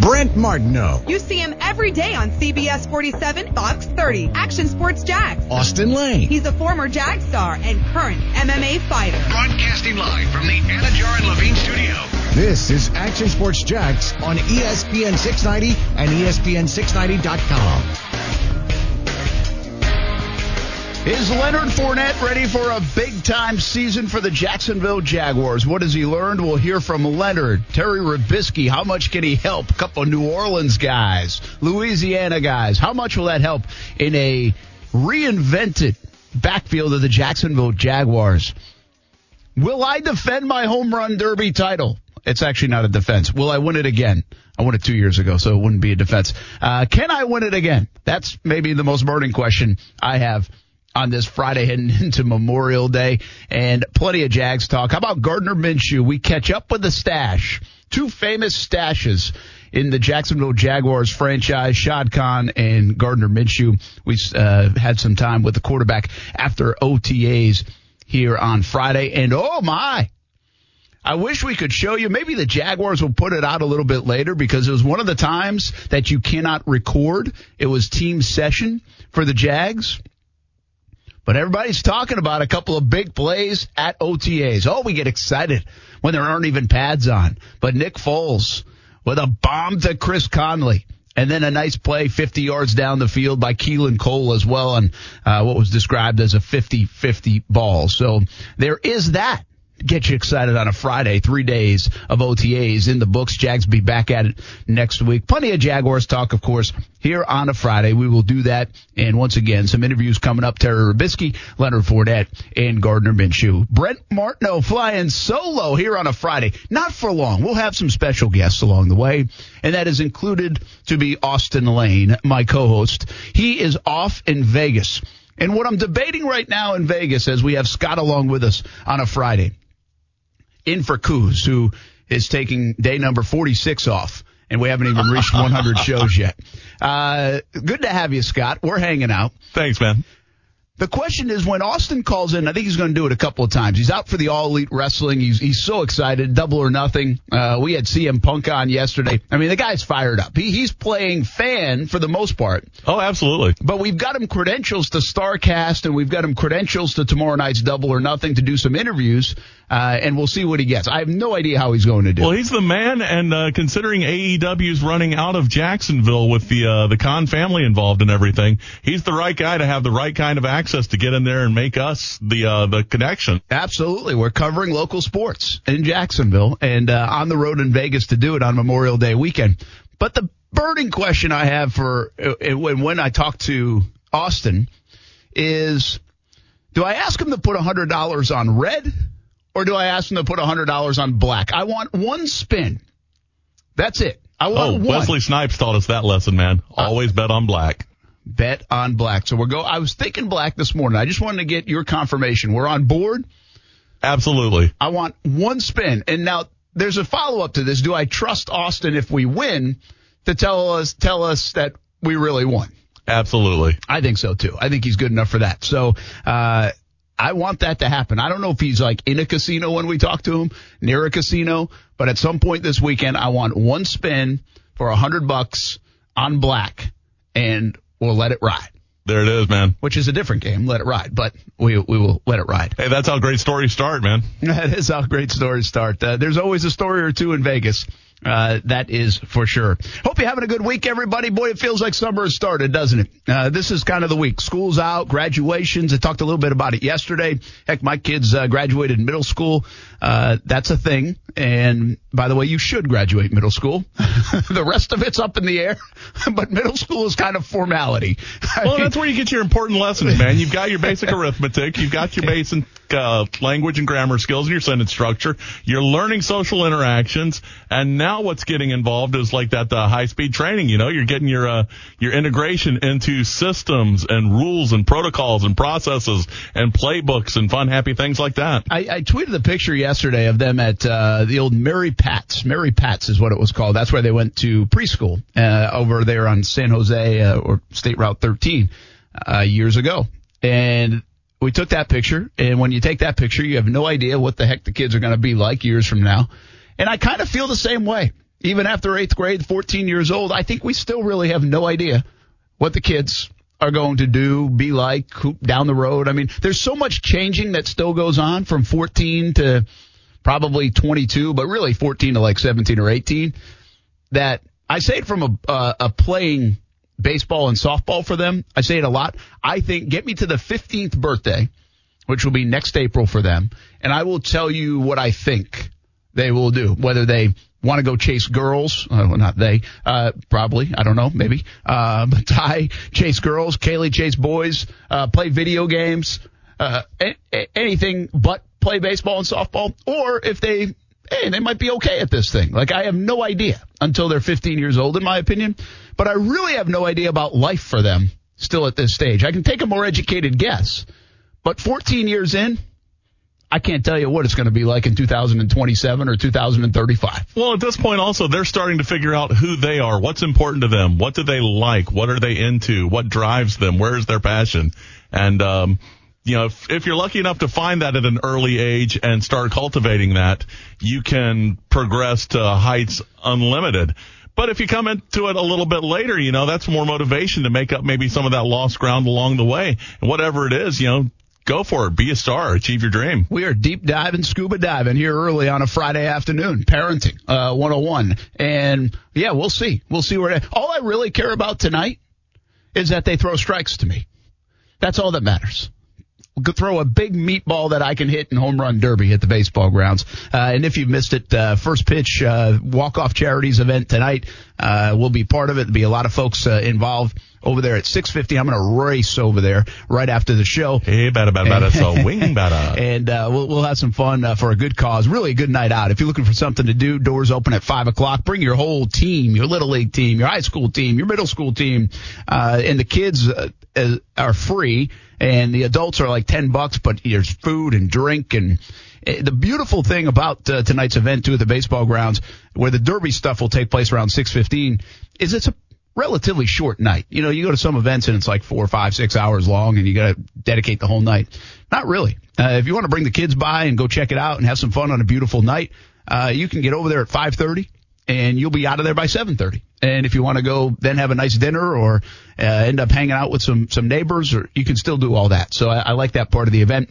Brent Martineau. You see him every day on CBS 47, Fox 30, Action Sports Jax. Austen Lane. He's a former Jag star and current MMA fighter. Broadcasting live from the Anidjar and Levine studio. This is Action Sports Jax on ESPN 690 and E ESPN690.com. Is Leonard Fournette ready for a big time season for the Jacksonville Jaguars? What has he learned? We'll hear from Leonard, Terry Robiskie. How much can he help? A couple New Orleans guys, Louisiana guys. How much will that help in a reinvented backfield of the Jacksonville Jaguars? Will I defend my home run derby title? It's actually not a defense. Will I win it again? I won it two years ago, so it wouldn't be a defense. Uh, can I win it again? That's maybe the most burning question I have on this Friday heading into Memorial Day and plenty of Jags talk. How about Gardner Minshew? We catch up with the stash. Two famous stashes in the Jacksonville Jaguars franchise, Shad Khan and Gardner Minshew. We uh, had some time with the quarterback after OTAs here on Friday. And oh my, I wish we could show you. Maybe the Jaguars will put it out a little bit later because it was one of the times that you cannot record. It was team session for the Jags. But everybody's talking about a couple of big plays at OTAs. Oh, we get excited when there aren't even pads on. But Nick Foles with a bomb to Chris Conley. And then a nice play 50 yards down the field by Keelan Cole as well on uh, what was described as a 50-50 ball. So there is that get you excited on a Friday. Three days of OTAs in the books. Jags be back at it next week. Plenty of Jaguars talk, of course, here on a Friday. We will do that. And once again, some interviews coming up. Terry Robiskie, Leonard Fournette, and Gardner Minshew. Brent Martineau flying solo here on a Friday. Not for long. We'll have some special guests along the way. And that is included to be Austen Lane, my co-host. He is off in Vegas. And what I'm debating right now in Vegas as we have Scott along with us on a Friday in for Kuz, who is taking day number 46 off, and we haven't even reached 100 shows yet. Uh, good to have you, Scott. We're hanging out. Thanks, man. The question is when Austen calls in, I think he's going to do it a couple of times. He's out for the All Elite Wrestling. He's he's so excited. Double or nothing. Uh, we had CM Punk on yesterday. I mean, the guy's fired up. He, he's playing fan for the most part. Oh, absolutely. But we've got him credentials to Starrcast, and we've got him credentials to tomorrow night's Double or Nothing to do some interviews. Uh, and we'll see what he gets. I have no idea how he's going to do. Well, he's the man, and uh, considering AEW's running out of Jacksonville with the uh, the Khan family involved and everything, he's the right guy to have the right kind of access to get in there and make us the uh, the connection. Absolutely, we're covering local sports in Jacksonville and uh, on the road in Vegas to do it on Memorial Day weekend. But the burning question I have for uh, when when I talk to Austen is, do I ask him to put hundred dollars on red? Or do I ask them to put $100 on black? I want one spin. That's it. I want oh, one. Wesley Snipes taught us that lesson, man. Always uh, bet on black. Bet on black. So we're go. I was thinking black this morning. I just wanted to get your confirmation. We're on board. Absolutely. I want one spin. And now there's a follow up to this. Do I trust Austen if we win to tell us tell us that we really won? Absolutely. I think so too. I think he's good enough for that. So, uh, I want that to happen. I don't know if he's like in a casino when we talk to him, near a casino, but at some point this weekend, I want one spin for a hundred bucks on black and we'll let it ride. There it is, man. Which is a different game. Let it ride, but we we will let it ride. Hey, that's how great stories start, man. That is how great stories start. Uh, there's always a story or two in Vegas. Uh, that is for sure. Hope you're having a good week, everybody. Boy, it feels like summer has started, doesn't it? Uh, this is kind of the week. School's out, graduations. I talked a little bit about it yesterday. Heck, my kids uh, graduated middle school. Uh, that's a thing. And by the way, you should graduate middle school. the rest of it's up in the air, but middle school is kind of formality. I well, mean, that's where you get your important lessons, man. You've got your basic arithmetic. You've got your basic uh, language and grammar skills and your sentence structure. You're learning social interactions, and now what's getting involved is like that uh, high speed training. You know, you're getting your uh, your integration into systems and rules and protocols and processes and playbooks and fun, happy things like that. I, I tweeted the picture yesterday of them at uh, the old Mary Pat's. Mary Pat's is what it was called. That's where they went to preschool uh, over there on San Jose uh, or State Route 13 uh, years ago, and we took that picture, and when you take that picture, you have no idea what the heck the kids are going to be like years from now. And I kind of feel the same way. even after eighth grade, 14 years old, I think we still really have no idea what the kids are going to do, be like down the road. I mean, there's so much changing that still goes on from 14 to probably 22, but really 14 to like 17 or 18 that I say it from a, uh, a playing baseball and softball for them. I say it a lot. I think get me to the 15th birthday, which will be next April for them, and I will tell you what I think they will do, whether they want to go chase girls. Uh, well, not they. Uh, probably. I don't know. Maybe. Uh, but Ty chase girls. Kaylee chase boys. Uh, play video games. Uh, a- anything but play baseball and softball. Or if they, hey, they might be okay at this thing. Like I have no idea until they're 15 years old, in my opinion. But I really have no idea about life for them still at this stage. I can take a more educated guess. But 14 years in, I can't tell you what it's going to be like in 2027 or 2035. Well, at this point, also, they're starting to figure out who they are, what's important to them, what do they like, what are they into, what drives them, where's their passion. And, um, you know, if, if you're lucky enough to find that at an early age and start cultivating that, you can progress to heights unlimited. But if you come into it a little bit later, you know, that's more motivation to make up maybe some of that lost ground along the way. And whatever it is, you know, go for it. Be a star. Achieve your dream. We are deep diving, scuba diving here early on a Friday afternoon. Parenting, uh, 101. And yeah, we'll see. We'll see where, all I really care about tonight is that they throw strikes to me. That's all that matters. Throw a big meatball that I can hit in home run derby at the baseball grounds. Uh, and if you missed it, uh, first pitch, uh, walk off charities event tonight, uh, will be part of it. There'll be a lot of folks, uh, involved over there at 650. I'm going to race over there right after the show. Hey, bada, bada, bada, so wing bada. And, uh, we'll, we'll have some fun, uh, for a good cause. Really a good night out. If you're looking for something to do, doors open at five o'clock. Bring your whole team, your little league team, your high school team, your middle school team, uh, and the kids, uh, are free and the adults are like 10 bucks, but there's food and drink and the beautiful thing about uh, tonight's event too at the baseball grounds where the derby stuff will take place around 615 is it's a relatively short night. You know, you go to some events and it's like four, five, six hours long and you got to dedicate the whole night. Not really. Uh, if you want to bring the kids by and go check it out and have some fun on a beautiful night, uh, you can get over there at 530 and you'll be out of there by 7:30. And if you want to go then have a nice dinner or uh, end up hanging out with some some neighbors, or you can still do all that. So I, I like that part of the event.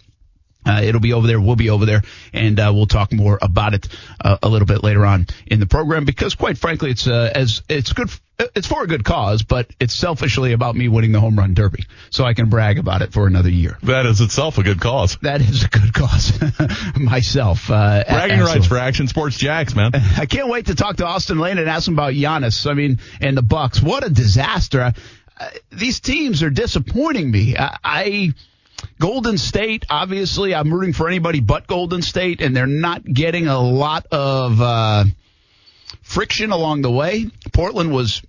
Uh, it'll be over there. We'll be over there, and uh, we'll talk more about it uh, a little bit later on in the program. Because, quite frankly, it's uh, as it's good. It's for a good cause, but it's selfishly about me winning the home run derby, so I can brag about it for another year. That is itself a good cause. That is a good cause. Myself, uh, bragging rights for Action Sports Jax, man. I can't wait to talk to Austen Lane and ask him about Giannis. I mean, and the Bucks. What a disaster! These teams are disappointing me. I, I Golden State, obviously, I'm rooting for anybody but Golden State, and they're not getting a lot of uh, friction along the way. Portland was,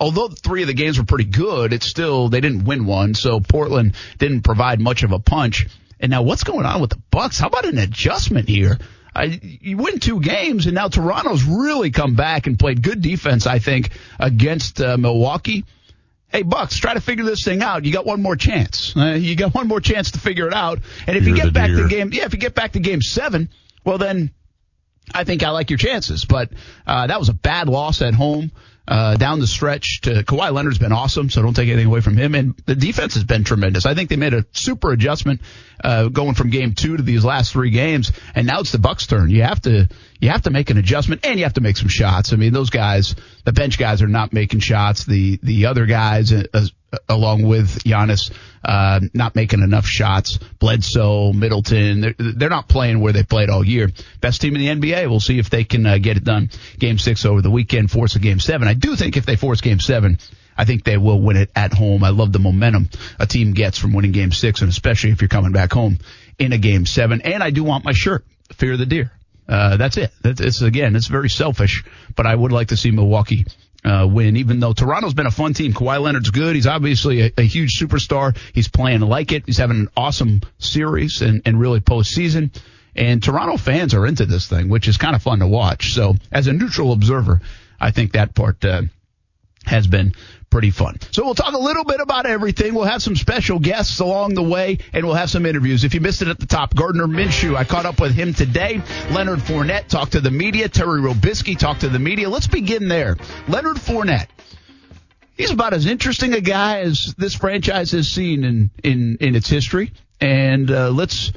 although three of the games were pretty good, it's still they didn't win one, so Portland didn't provide much of a punch. And now, what's going on with the Bucks? How about an adjustment here? I, you win two games, and now Toronto's really come back and played good defense, I think, against uh, Milwaukee hey Bucks, try to figure this thing out. You got one more chance. Uh, you got one more chance to figure it out. And if you get back deer. to game, yeah, if you get back to game seven, well then, I think I like your chances. But uh, that was a bad loss at home. Uh, down the stretch to Kawhi Leonard's been awesome, so don't take anything away from him. And the defense has been tremendous. I think they made a super adjustment uh, going from game two to these last three games, and now it's the Bucks' turn. You have to you have to make an adjustment, and you have to make some shots. I mean, those guys, the bench guys, are not making shots. The the other guys, uh, along with Giannis, uh, not making enough shots. Bledsoe, Middleton, they're, they're not playing where they played all year. Best team in the NBA. We'll see if they can uh, get it done. Game six over the weekend, force a game seven. I do think if they force game seven, I think they will win it at home. I love the momentum a team gets from winning game six, and especially if you're coming back home in a game seven. And I do want my shirt, Fear the Deer. Uh, that's it. It's again, it's very selfish, but I would like to see Milwaukee uh, win, even though Toronto's been a fun team. Kawhi Leonard's good. He's obviously a, a huge superstar. He's playing like it. He's having an awesome series and, and really postseason. And Toronto fans are into this thing, which is kind of fun to watch. So as a neutral observer, I think that part, uh, has been pretty fun. So we'll talk a little bit about everything. We'll have some special guests along the way, and we'll have some interviews. If you missed it at the top, Gardner Minshew, I caught up with him today. Leonard Fournette talked to the media. Terry Robiskie talked to the media. Let's begin there. Leonard Fournette. He's about as interesting a guy as this franchise has seen in in in its history. And uh, let's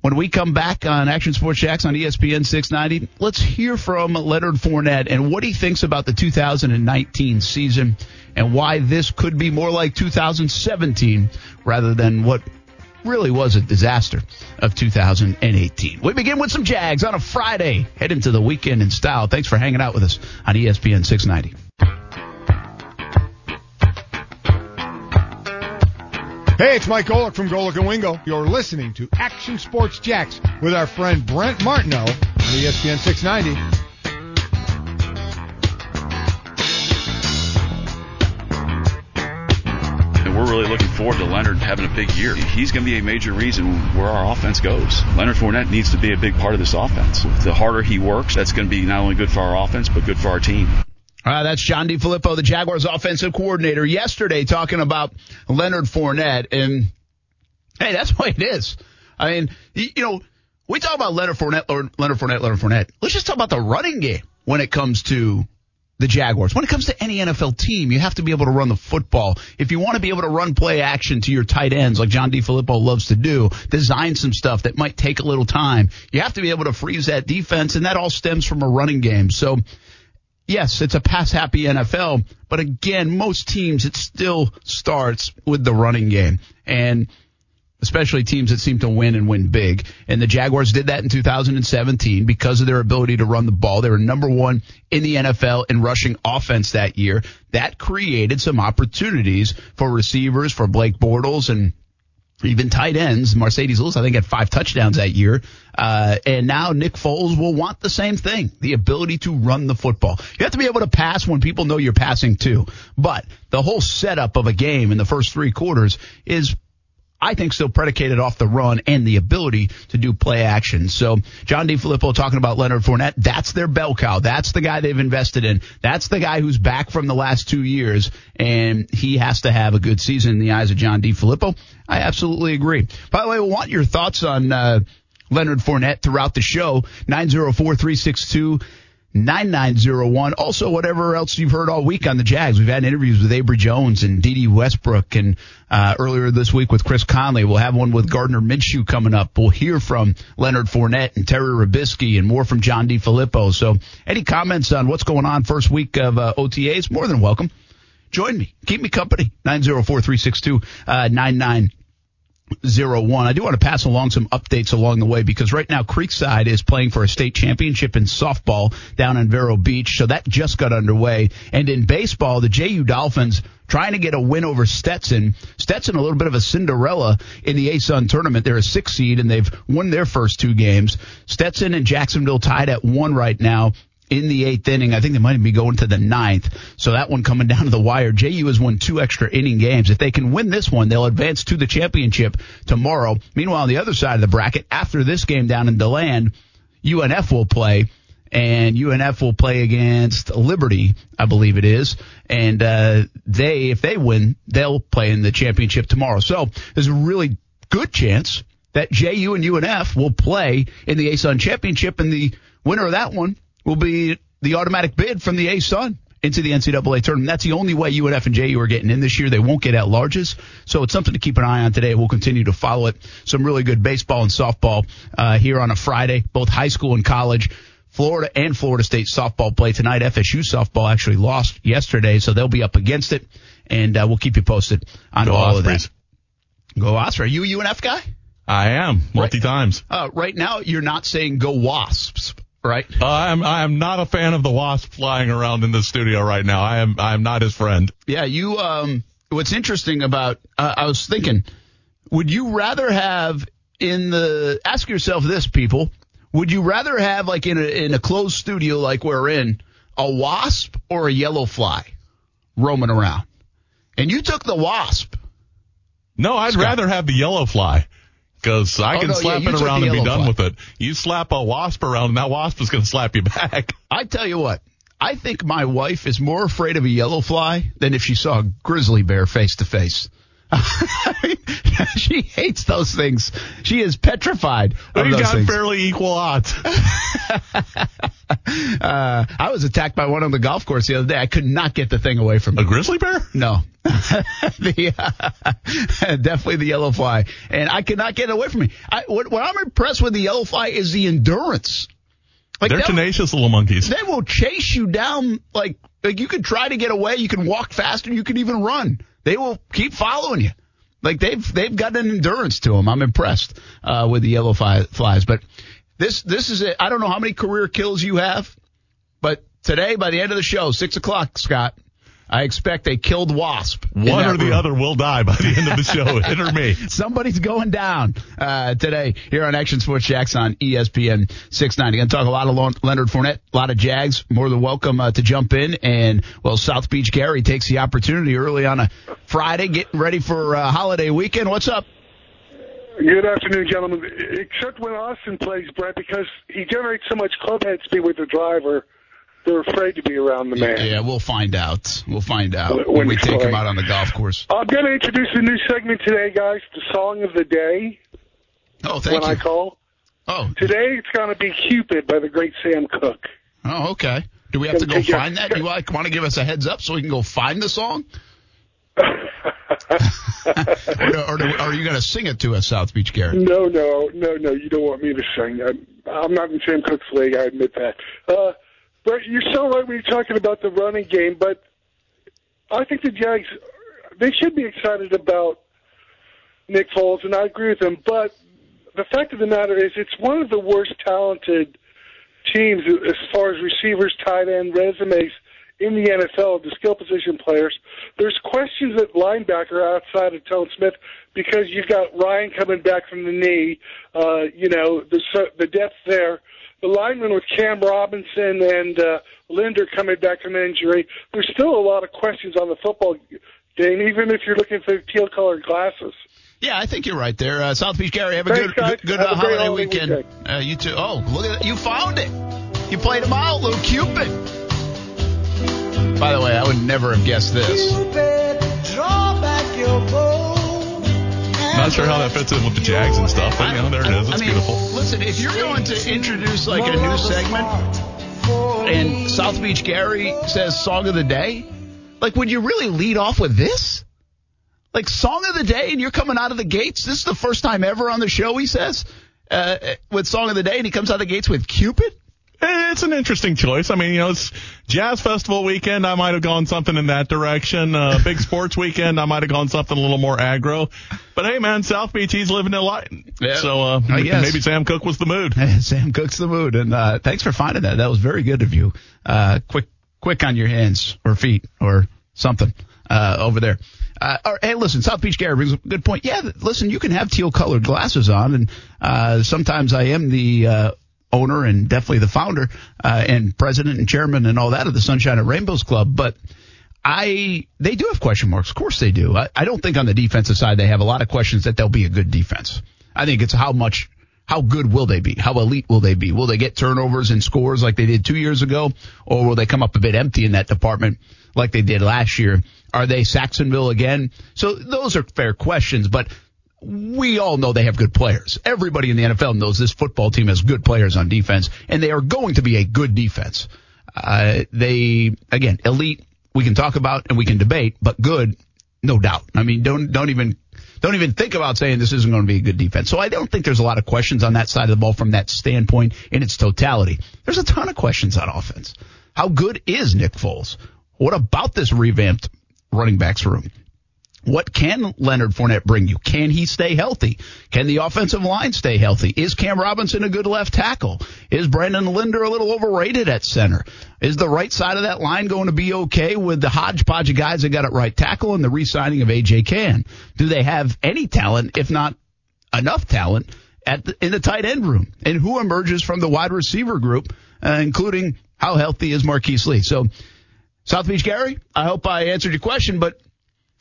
when we come back on Action Sports Jax on ESPN 690, let's hear from Leonard Fournette and what he thinks about the 2019 season and why this could be more like 2017 rather than what really was a disaster of 2018. We begin with some Jags on a Friday. Head into the weekend in style. Thanks for hanging out with us on ESPN 690. Hey, it's Mike Golic from Golic and Wingo. You're listening to Action Sports Jax with our friend Brent Martineau on ESPN 690. We're really looking forward to Leonard having a big year. He's going to be a major reason where our offense goes. Leonard Fournette needs to be a big part of this offense. The harder he works, that's going to be not only good for our offense, but good for our team. Uh, that's John DeFilippo, the Jaguars offensive coordinator, yesterday talking about Leonard Fournette. And hey, that's what it is. I mean, you, you know, we talk about Leonard Fournette, Leonard Fournette, Leonard Fournette. Let's just talk about the running game when it comes to the Jaguars. When it comes to any NFL team, you have to be able to run the football. If you want to be able to run play action to your tight ends, like John DeFilippo loves to do, design some stuff that might take a little time. You have to be able to freeze that defense, and that all stems from a running game. So, yes, it's a pass happy NFL, but again, most teams, it still starts with the running game. And especially teams that seem to win and win big. And the Jaguars did that in 2017 because of their ability to run the ball. They were number one in the NFL in rushing offense that year. That created some opportunities for receivers, for Blake Bortles and even tight ends. Marcedes Lewis, I think, had five touchdowns that year. Uh, and now Nick Foles will want the same thing, the ability to run the football. You have to be able to pass when people know you're passing too. But the whole setup of a game in the first three quarters is I think still predicated off the run and the ability to do play action. So John DeFilippo talking about Leonard Fournette. That's their bell cow. That's the guy they've invested in. That's the guy who's back from the last two years and he has to have a good season in the eyes of John DeFilippo. I absolutely agree. By the way, we want your thoughts on, uh, Leonard Fournette throughout the show. 904-362 9901. Also, whatever else you've heard all week on the Jags. We've had interviews with Abry Jones and Dede Westbrook and, uh, earlier this week with Chris Conley. We'll have one with Gardner Minshew coming up. We'll hear from Leonard Fournette and Terry Robiskie and more from John DeFilippo. So any comments on what's going on first week of, uh, OTAs? More than welcome. Join me. Keep me company. 904-362, uh, 99 zero one. I do want to pass along some updates along the way because right now Creekside is playing for a state championship in softball down in Vero Beach. So that just got underway. And in baseball, the JU Dolphins trying to get a win over Stetson. Stetson a little bit of a Cinderella in the ASUN tournament. They're a six seed and they've won their first two games. Stetson and Jacksonville tied at one right now in the eighth inning. I think they might be going to the ninth. So that one coming down to the wire. JU has won two extra inning games. If they can win this one, they'll advance to the championship tomorrow. Meanwhile, on the other side of the bracket, after this game down in DeLand, UNF will play. And UNF will play against Liberty, I believe it is. And, uh, they, if they win, they'll play in the championship tomorrow. So there's a really good chance that JU and UNF will play in the ASUN championship and the winner of that one will be the automatic bid from the ASUN into the NCAA tournament. That's the only way UNF and JU are getting in this year. They won't get at larges. So it's something to keep an eye on today. We'll continue to follow it. Some really good baseball and softball uh, here on a Friday, both high school and college. Florida and Florida State softball play tonight. FSU softball actually lost yesterday, so they'll be up against it, and uh, we'll keep you posted on Go all Ospreys. of that. Go Osprey. Are you a UNF guy? I am multi times. Uh, right now, you're not saying go Wasps, right? I am I am not a fan of the wasp flying around in the studio right now. I am I am not his friend. Yeah, you. Um, what's interesting about? Uh, I was thinking, would you rather have in the? Ask yourself this, people. Would you rather have like in a in a closed studio like we're in a wasp or a yellow fly roaming around? And you took the wasp. No, I'd Scott. rather have the yellow fly. Because I Oh, can no, slap you it around and be done with it. You slap a wasp around, and that wasp is going to slap you back. I tell you what, I think my wife is more afraid of a yellow fly than if she saw a grizzly bear face to face. She hates those things. She is petrified We've got things. fairly equal odds. Uh, I was attacked by one on the golf course the other day. I could not get the thing away from me. A grizzly bear? No. the, uh, definitely the yellow fly. And I could not get it away from me. I, what, what I'm impressed with the yellow fly is the endurance. Like They're tenacious little monkeys. They will chase you down like like you can try to get away, you can walk faster, you can even run. They will keep following you. Like they've they've got an endurance to them. I'm impressed uh, with the yellow fly, flies. But this this is it. I don't know how many career kills you have, but today by the end of the show, six o'clock, Scott, I expect a killed wasp. One that or the room. other will die by the end of the show. It or me. Somebody's going down uh, today here on Action Sports Jax on ESPN 690. Going to talk a lot of Leonard Fournette, a lot of Jags. More than welcome uh, to jump in. And, well, South Beach Gary takes the opportunity early on a Friday, getting ready for uh, holiday weekend. What's up? Good afternoon, gentlemen. Except when Austen plays, Brett, because he generates so much club head speed with the driver, they're afraid to be around the man. Yeah, we'll find out. We'll find out When when we take him out on the golf course. I'm going to introduce a new segment today, guys. The song of the day. Oh, thank when you. I call Oh, today, it's going to be "Cupid" by the great Sam Cooke. oh, okay. Do we have to go your- find that? Do you like, want to give us a heads up so we can go find the song? or, or, do- are you going to sing it to us, South Beach Garrett? No, no, no, no. You don't want me to sing. I'm, I'm not in Sam Cooke's league. I admit that. Uh, but you're so right when you're talking about the running game. But I think the Jags, they should be excited about Nick Foles, and I agree with them. But the fact of the matter is, it's one of the worst talented teams as far as receivers, tight end, resumes in the NFL, the skill position players. There's questions at linebacker outside of Tone Smith because you've got Ryan coming back from the knee. Uh, you know, the the depth there. The lineman with Cam Robinson and uh, Linder coming back from injury. There's still a lot of questions on the football game, even if you're looking for teal colored glasses. Yeah, I think you're right there. Uh, South Beach Gary, have a Thanks, good guys. good, good Have uh, a holiday holiday weekend. weekend. Uh, you too. Oh, look at that. You found it. You played him out, little Cupid. By the way, I would never have guessed this. Not sure how that fits in with the Jags and stuff, but you know, there it is. It's I mean, beautiful. Listen, if you're going to introduce like a new segment and South Beach Gary says song of the day, like would you really lead off with this? Like song of the day and you're coming out of the gates. This is the first time ever on the show, he says, uh, with song of the day and he comes out of the gates with Cupid. It's an interesting choice. I mean, you know, it's Jazz Festival weekend. I might have gone something in that direction. Uh, big sports weekend. I might have gone something a little more aggro. But hey, man, South Beach, he's living it light. Yeah. So uh, maybe Sam Cooke was the mood. Sam Cooke's the mood, and uh, thanks for finding that. That was very good of you. Uh, quick, quick on your hands or feet or something uh, over there. Uh, or, hey, listen, South Beach Gary brings a good point. Yeah, listen, you can have teal colored glasses on, and uh, sometimes I am the uh, owner and definitely the founder uh, and president and chairman and all that of the Sunshine and Rainbows Club, but. I they do have question marks. Of course they do. I, I don't think on the defensive side they have a lot of questions that they'll be a good defense. I think it's how much how good will they be? How elite will they be? Will they get turnovers and scores like they did two years ago, or will they come up a bit empty in that department like they did last year? Are they Sacksonville again? So those are fair questions, but we all know they have good players. Everybody in the NFL knows this football team has good players on defense, and they are going to be a good defense. Uh, they again elite. We can talk about and we can debate, but good, no doubt. I mean, don't don't even don't even think about saying this isn't going to be a good defense. So I don't think there's a lot of questions on that side of the ball from that standpoint in its totality. There's a ton of questions on offense. How good is Nick Foles? What about this revamped running backs room? What can Leonard Fournette bring you? Can he stay healthy? Can the offensive line stay healthy? Is Cam Robinson a good left tackle? Is Brandon Linder a little overrated at center? Is the right side of that line going to be okay with the hodgepodge of guys that got at right tackle and the re-signing of AJ Cann? Do they have any talent, if not enough talent, at the, in the tight end room? And who emerges from the wide receiver group, uh, including how healthy is Marquise Lee? So, South Beach Gary, I hope I answered your question, but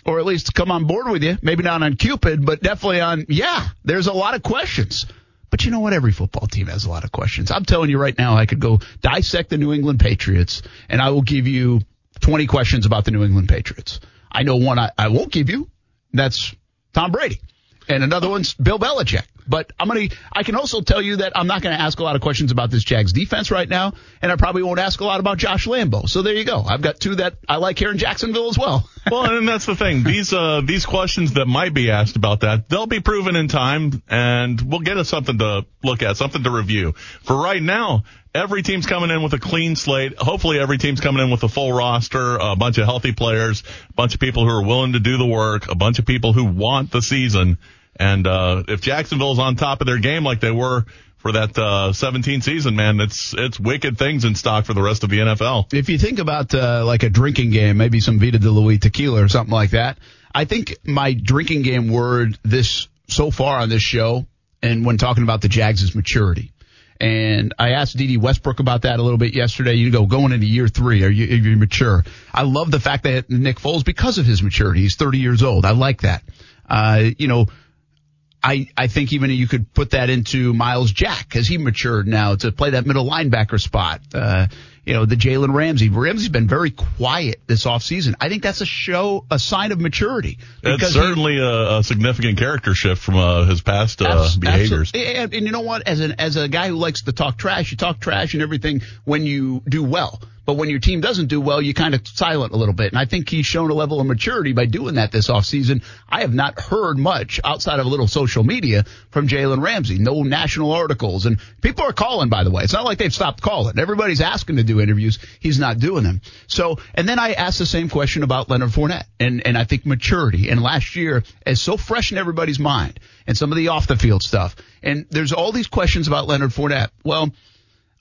or at least come on board with you. Maybe not on Cupid, but definitely on, yeah, there's a lot of questions. But you know what? Every football team has a lot of questions. I'm telling you right now, I could go dissect the New England Patriots, and I will give you 20 questions about the New England Patriots. I know one I, I won't give you. That's Tom Brady. And another one's Bill Belichick. But I'm to, I can also tell you that I'm not to ask a lot of questions about this Jags defense right now, and I probably won't ask a lot about Josh Lambo. So there you go. I've got two that I like here in Jacksonville as well. well, and that's the thing. These, uh, these questions that might be asked about that, they'll be proven in time, and we'll get us something to look at, something to review. For right now, every team's coming in with a clean slate. Hopefully every team's coming in with a full roster, a bunch of healthy players, a bunch of people who are willing to do the work, a bunch of people who want the season. And uh, if Jacksonville's on top of their game like they were for that uh, 17 season, man, it's it's wicked things in stock for the rest of the NFL. If you think about uh, like a drinking game, maybe some Vida de Luis tequila or something like that, I think my drinking game word this so far on this show and when talking about the Jags is maturity. And I asked Dede Westbrook about that a little bit yesterday. You go going into year three. Are you, are you mature? I love the fact that Nick Foles, because of his maturity, he's 30 years old. I like that. Uh, you know, I, I think even you could put that into Myles Jack because he matured now to play that middle linebacker spot. Uh, you know, the Jalen Ramsey. Ramsey's been very quiet this offseason. I think that's a show, a sign of maturity. It's certainly he, a, a, significant character shift from uh, his past uh, abs- behaviors. And, and you know what? As an as a guy who likes to talk trash, you talk trash and everything when you do well. But when your team doesn't do well, you kind of silent a little bit. And I think he's shown a level of maturity by doing that this offseason. I have not heard much outside of a little social media from Jalen Ramsey. No national articles. And people are calling, by the way. It's not like they've stopped calling. Everybody's asking to do interviews. He's not doing them. So, and then I asked the same question about Leonard Fournette and, and I think maturity. And last year is so fresh in everybody's mind and some of the off the field stuff. And there's all these questions about Leonard Fournette. Well,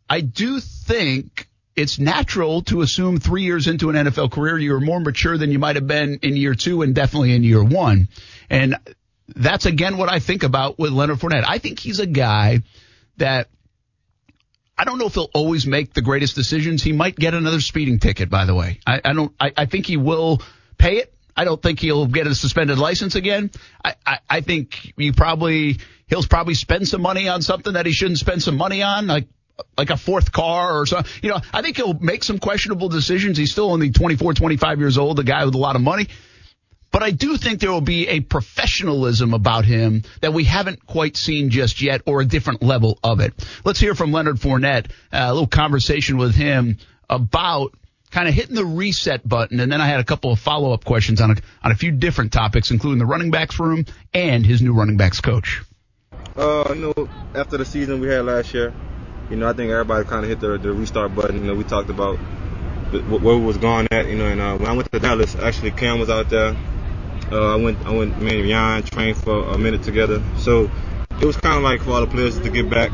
I do think it's natural to assume three years into an NFL career, you're more mature than you might have been in year two and definitely in year one. And that's again what I think about with Leonard Fournette. I think he's a guy that I don't know if he'll always make the greatest decisions. He might get another speeding ticket, by the way. I, I don't, I, I think he will pay it. I don't think he'll get a suspended license again. I, I, I think you probably, he'll probably spend some money on something that he shouldn't spend some money on, like like a fourth car or something. You know, I think he'll make some questionable decisions. He's still only 24, 25 years old, a guy with a lot of money. But I do think there will be a professionalism about him that we haven't quite seen just yet or a different level of it. Let's hear from Leonard Fournette, uh, a little conversation with him about kind of hitting the reset button. And then I had a couple of follow up questions on a, on a few different topics, including the running backs room and his new running backs coach. Uh, you know, after the season we had last year, you know, I think everybody kind of hit the, the restart button. You know, we talked about where we was going at. You know, and uh, when I went to Dallas, actually Cam was out there. Uh, I went, I went, me and trained for a minute together. So it was kind of like for all the players to get back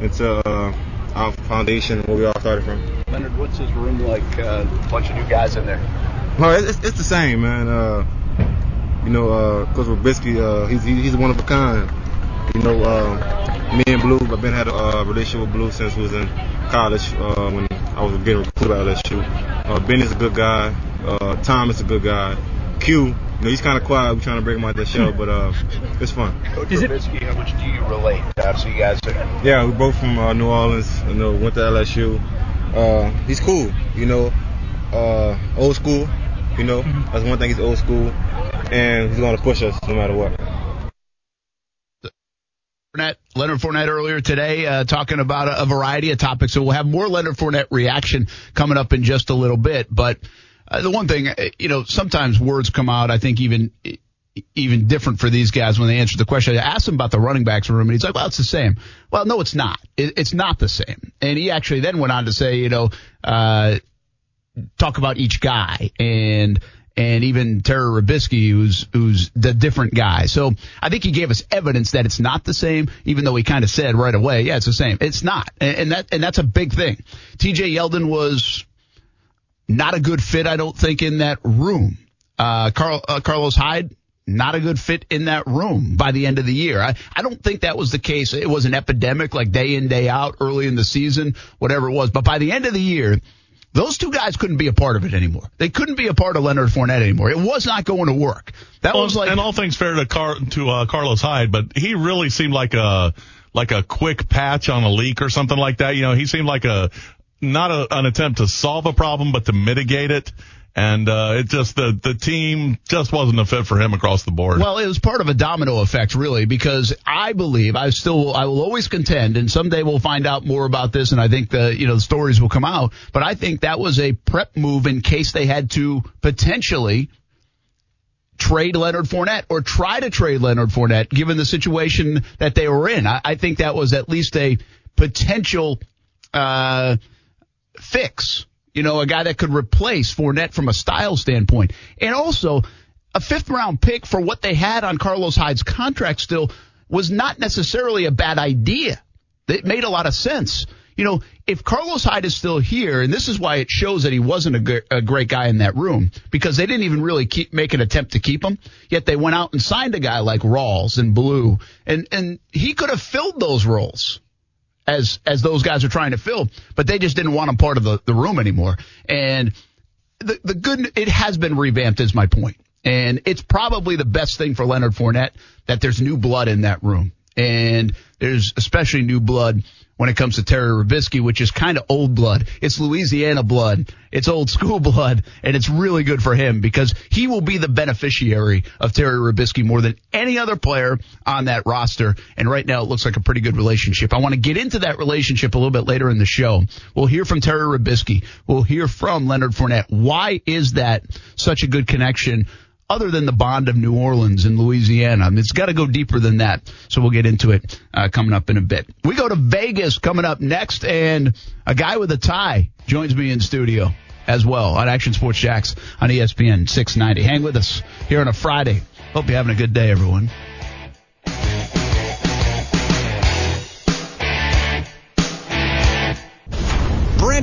into uh, our foundation where we all started from. Leonard, what's his room like? Uh, a bunch of new guys in there. Well, it's, it's the same, man. Uh, you know, uh, Coach uh, he's he's one of a kind. You know, uh, me and Blue, I've been had a uh, relationship with Blue since we was in college uh, when I was getting recruited out of LSU. Uh, ben is a good guy. Uh, Tom is a good guy. Q, you know, he's kind of quiet. We're trying to break him out of the show, but uh, it's fun. Coach is Robiskie, how much do you relate? Obviously, you guys are. Yeah, we're both from uh, New Orleans. You know, went to LSU. Uh, he's cool. You know, uh, old school. You know, mm-hmm. that's one thing. He's old school, and he's going to push us no matter what. Fournette, Leonard Fournette earlier today, uh, talking about a, a, variety of topics. So we'll have more Leonard Fournette reaction coming up in just a little bit. But uh, the one thing, uh, you know, sometimes words come out. I think even even different for these guys when they answer the question. I asked him about the running backs room, and he's like, "Well, it's the same." Well, no, it's not. It, it's not the same. And he actually then went on to say, you know, uh, talk about each guy and and even Terry Robiskie, who's who's the different guy. So I think he gave us evidence that it's not the same, even though he kind of said right away, yeah, it's the same. It's not, and, and that and that's a big thing. T.J. Yeldon was not a good fit, I don't think, in that room. Uh, Carl, uh, Carlos Hyde. Not a good fit in that room by the end of the year. I, I don't think that was the case. It was an epidemic like day in, day out early in the season, whatever it was. But by the end of the year, those two guys couldn't be a part of it anymore. They couldn't be a part of Leonard Fournette anymore. It was not going to work. That well, was like, and all things fair to Car- to uh, Carlos Hyde, but he really seemed like a like a quick patch on a leak or something like that. You know, he seemed like a not a, an attempt to solve a problem, but to mitigate it. And uh, it just the the team just wasn't a fit for him across the board. Well, it was part of a domino effect, really, because I believe I still I will always contend, and someday we'll find out more about this, and I think the you know the stories will come out. But I think that was a prep move in case they had to potentially trade Leonard Fournette or try to trade Leonard Fournette, given the situation that they were in. I, I think that was at least a potential uh, fix. You know, a guy that could replace Fournette from a style standpoint, and also a fifth round pick for what they had on Carlos Hyde's contract still was not necessarily a bad idea. It made a lot of sense. You know, if Carlos Hyde is still here, and this is why it shows that he wasn't a, great guy in that room, because they didn't even really keep make an attempt to keep him. Yet they went out and signed a guy like Rawls and Blue, and and he could have filled those roles as as those guys are trying to fill, but they just didn't want him part of the, the room anymore. And the the good it has been revamped is my point. And it's probably the best thing for Leonard Fournette that there's new blood in that room. And there's especially new blood when it comes to Terry Robiskie, which is kind of old blood. It's Louisiana blood. It's old school blood. And it's really good for him because he will be the beneficiary of Terry Robiskie more than any other player on that roster. And right now it looks like a pretty good relationship. I want to get into that relationship a little bit later in the show. We'll hear from Terry Robiskie. We'll hear from Leonard Fournette. Why is that such a good connection? Other than the bond of New Orleans and Louisiana. It's got to go deeper than that. So we'll get into it uh, coming up in a bit. We go to Vegas coming up next, and a guy with a tie joins me in studio as well on Action Sports Jax on ESPN 690. Hang with us here on a Friday. Hope you're having a good day, everyone.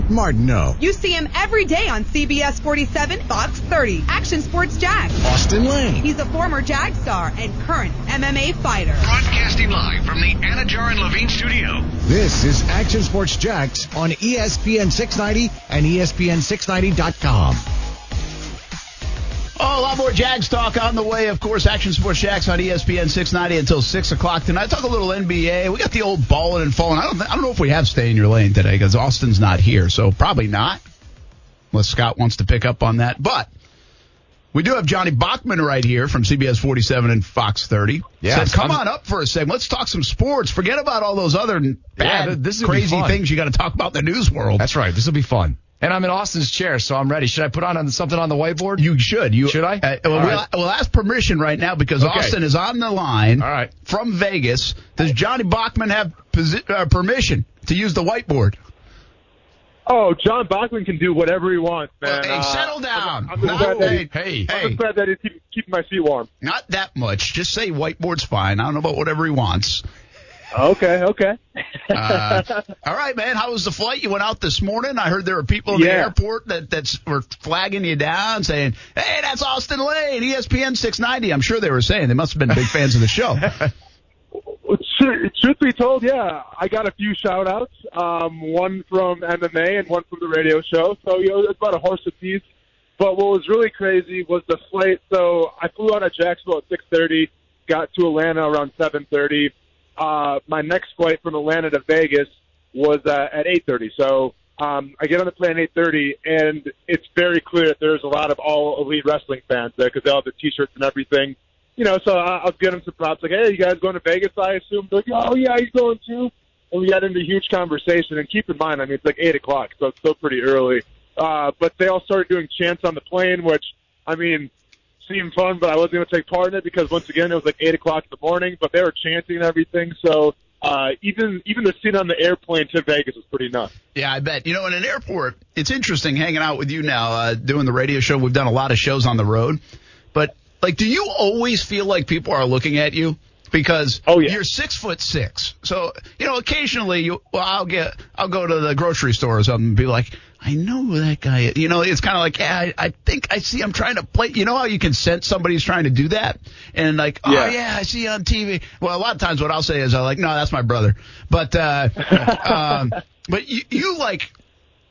Martineau, You see him every day on CBS 47, Fox 30, Action Sports Jax. Austen Lane, He's a former Jag star and current MMA fighter. Broadcasting live from the Anidjar and Levine studio. This is Action Sports Jax on ESPN 690 and E ESPN690.com. Oh, a lot more Jags talk on the way. Of course, Action Sports Jax on ESPN 690 until 6 o'clock tonight. Talk a little NBA. We got the old balling and falling. I don't, I don't know if we have stay in your lane today because Austen's not here, so probably not. Unless Scott wants to pick up on that. But we do have Johnny Bachman right here from CBS 47 and Fox 30. Yeah, Said, come I'm- on up for a second. Let's talk some sports. Forget about all those other bad, th- this is gonna be crazy things you got to talk about in the news world. That's right. This will be fun. And I'm in Austen's chair, so I'm ready. Should I put on on something on the whiteboard? You should. You Should I? Uh, well, we'll, right. we'll ask permission right now because Okay. Austen is on the line. All right. From Vegas. Does Johnny Bachman have posi- uh, permission to use the whiteboard? Oh, John Bachman can do whatever he wants, man. hey, Uh, settle down. I'm, I'm just No, glad that hey, he, hey, I'm hey. just glad that he's keep, keeping my seat warm. Not that much. Just say whiteboard's fine. I don't know about whatever he wants. Okay, okay. Uh, all right, man. How was the flight? You went out this morning. I heard there were people in the airport that that's were flagging you down, saying, "Hey, that's Austen Lane, ESPN 690." I'm sure they were saying they must have been big fans of the show. Truth truth be told, yeah, I got a few shout outs. Um, one from MMA and one from the radio show. So, you know, it's about a horse apiece. But what was really crazy was the flight. So I flew out of Jacksonville at 6.30, got to Atlanta around 7.30. Uh, my next flight from Atlanta to Vegas was uh, at 8.30. So um, I get on the plane at 8.30, and it's very clear that there's a lot of all elite wrestling fans there because they all have the T-shirts and everything you know, so I, I'll give him some props. Like, hey, you guys going to Vegas? I assume. They're like, oh yeah, he's going too. And we got into a huge conversation. And keep in mind, I mean, it's like eight o'clock, so it's still pretty early. Uh, but they all started doing chants on the plane, which I mean, seemed fun, but I wasn't going to take part in it because once again, it was like eight o'clock in the morning. But they were chanting and everything, so. Uh, even even the scene on the airplane to Vegas was pretty nuts. Yeah, I bet. You know, in an airport, it's interesting hanging out with you now, uh, doing the radio show. We've done a lot of shows on the road, but like, do you always feel like people are looking at you? Because Oh, yeah. you're six foot six, so you know occasionally you. Well, I'll get, I'll go to the grocery store or something and be like, I know who that guy is. You know, it's kind of like, yeah, I, I think I see him trying to play. You know how you can sense somebody's trying to do that, and like, oh Yeah. yeah, I see you on TV. Well, a lot of times what I'll say is I'm like, no, that's my brother, but uh, um, but you, you like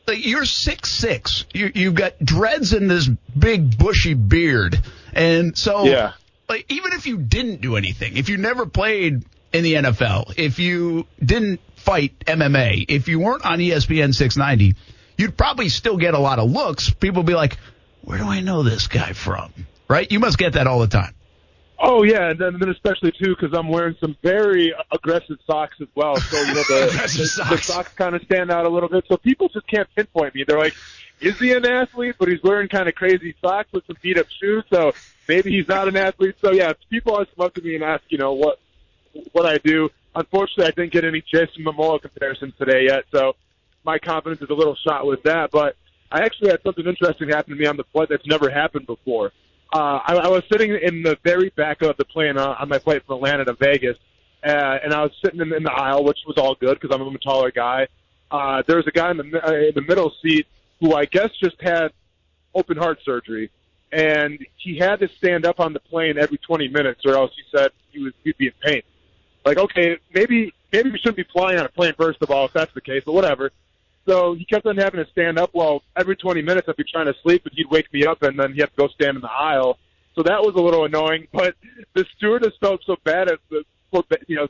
like you're six six. You you've got dreads and this big bushy beard, and so Yeah. Like even if you didn't do anything, if you never played in the NFL, if you didn't fight MMA, if you weren't on ESPN 690, you'd probably still get a lot of looks. People be like, "Where do I know this guy from?" Right? You must get that all the time. Oh yeah, and then, and then especially too because I'm wearing some very aggressive socks as well. So you know the the, socks. the socks kind of stand out a little bit. So people just can't pinpoint me. They're like, is he an athlete? But he's wearing kind of crazy socks with some beat up shoes. So maybe he's not an athlete. So yeah, people always come up to me and ask, you know, what what I do. Unfortunately, I didn't get any Jason Momoa comparisons today yet. So my confidence is a little shot with that. But I actually had something interesting happen to me on the flight that's never happened before. Uh, I, I was sitting in the very back of the plane uh, on my flight from Atlanta to Vegas, uh, and I was sitting in, in the aisle, which was all good because I'm a taller guy. Uh, there was a guy in the uh, in the middle seat who I guess just had open heart surgery, and he had to stand up on the plane every 20 minutes, or else he said he was he'd be in pain. Like, okay, maybe maybe we shouldn't be flying on a plane first of all, if that's the case, but whatever. So he kept on having to stand up. Well, every 20 minutes I'd be trying to sleep, and he'd wake me up, and then he had to go stand in the aisle. So that was a little annoying. But the stewardess felt so bad at the, you know,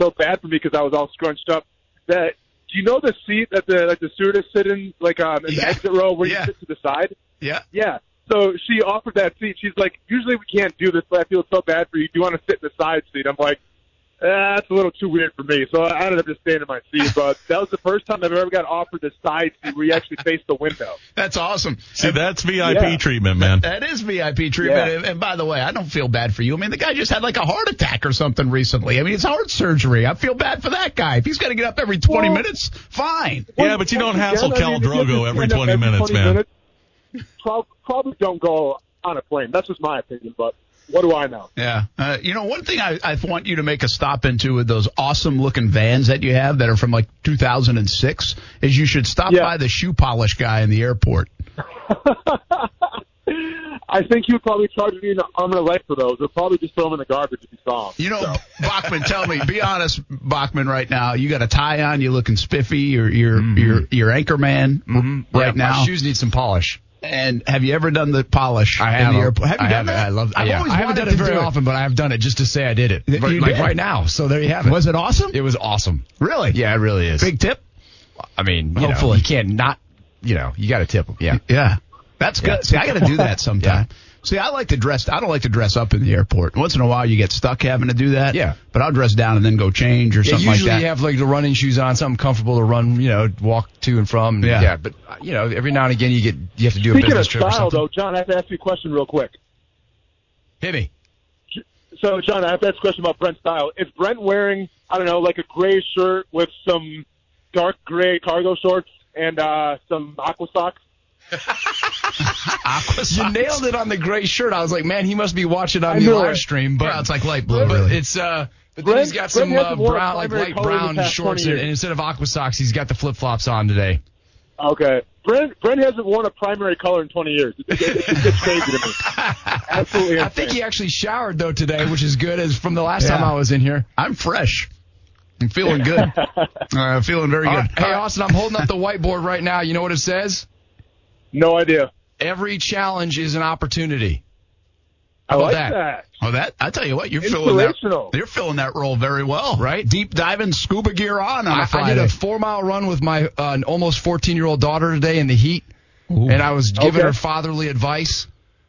so bad for me because I was all scrunched up. That do you know the seat that the like the stewardess sit in, like um, in Yeah. the exit row where Yeah. you sit to the side? Yeah. Yeah. So she offered that seat. She's like, usually we can't do this, but I feel so bad for you. Do you want to sit in the side seat? I'm like, eh, that's a little too weird for me. So I ended up just staying in my seat. But that was the first time I've ever got offered the side seat where you actually face the window. That's awesome. See, that's VIP Yeah. treatment, man. That is VIP treatment. Yeah. And, and by the way, I don't feel bad for you. I mean, the guy just had like a heart attack or something recently. I mean, it's heart surgery. I feel bad for that guy. If he's got to get up every 20 Well- minutes, fine. Yeah, but you don't hassle again, I Cal mean, Drogo every 20 minutes, 20 man. minutes, probably don't go on a plane. That's just my opinion, but what do I know? Yeah. Uh, you know, one thing I, I want you to make a stop into with those awesome looking vans that you have that are from like 2006 is you should stop Yeah. by the shoe polish guy in the airport. I think he would probably charge me an arm and a leg for those, or probably just throw them in the garbage if he saw them. You know, Bachman, tell me, be honest, Bachman, right now. You got a tie on, you're looking spiffy, you're, you're, you're, you're anchor man Mm-hmm. Yeah, right now. My shoes need some polish. And have you ever done the polish I in have. the airport? Have you I done have, that? I love. I've yeah. always I haven't done it very do often, but I have done it just to say I did it. You Right- like did? right now. So there you have it. Was it awesome? It was awesome. Really? Yeah, it really is. Big tip? I mean, you Hopefully. know, you can't not. You know, you got to tip them. Yeah. Yeah. That's good. Yeah. See, I got to do that sometime. See, I like to dress. I don't like to dress up in the airport. Once in a while, you get stuck having to do that. Yeah. But I'll dress down and then go change or Yeah, something like that. Usually, you have like the running shoes on, something comfortable to run, you know, walk to and from. Yeah. yeah but you know, every now and again you get you have to do a Speaking of business trip or style, something. though, John, I have to ask you a question real quick. Hit me. So, John, I have to ask a question about Brent's style. Is Brent wearing, I don't know, like a gray shirt with some dark gray cargo shorts and uh, some aqua socks? Aqua You nailed it on the gray shirt. I was like, man, he must be watching on I the live it. stream. But Well, it's like light blue, but. It's uh, but then Brent- he's got Brent some uh, hasn't worn a brown, like light color in the brown shorts, and, instead of aqua socks, he's got the flip flops on today. Okay. Brent, Brent hasn't worn a primary color in 20 years. It's, it's, it's crazy to me. Absolutely I think he actually showered though today, which is good as from the last Yeah. time I was in here. I'm fresh. I'm feeling good. uh, feeling very All good. right. Hey, Austen, I'm holding up the whiteboard right now. You know what it says? No idea. Every challenge is an opportunity. I How about like that? that. Oh, that I tell you what, you're filling that. You're filling that role very well, Right? Deep diving scuba gear on on a I, I did a four mile run with my uh, almost 14 year old daughter today in the heat, and I was giving Okay. her fatherly advice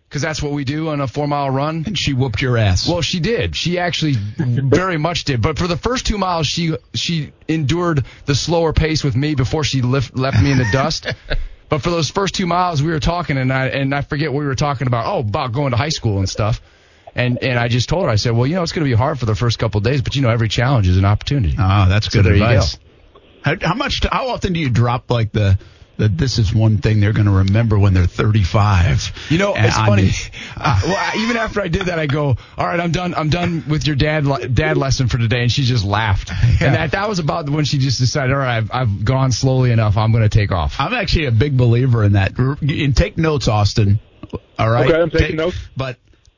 because that's what we do on a four mile run. and she whooped your ass. Well, she did. She actually very much did. But for the first two miles, she she endured the slower pace with me before she left left me in the dust. But for those first two miles, we were talking, and I and I forget what we were talking about. Oh, about going to high school and stuff. And and I just told her, I said, well, you know, it's going to be hard for the first couple of days, but you know, every challenge is an opportunity. oh, that's So good advice. How, how much? How often do you drop like the? The this is one thing they're going to remember when they're 35. You know, And it's on funny. Uh, well, I- even after I did that, I go, "All right, I'm done. I'm done with your dad le- dad lesson for today." And she just laughed. Yeah. And that that was about when she just decided, "All right, I've, I've gone slowly enough. I'm going to take off." I'm actually a big believer in that. And take notes, Austen. All right. Okay, I'm taking Take- notes. But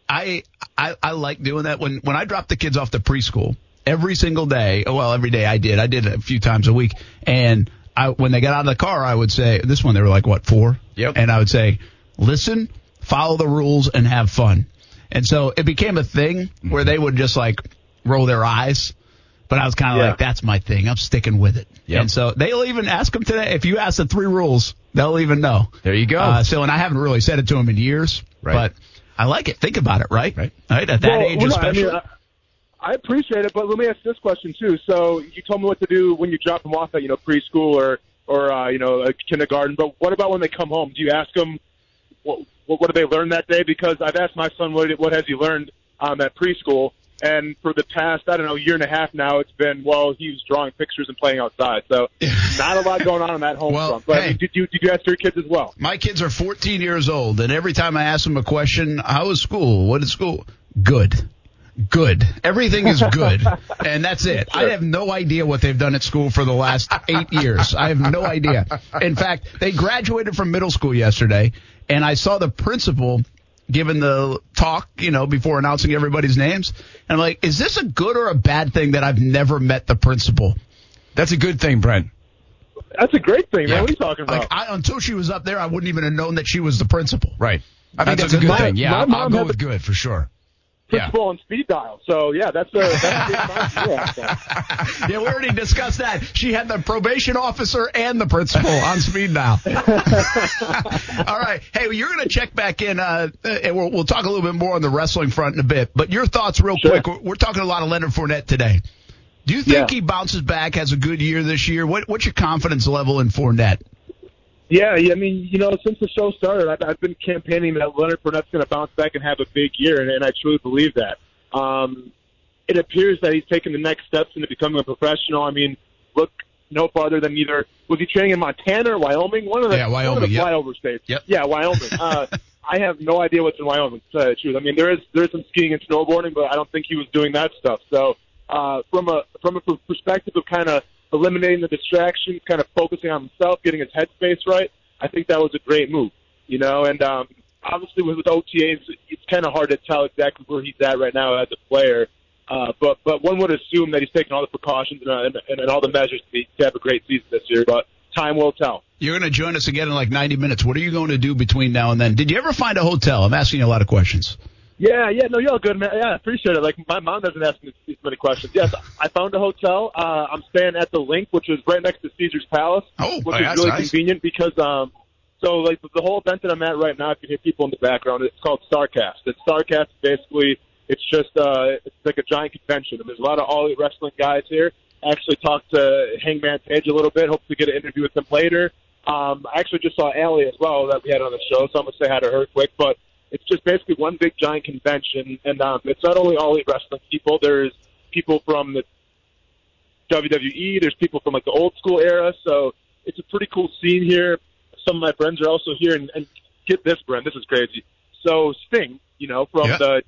I, I I like doing that when when I drop the kids off to preschool every single day. Well, every day I did. I did it a few times a week. And I when they got out of the car, I would say this one they were like what four? Yep. And I would say, listen, follow the rules, and have fun. And so it became a thing where they would just like roll their eyes. But I was kind of Yeah. like, that's my thing. I'm sticking with it. Yep. And so they'll even ask them today. If you ask the three rules, they'll even know. There you go. Uh, so, and I haven't really said it to them in years, Right. but I like it. Think about it, right? Right. Right. At that Well, age, well, no, especially. I, mean, I, I appreciate it, but let me ask this question too. So you told me what to do when you drop them off at you know preschool or or uh, you know a kindergarten, but what about when they come home? Do you ask them what what, what did they learn that day? Because I've asked my son what what has he learned um, at preschool, and for the past I don't know year and a half now, it's been well he was drawing pictures and playing outside, so not a lot going on on that home Well, front. But I mean, did you did you ask your kids as well? My kids are 14 years old, and every time I ask them a question, how was school? What is school? Good. Good. Everything is good. and that's it. I have no idea what they've done at school for the last eight years. I have no idea. In fact, they graduated from middle school yesterday, and I saw the principal giving the talk, you know, before announcing everybody's names. And I'm like, is this a good or a bad thing that I've never met the principal? That's a good thing, Brent. That's a great thing, man. What are you talking about? Like, I, until she was up there, I wouldn't even have known that she was the principal. Right. I think That's that's, a a good good thing. thing. Yeah, I'll, I'll go with the- good for sure. Yeah. Principal on speed dial. So yeah, that's a that's a big amount to do, I think. Yeah, we already discussed that. She had the probation officer and the principal on speed dial. All right. Hey, well, you're going to check back in, uh, and we'll, we'll talk a little bit more on the wrestling front in a bit. But your thoughts, real Sure. quick. We're, we're talking a lot of Leonard Fournette today. Do you think Yeah. he bounces back, has a good year this year? What, what's your confidence level in Fournette? Yeah, I mean, you know, since the show started, I've, I've been campaigning that Leonard Fournette's going to bounce back and have a big year, and, and I truly believe that. Um, it appears that he's taken the next steps into becoming a professional. I mean, look no farther than either was he training in Montana or Wyoming? One of the Yeah, one of Wyoming, the yep. flyover states. Yep. Yeah, Wyoming. Uh, I have no idea what's in Wyoming. To tell you the truth, I mean, there is there is some skiing and snowboarding, but I don't think he was doing that stuff. So, uh, from a from a perspective of kind of eliminating the distractions, kind of focusing on himself, getting his headspace right, I think that was a great move. You know, and um, obviously with, with OTAs, it's kind of hard to tell exactly where he's at right now as a player. Uh, but but one would assume that he's taking all the precautions and, uh, and, and all the measures to, be, to have a great season this year. But time will tell. You're going to join us again in like 90 minutes. What are you going to do between now and then? Did you ever find a hotel? I'm asking you a lot of questions. Yeah, yeah, no, you're all good, man. Yeah, I appreciate it. Like my mom doesn't ask me these many questions. Yes, I found a hotel. Uh, I'm staying at the LINQ, which is right next to Caesar's Palace, Oh, which oh, is really nice. convenient because um, so like the whole event that I'm at right now, if you hear people in the background, it's called Starrcast. It's Starrcast basically. It's just uh, it's like a giant convention, and there's a lot of all elite wrestling guys here. I actually talked to Hangman Page a little bit. Hope to get an interview with him later. Um, I actually just saw Allie as well that we had on the show, so I'm gonna say hi to her quick. But it's just basically one big giant convention, and um, it's not only all elite wrestling people. There's people from the WWE. There's people from like the old school era. So it's a pretty cool scene here. Some of my friends are also here, and, and get this, Brent. This is crazy. So Sting, you know, from Yeah. the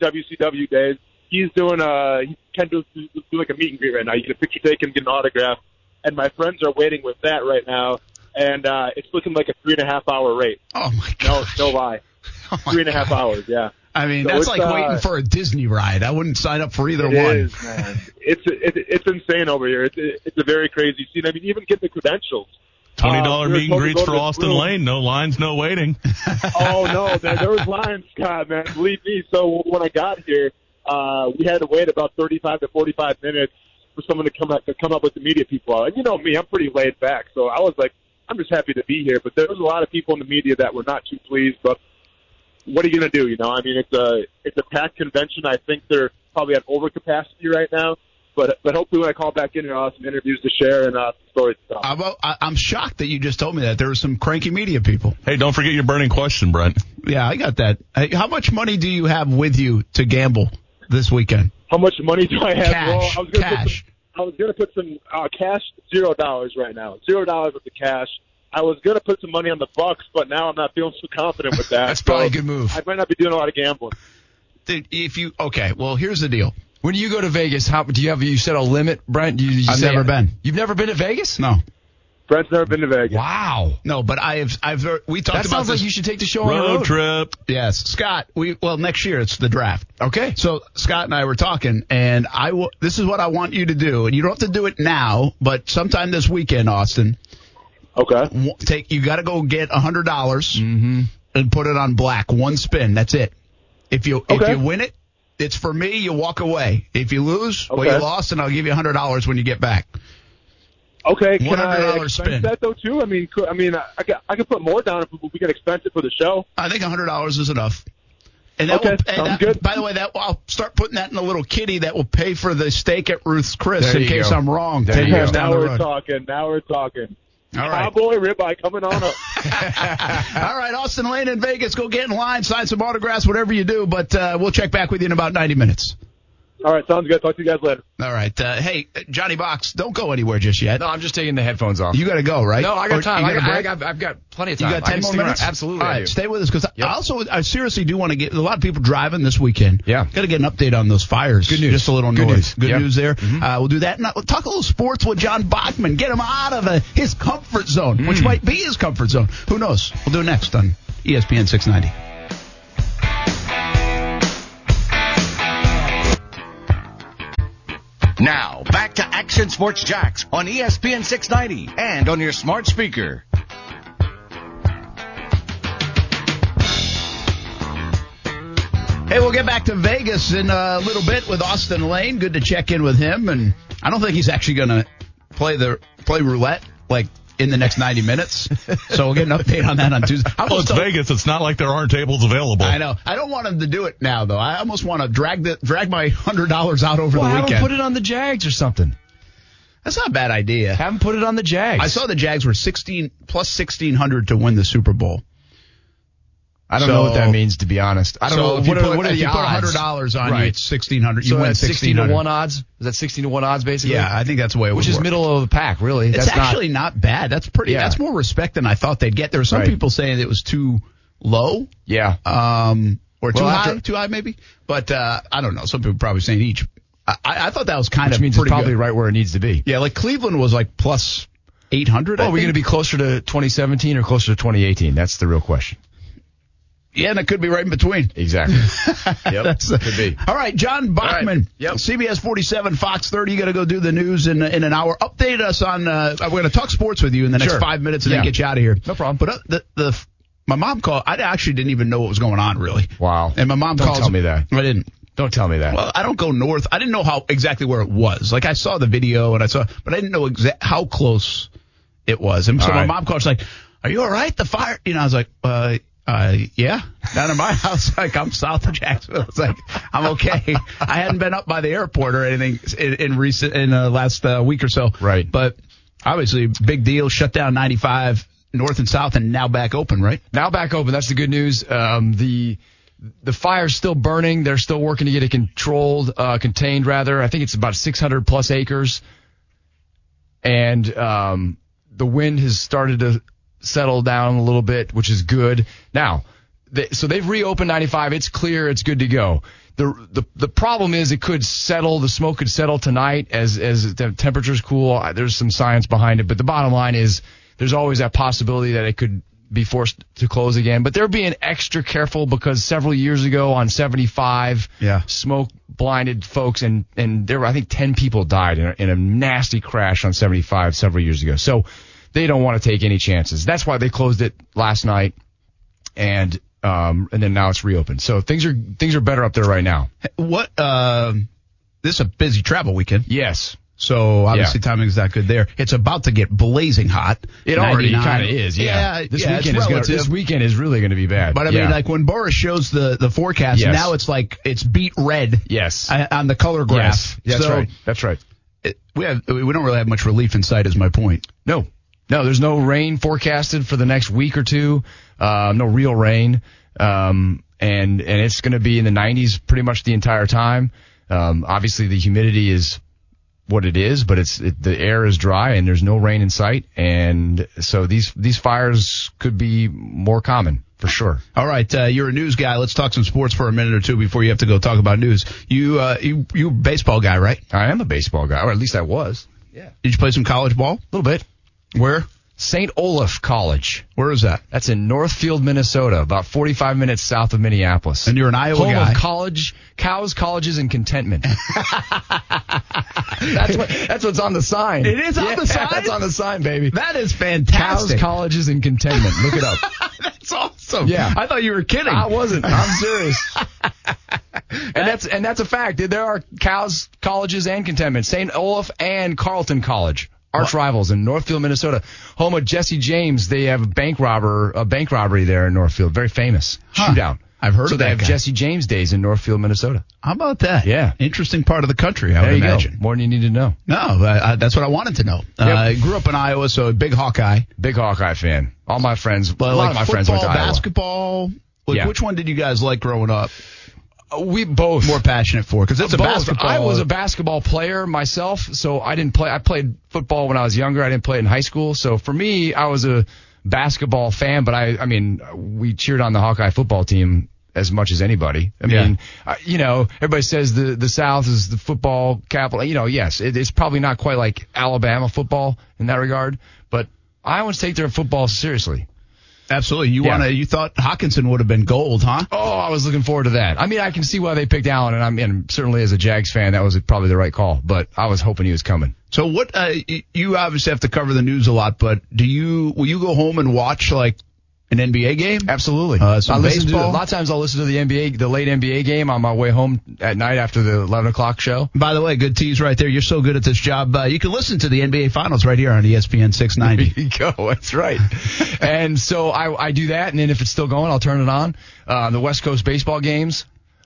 WCW days, he's doing a he can do, do like a meet and greet right now. You get a picture taken, get an autograph, and my friends are waiting with that right now, and uh, it's looking like a three and a half hour wait. Oh, my No, God. no lie, Oh, three and a half hours. Yeah. I mean, So that's like uh, waiting for a Disney ride. I wouldn't sign up for either It one. is, man. It's it, it's insane over here. It's it's a very crazy scene. I mean, even get the credentials. Twenty dollar Uh, meet and greets for Austen room. Lane. No lines, no waiting. Oh no, there, there was lines, Scott. Man, believe me. So when I got here, uh, we had to wait about thirty-five to forty-five minutes for someone to come up to come up with the media people. And you know me, I'm pretty laid back, so I was like, I'm just happy to be here. But there was a lot of people in the media that were not too pleased. But what are you going to do? You know, I mean, it's a it's a packed convention. I think they're probably at overcapacity right now. But but hopefully when I call back in, here, I'll have some interviews to share and uh, some stories to tell. I'm, I- I'm shocked that you just told me that. There were some cranky media people. Hey, don't forget your burning question, Brent. Yeah, I got that. Hey, how much money do you have with you to gamble this weekend? How much money do I have? Cash, Well, I was gonna cash. Put some, I was gonna put some uh, cash, zero dollars right now. Zero dollars with the cash. I was gonna put some money on the Bucks, but now I'm not feeling so confident with that. That's probably So a good move. I might not be doing a lot of gambling. Dude, If you okay, well, here's the deal. When you go to Vegas, how do you have you set a limit, Brent? You, you I've say- never been. You've never been to Vegas? No, Brent's never been to Vegas. Wow. no, but I have. I've. We talked about That about sounds this. like you should take the show on the Road road. trip. Yes, Scott. We well next year it's the draft. Okay. So Scott and I were talking, and I will. This is what I want you to do, and you don't have to do it now, but sometime this weekend, Austen. Okay. Take you got to go get a hundred dollars Mm-hmm. and put it on black. One spin. That's it. If you if you win it, It's for me. You walk away. If you lose, well, you lost, and I'll give you a hundred dollars when you get back. Okay, can I $100 expense that though too? I mean, could, I mean, I, I could I could put more down if we can expense it for the show. I think hundred dollars is enough. And that Okay, will, and sounds that- good. By the way, that I'll start putting that in a little kitty that will pay for the steak at Ruth's Chris There in case go. I'm wrong. There ten you years go. down now the we're road. talking. Now we're talking. All right. Cowboy ribeye coming on up. All right, Austen Lane in Vegas. Go get in line, sign some autographs, whatever you do. But uh, we'll check back with you in about 90 minutes. All right, sounds good. Talk to you guys later. All right. Uh, hey, Johnny Box, don't go anywhere just yet. No, I'm just taking the headphones off. You got to go, right? no, I Or got time. you I got, I got, I've got plenty of time. You got 10 more stick around. minutes? Absolutely. All I right, do. stay with us because Yep. I also, I seriously do want to get a lot of people driving this weekend. Yeah. Got to get an update on those fires. Good news. Just a little Good noise. news. Good Yep. news there. Uh, we'll do that. And we'll talk a little sports with John Bachman. Get him out of uh, his comfort zone, which might be his comfort zone. Who knows? We'll do it next on ESPN 690. Now, back to Action Sports Jax on ESPN 690 and on your smart speaker. Hey, we'll get back to Vegas in a little bit with Austen Lane. Good to check in with him, and I don't think he's actually going to play the play roulette like in the next 90 minutes. so we'll get an update on that on Tuesday. I Well, almost it's don't- Vegas. It's not like there aren't tables available. I know. I don't want him to do it now, though. I almost want to drag the drag my hundred dollars out over Well, the have weekend. them put it on the Jags or something. That's not a bad idea. Have them put it on the Jags. I saw the Jags were 16 plus 1600 to win the Super Bowl. I don't So- know what that means, to be honest. I don't so know. if you What are, put, what are if the you put odds? hundred dollars on Right. you, it's 1600. You so win that's 16 to 1 odds? Is that 16 to 1 odds, basically? Yeah, I think that's the way it Which is work. middle of the pack, really. It's That's actually not, bad. That's pretty. Yeah. That's more respect than I thought they'd get. There were some Right. people saying it was too low. Yeah. um, or too Well, high, after- too high maybe. But uh, I don't know. Some people probably saying each. I, I thought that was kind Which of means it's probably good. right where it needs to be. Yeah, like Cleveland was like plus 800. Oh, I are we going to be closer to 2017 or closer to 2018? That's the real question. Yeah, and it could be right in between. Exactly. yep. That's could be. All right, John Bachman, right. Yep. CBS 47, Fox 30. You got to go do the news in in an hour. Update us on. Uh, we're going to talk sports with you in the next Sure. five minutes and then get you out of here. No problem. But uh, the the my mom called. I actually didn't even know what was going on really. Wow. And my mom Don't calls. tell me that. I didn't. Don't tell me that. Well, I don't go north. I didn't know how exactly where it was. Like I saw the video and I saw, but I didn't know exa- how close it was. And so All my right. mom called. She's like, "Are you all right? The fire?" You know, I was like, "Uh, uh, yeah." Down in my house, like I'm south of Jacksonville. It's like I'm okay. I hadn't been up by the airport or anything in, in recent in the last uh, week or so. Right. But obviously, big deal. Shut down 95 north and south, and now back open. Right. now back open. That's the good news. Um, the the fire's still burning. They're still working to get it controlled, uh, contained rather. I think it's about 600 plus acres, and um, the wind has started to settle down a little bit, which is good. Now, they, so they've reopened 95. It's clear. It's good to go. The, the the problem is it could settle. The smoke could settle tonight as as the temperatures cool. There's some science behind it, but the bottom line is there's always that possibility that it could be forced to close again. But they're being extra careful because several years ago on 75, Yeah. smoke blinded folks and and there were I think 10 people died in a, in a nasty crash on 75 several years ago. So they don't want to take any chances. That's why they closed it last night and um and then now it's reopened. So things are things are better up there right now. What? Um, this is a busy travel weekend. Yes. So obviously timing is not good there. It's about to get blazing hot. It already kind of is, yeah. this yeah, weekend is gonna, this weekend is really going to be bad. But I Yeah. mean, like when Boris shows the the forecast, Yes. now it's like it's beat red yes, uh, on the color graph. yes, that's So right, that's right. it- we have we don't really have much relief in sight. Is my point. No, no, there's no rain forecasted for the next week or two. Uh, no real rain, um, and and it's going to be in the 90s pretty much the entire time. Um, obviously, the humidity is what it is, but it's it, the air is dry and there's no rain in sight, and so these these fires could be more common for sure. All right, uh, you're a news guy. Let's talk some sports for a minute or two before you have to go talk about news. You uh, you you a baseball guy, right? I am a baseball guy, or at least I was. Yeah, Did you play some college ball? a little bit. Where? St. Olaf College. Where is that? That's in Northfield, Minnesota, about 45 minutes south of Minneapolis. And you're an Iowa Home guy. of college, cows, colleges, and contentment. that's what that's what's on the sign. It is on the sign? That's on the sign, baby. That is fantastic. Cows, colleges, and contentment. Look it up. That's awesome. Yeah. I thought you were kidding. I wasn't. I'm serious. and that's and that's a fact. There are cows colleges and contentment. St. Olaf and Carleton College. Arch rivals in Northfield, Minnesota, home of Jesse James. They have a bank robber, a bank robbery there in Northfield, very famous Huh. shootout. I've heard so of they have guy. Jesse James days in Northfield, Minnesota. How about that? Yeah. Interesting part of the country, I there would you imagine. go. More than you need to know. No, that's what I wanted to know. Uh, I grew up in Iowa, so a big Hawkeye. Big Hawkeye fan. All my friends, But a lot like of my football, friends went to Iowa. basketball. Like, Yeah. Which one did you guys like growing up? We both More passionate for because it's a Both. basketball. I was a basketball player myself, so I didn't play. I played football when I was younger. I didn't play in high school. So for me, I was a basketball fan. But I, I mean, we cheered on the Hawkeye football team as much as anybody. I Yeah. mean, uh, you know, everybody says the the South is the football capital. You know, yes, it, it's probably not quite like Alabama football in that regard, but Iowans take their football seriously. Absolutely. You Yeah. wanna? You thought Hockenson would have been gold, huh? Oh, I was looking forward to that. I mean, I can see why they picked Allen, and I mean, certainly as a Jags fan, that was probably the right call. But I was hoping he was coming. So what? Uh, you obviously have to cover the news a lot, but do you? Will you go home and watch like an NBA game? Absolutely. Uh, I listen to a lot of times. I'll listen to the NBA, the late NBA game on my way home at night after the 11 o'clock show. By the way, good tease right there. You're so good at this job. Uh, you can listen to the NBA Finals right here on ESPN 690. There you go. That's right. and so I, I do that, and then if it's still going, I'll turn it on. Uh, the West Coast baseball games.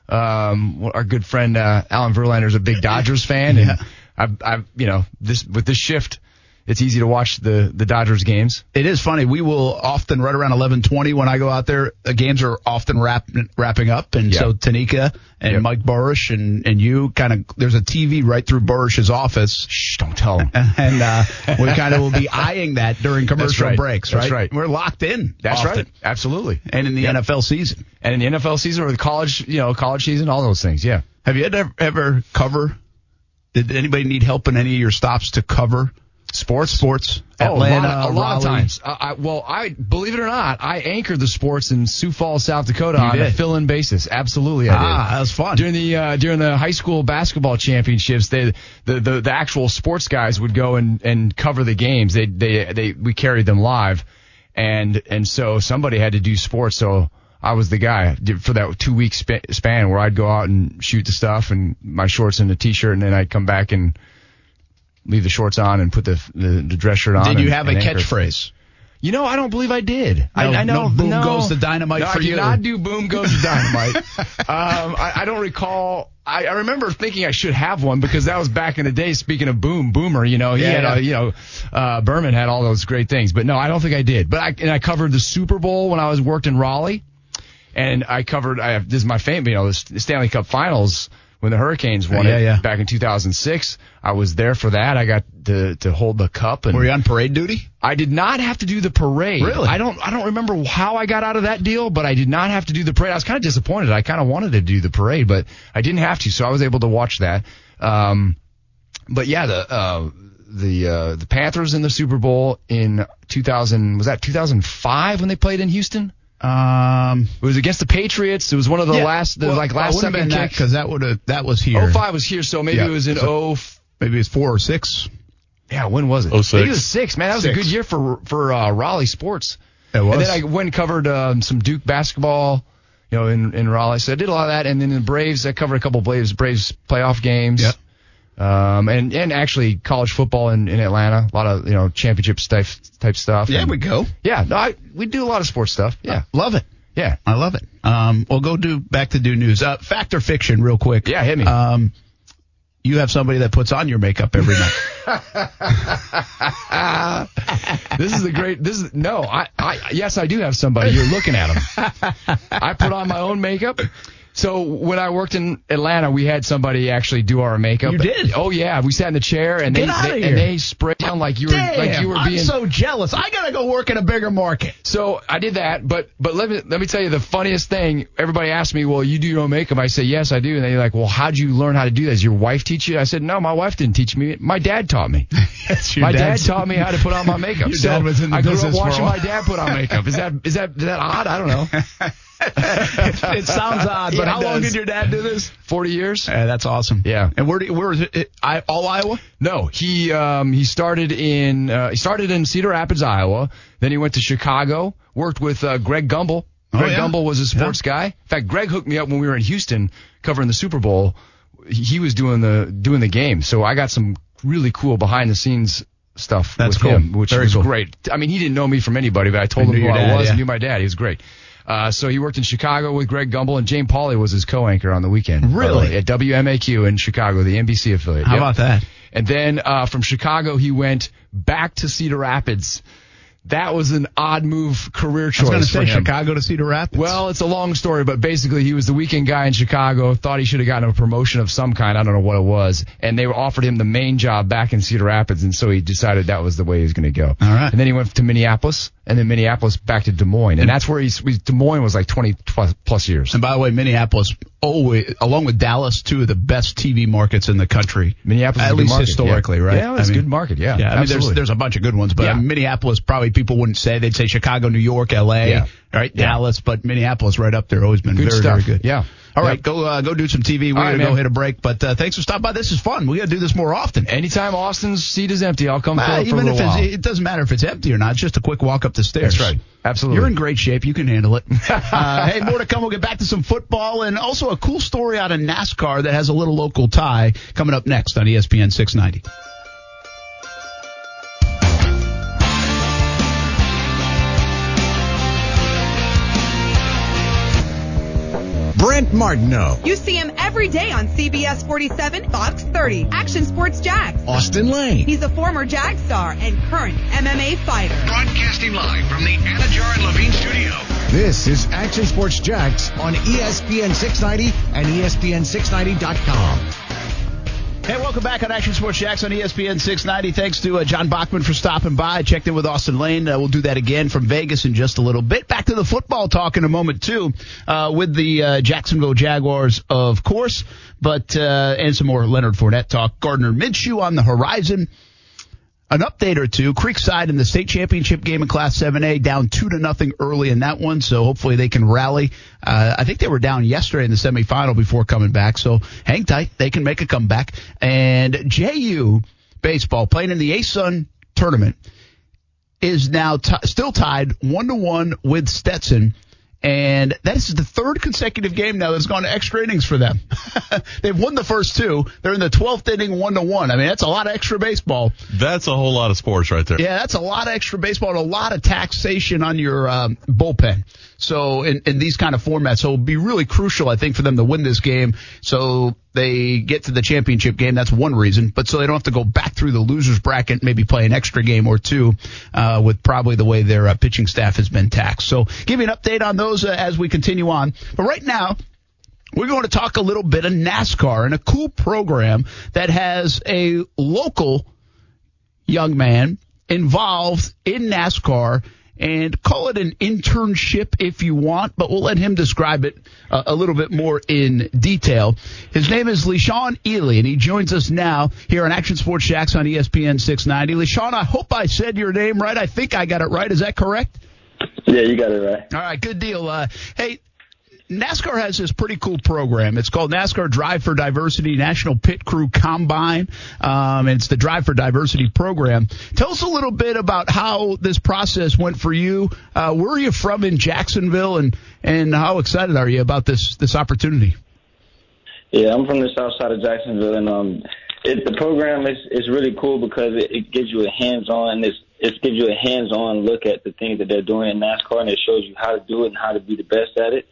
Um, our good friend uh, Alan is a big Dodgers fan, and I've, I've, you know, this with this shift, it's easy to watch the the Dodgers games. It is funny. We will often right around 11:20 when I go out there. The games are often wrap, wrapping up, and Yeah. so Tanika and Yep. Mike Burrish and and you kind of there's a TV right through Burrish's office, Shh, don't tell him. and uh, we kind of will be eyeing that during commercial right. breaks. That's right? right. We're locked in. That's often. right. Absolutely. And in the Yep. NFL season, And in the NFL season or the college, you know, college season, all those things. Yeah. have you ever ever cover? Did anybody need help in any of your stops to cover Sports. sports? Oh, Atlanta, a lot, of, a lot of times. I, I, well, I believe it or not, I anchored the sports in Sioux Falls, South Dakota on a fill-in basis. Absolutely, I did. Ah, that was fun. During the uh, during the high school basketball championships, they the, the the actual sports guys would go and and cover the games. They they they we carried them live, and and so somebody had to do sports. So I was the guy for that two week span where I'd go out and shoot the stuff and my shorts and a t-shirt, and then I'd come back and leave the shorts on and put the the, the dress shirt on. Did you and- have a anchor. catchphrase? You know, I don't believe I did. I, No- I know. no boom no. goes the dynamite No, for I did not do boom goes the dynamite. um, I, I don't recall. I, I remember thinking I should have one because that was back in the day. Speaking of boom, boomer, you know, he Yeah, had, yeah. uh, you know, uh, Berman had all those great things. But no, I don't think I did. But I and I covered the Super Bowl when I was worked in Raleigh, and I covered. I have, this is my fame. You know, the Stanley Cup Finals when the Hurricanes won Yeah, it yeah. back in 2006. I was there for that. I got to to hold the cup and. Were you on parade duty? I did not have to do the parade. Really? I don't I don't remember how I got out of that deal, but I did not have to do the parade. I was kind of disappointed. I kind of wanted to do the parade, but I didn't have to, so I was able to watch that. Um, but yeah, the uh, the uh, the Panthers in the Super Bowl in 2000 was that 2005 when they played in Houston. Um, It was against the Patriots. It was one of the last the like last seven kick. because that would have that was here. Oh five was here, so maybe Yeah. it was in So- oh. Maybe it's four or six. Yeah, when was it? Oh six. Maybe it was six. Man, that was Six. a good year for for uh, Raleigh sports. It was. And then I went and covered um, some Duke basketball, you know, in, in Raleigh. So I did a lot of that. And then the Braves, I covered a couple of Braves Braves playoff games. Yep. Um, and, and actually college football in, in Atlanta, a lot of, you know, championship type, type stuff. there And- we go. Yeah, no, I, we do a lot of sports stuff. Yeah. Love it. Yeah. I love it. Um, we'll go do back to do news. Uh, fact or fiction, real quick. Yeah, hit me. Um, you have somebody that puts on your makeup every night. this is the great, this is, no, I, I, yes, I do have somebody. You're looking at him. I put on my own makeup. So when I worked in Atlanta, we had somebody actually do our makeup. You did? Oh yeah, we sat in the chair and Get they, they and they sprayed down like you were Damn, like you were I'm being. so jealous. I gotta go work in a bigger market. So I did that, but but let me let me tell you the funniest thing. Everybody asked me, "Well, you do your own makeup?" I say, "Yes, I do." And they're like, "Well, how'd you learn how to do that? Does your wife teach you?" I said, "No, my wife didn't teach me. My dad taught me. My dad taught me how to put on my makeup. Your so dad was in the I grew up business for a watching my dad put on makeup. Is that is that is that odd? I don't know. it sounds odd, but Yeah, how long did your dad do this? Forty years. Uh, that's awesome. Yeah. And where do where is it? I, all Iowa? No, he um, he started in uh, he started in Cedar Rapids, Iowa. Then he went to Chicago, worked with uh, Greg Gumbel Oh, Greg yeah? Gumbel was a sports guy. In fact, Greg hooked me up when we were in Houston covering the Super Bowl. He was doing the doing the game, so I got some really cool behind the scenes stuff That's with cool. him, which Very was cool. great. I mean, he didn't know me from anybody, but I told I him who I dad, was yeah. and knew my dad. He was great. Uh, so he worked in Chicago with Greg Gumbel, and Jane Pauley was his co-anchor on the weekend. the Really? way, At WMAQ in Chicago, the NBC affiliate. How Yep. about that? And then uh, from Chicago, he went back to Cedar Rapids. That was an odd move career choice. I was going to say. Chicago to Cedar Rapids. Well, it's a long story, but basically he was the weekend guy in Chicago, thought he should have gotten a promotion of some kind. I don't know what it was. And they offered him the main job back in Cedar Rapids. And so he decided that was the way he was going to go. All right. And then he went to Minneapolis and then Minneapolis back to Des Moines. And that's where he's, Des Moines was like 20 plus, plus years. And by the way, Minneapolis, always, along with Dallas, two of the best TV markets in the country. Minneapolis is at a good least market, historically, yeah. right? Yeah, it's a good market, yeah, Yeah, I mean, there's there's a bunch of good ones, but Yeah. Minneapolis probably people wouldn't say they'd say Chicago, New York, L.A. Yeah. Right, Yeah. Dallas, but Minneapolis right up there. Always been Good very stuff. very good. Yeah. All right, Yep. go uh, go do some TV. We're All right, gonna go hit a break, but uh, thanks for stopping by. This is fun. We got to do this more often. Anytime Austen's seat is empty, I'll come Uh, fill it for a even if it doesn't matter if it's empty or not. It's just a quick walk up the stairs. That's right. Absolutely. You're in great shape. You can handle it. uh, hey, more to come. We'll get back to some football and also a cool story out of NASCAR that has a little local tie coming up next on ESPN 690. Brent Martineau, You see him every day on CBS 47, Fox 30, Action Sports Jax. Austen Lane, He's a former Jag star and current MMA fighter. Broadcasting live from the Anidjar and Levine studio. This is Action Sports Jax on ESPN 690 and E ESPN690.com. Hey, welcome back on Action Sports Jax on ESPN 690. Thanks to uh, John Bachman for stopping by. I Checked in with Austen Lane. Uh, we'll do that again from Vegas in just a little bit. Back to the football talk in a moment too, uh, with the uh, Jacksonville Jaguars, of course, but uh, and some more Leonard Fournette talk. Gardner Minshew on the horizon. An update or two. Creekside in the state championship game in Class 7A down two to nothing early in that one, so hopefully they can rally. Uh, I think they were down yesterday in the semifinal before coming back, so hang tight. They can make a comeback. And JU baseball playing in the ASUN tournament is now t- still tied one to one with Stetson. And that is the third consecutive game now that's gone to extra innings for them. They've won the first two. They're in the 12th inning, one to one. I mean, that's a lot of extra baseball. That's a whole lot of sports right there. Yeah, that's a lot of extra baseball and a lot of taxation on your um, bullpen. So in, in these kind of formats, so it'll be really crucial, I think, for them to win this game. So they get to the championship game. That's one reason, but so they don't have to go back through the losers bracket, maybe play an extra game or two, uh, with probably the way their uh, pitching staff has been taxed. So give you an update on those uh, as we continue on. But right now, we're going to talk a little bit of NASCAR and a cool program that has a local young man involved in NASCAR and call it an internship if you want, but we'll let him describe it uh, a little bit more in detail. His name is Leishaun Ealey, and he joins us now here on Action Sports Jax on ESPN 690. Leishaun, I hope I said your name right. I think I got it right. Is that correct? Yeah, you got it right. All right, good deal. Uh, hey, NASCAR has this pretty cool program. It's called NASCAR Drive for Diversity National Pit Crew Combine. Um, it's the Drive for Diversity program. Tell us a little bit about how this process went for you. Uh, where are you from in Jacksonville, and and how excited are you about this this opportunity? Yeah, I'm from the south side of Jacksonville, and um, it, the program is is really cool because it, it gives you a hands-on. It's it gives you a hands-on look at the things that they're doing in NASCAR, and it shows you how to do it and how to be the best at it.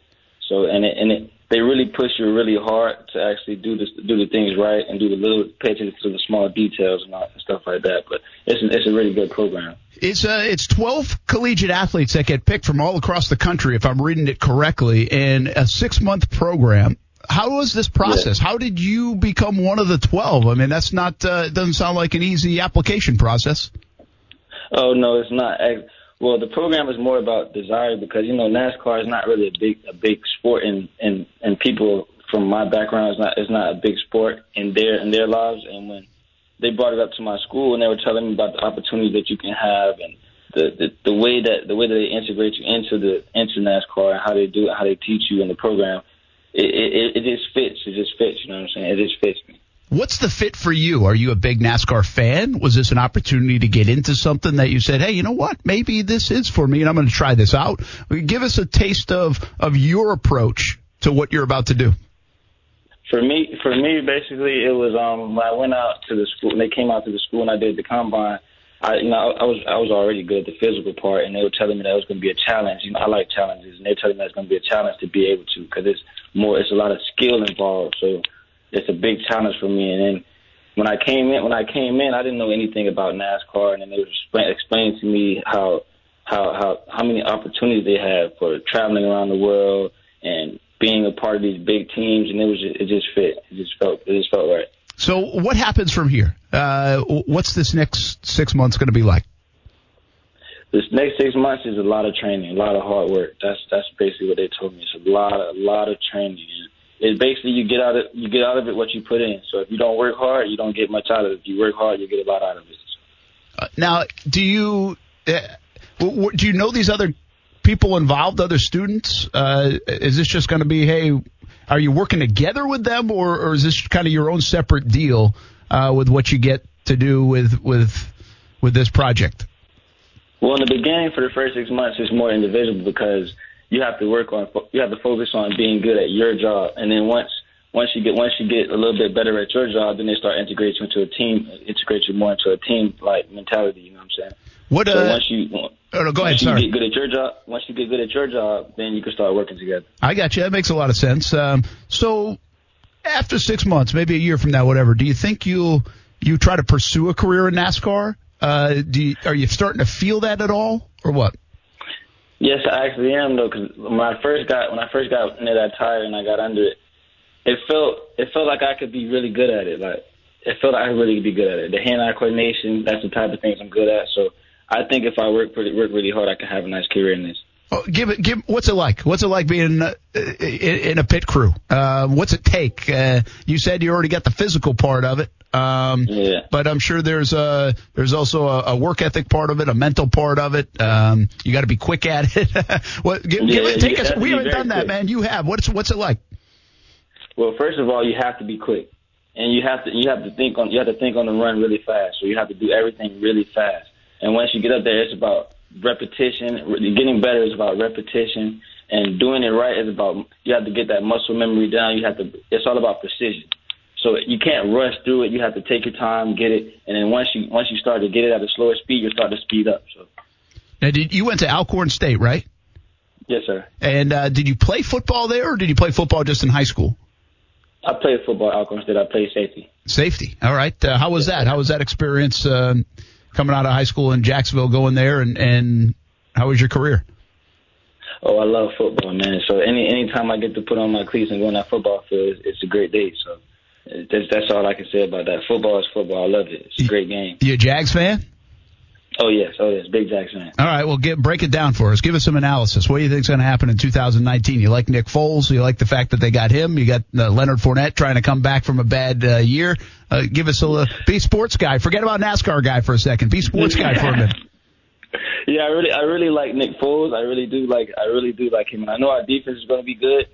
So, and it, and it, they really push you really hard to actually do this, do the things right, and do the little pay attention to the small details and, all, and stuff like that. But it's it's a really good program. It's uh, it's 12 collegiate athletes that get picked from all across the country, if I'm reading it correctly, and a six month program. How was this process? How did you become one of the 12? I mean, that's not uh, it doesn't sound like an easy application process. Oh no, it's not. Ex- Well, the program is more about desire because you know NASCAR is not really a big a big sport, and and and people from my background is not is not a big sport in their in their lives. And when they brought it up to my school and they were telling me about the opportunities that you can have and the the, the way that the way that they integrate you into the into NASCAR and how they do it, how they teach you in the program, it it, it just fits. It just fits. You know what I'm saying? It just fits me. What's the fit for you? Are you a big NASCAR fan? Was this an opportunity to get into something that you said, hey, you know what? Maybe this is for me and I'm going to try this out. Give us a taste of, of your approach to what you're about to do. For me, for me, basically, it was um when I went out to the school. When they came out to the school and I did the combine. I, you know, I was I was already good at the physical part, and they were telling me that it was going to be a challenge. You know, I like challenges, and they're telling me that it's going to be a challenge to be able to, because it's more, it's a lot of skill involved. So it's a big challenge for me. And then when I came in, when I came in, I didn't know anything about NASCAR, and then they were explain, explaining to me how how how how many opportunities they have for traveling around the world and being a part of these big teams, and it was just, it just fit. It just felt it just felt right. So what happens from here? Uh, what's this next six months going to be like? This next six months is a lot of training, a lot of hard work. That's that's basically what they told me. It's a lot, a lot of training. It's basically you get out of you get out of it what you put in. So if you don't work hard, you don't get much out of it. If you work hard, you get a lot out of it. Uh, now, do you uh, do you know these other people involved, other students? Uh, is this just going to be, hey, are you working together with them, or, or is this kind of your own separate deal uh, with what you get to do with with with this project? Well, in the beginning, for the first six months, it's more individual because you have to work on, you have to focus on being good at your job, and then once once you get once you get a little bit better at your job, then they start integrating you into a team, integrate you more into a team like mentality. You know what I'm saying? What? So uh, once you oh, no, go ahead. once Sorry. you get good at your job, once you get good at your job, then you can start working together. I got you. That makes a lot of sense. Um, so after six months, maybe a year from now, whatever, do you think you'll you try to pursue a career in NASCAR? Uh, do you, are you starting to feel that at all, or what? Yes, I actually am though, because when I first got when I first got near that tire and I got under it, it felt it felt like I could be really good at it. Like it felt like I really could be good at it. The hand-eye coordination, that's the type of things I'm good at. So I think if I work pretty work really hard, I can have a nice career in this. Oh, give it. Give. What's it like? What's it like being uh, in, in a pit crew? Uh, what's it take? Uh, you said you already got the physical part of it. Um, yeah. But I'm sure there's a there's also a, a work ethic part of it, a mental part of it. Um, you got to be quick at it. what? Give, Yeah, give it, take us. We haven't done that, quick. man. You have. What's what's it like? Well, first of all, you have to be quick, and you have to you have to think on you have to think on the run really fast. So you have to do everything really fast. And once you get up there, it's about repetition. Getting better is about repetition, and doing it right is about you have to get that muscle memory down. You have to. It's all about precision. So you can't rush through it. You have to take your time, get it, and then once you once you start to get it at a slower speed, you start to speed up. So Now, did you went to Alcorn State, right? yes, sir. And uh, did you play football there, or did you play football just in high school? I played football at Alcorn State. I played safety. Safety. All right. Uh, how was that? How was that experience um, coming out of high school in Jacksonville, going there, and and how was your career? Oh, I love football, man. So any anytime I get to put on my cleats and go on that football field, it's, a great day. So that's that's all I can say about that. Football is football. I love it. It's a great game. You a Jags fan? Oh yes, oh yes, big Jackson. All right, well, get, break it down for us. Give us some analysis. What do you think's going to happen in 2019? You like Nick Foles? You like the fact that they got him? You got uh, Leonard Fournette trying to come back from a bad uh, year. Uh, give us a little, be sports guy. Forget about NASCAR guy for a second. Be sports guy for a minute. Yeah, I really I really like Nick Foles. I really do like I really do like him, and I know our defense is going to be good.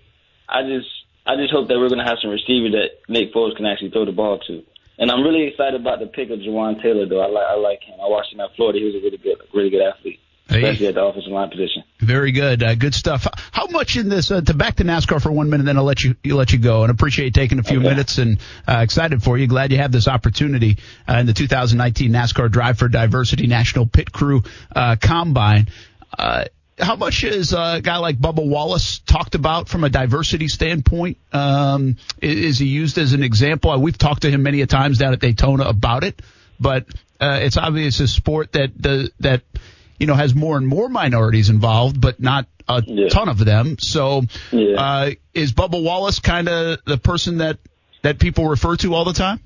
I just I just hope that we're going to have some receivers that Nick Foles can actually throw the ball to. And I'm really excited about the pick of Jawaan Taylor, though. I like I like him. I watched him at Florida. He was a really good really good athlete, especially at the offensive line position. Very good, uh, good stuff. How much in this? Uh, to back to NASCAR for one minute, then I'll let you, you let you go. And appreciate taking a few minutes and uh, excited for you. Glad you have this opportunity uh, in the 2019 NASCAR Drive for Diversity National Pit Crew uh, Combine. How much is a guy like Bubba Wallace talked about from a diversity standpoint? Um, is, he used as an example? We've talked to him many a times down at Daytona about it, but uh, it's obvious a sport that the, that you know has more and more minorities involved, but not a ton of them. So, uh, is Bubba Wallace kind of the person that that people refer to all the time?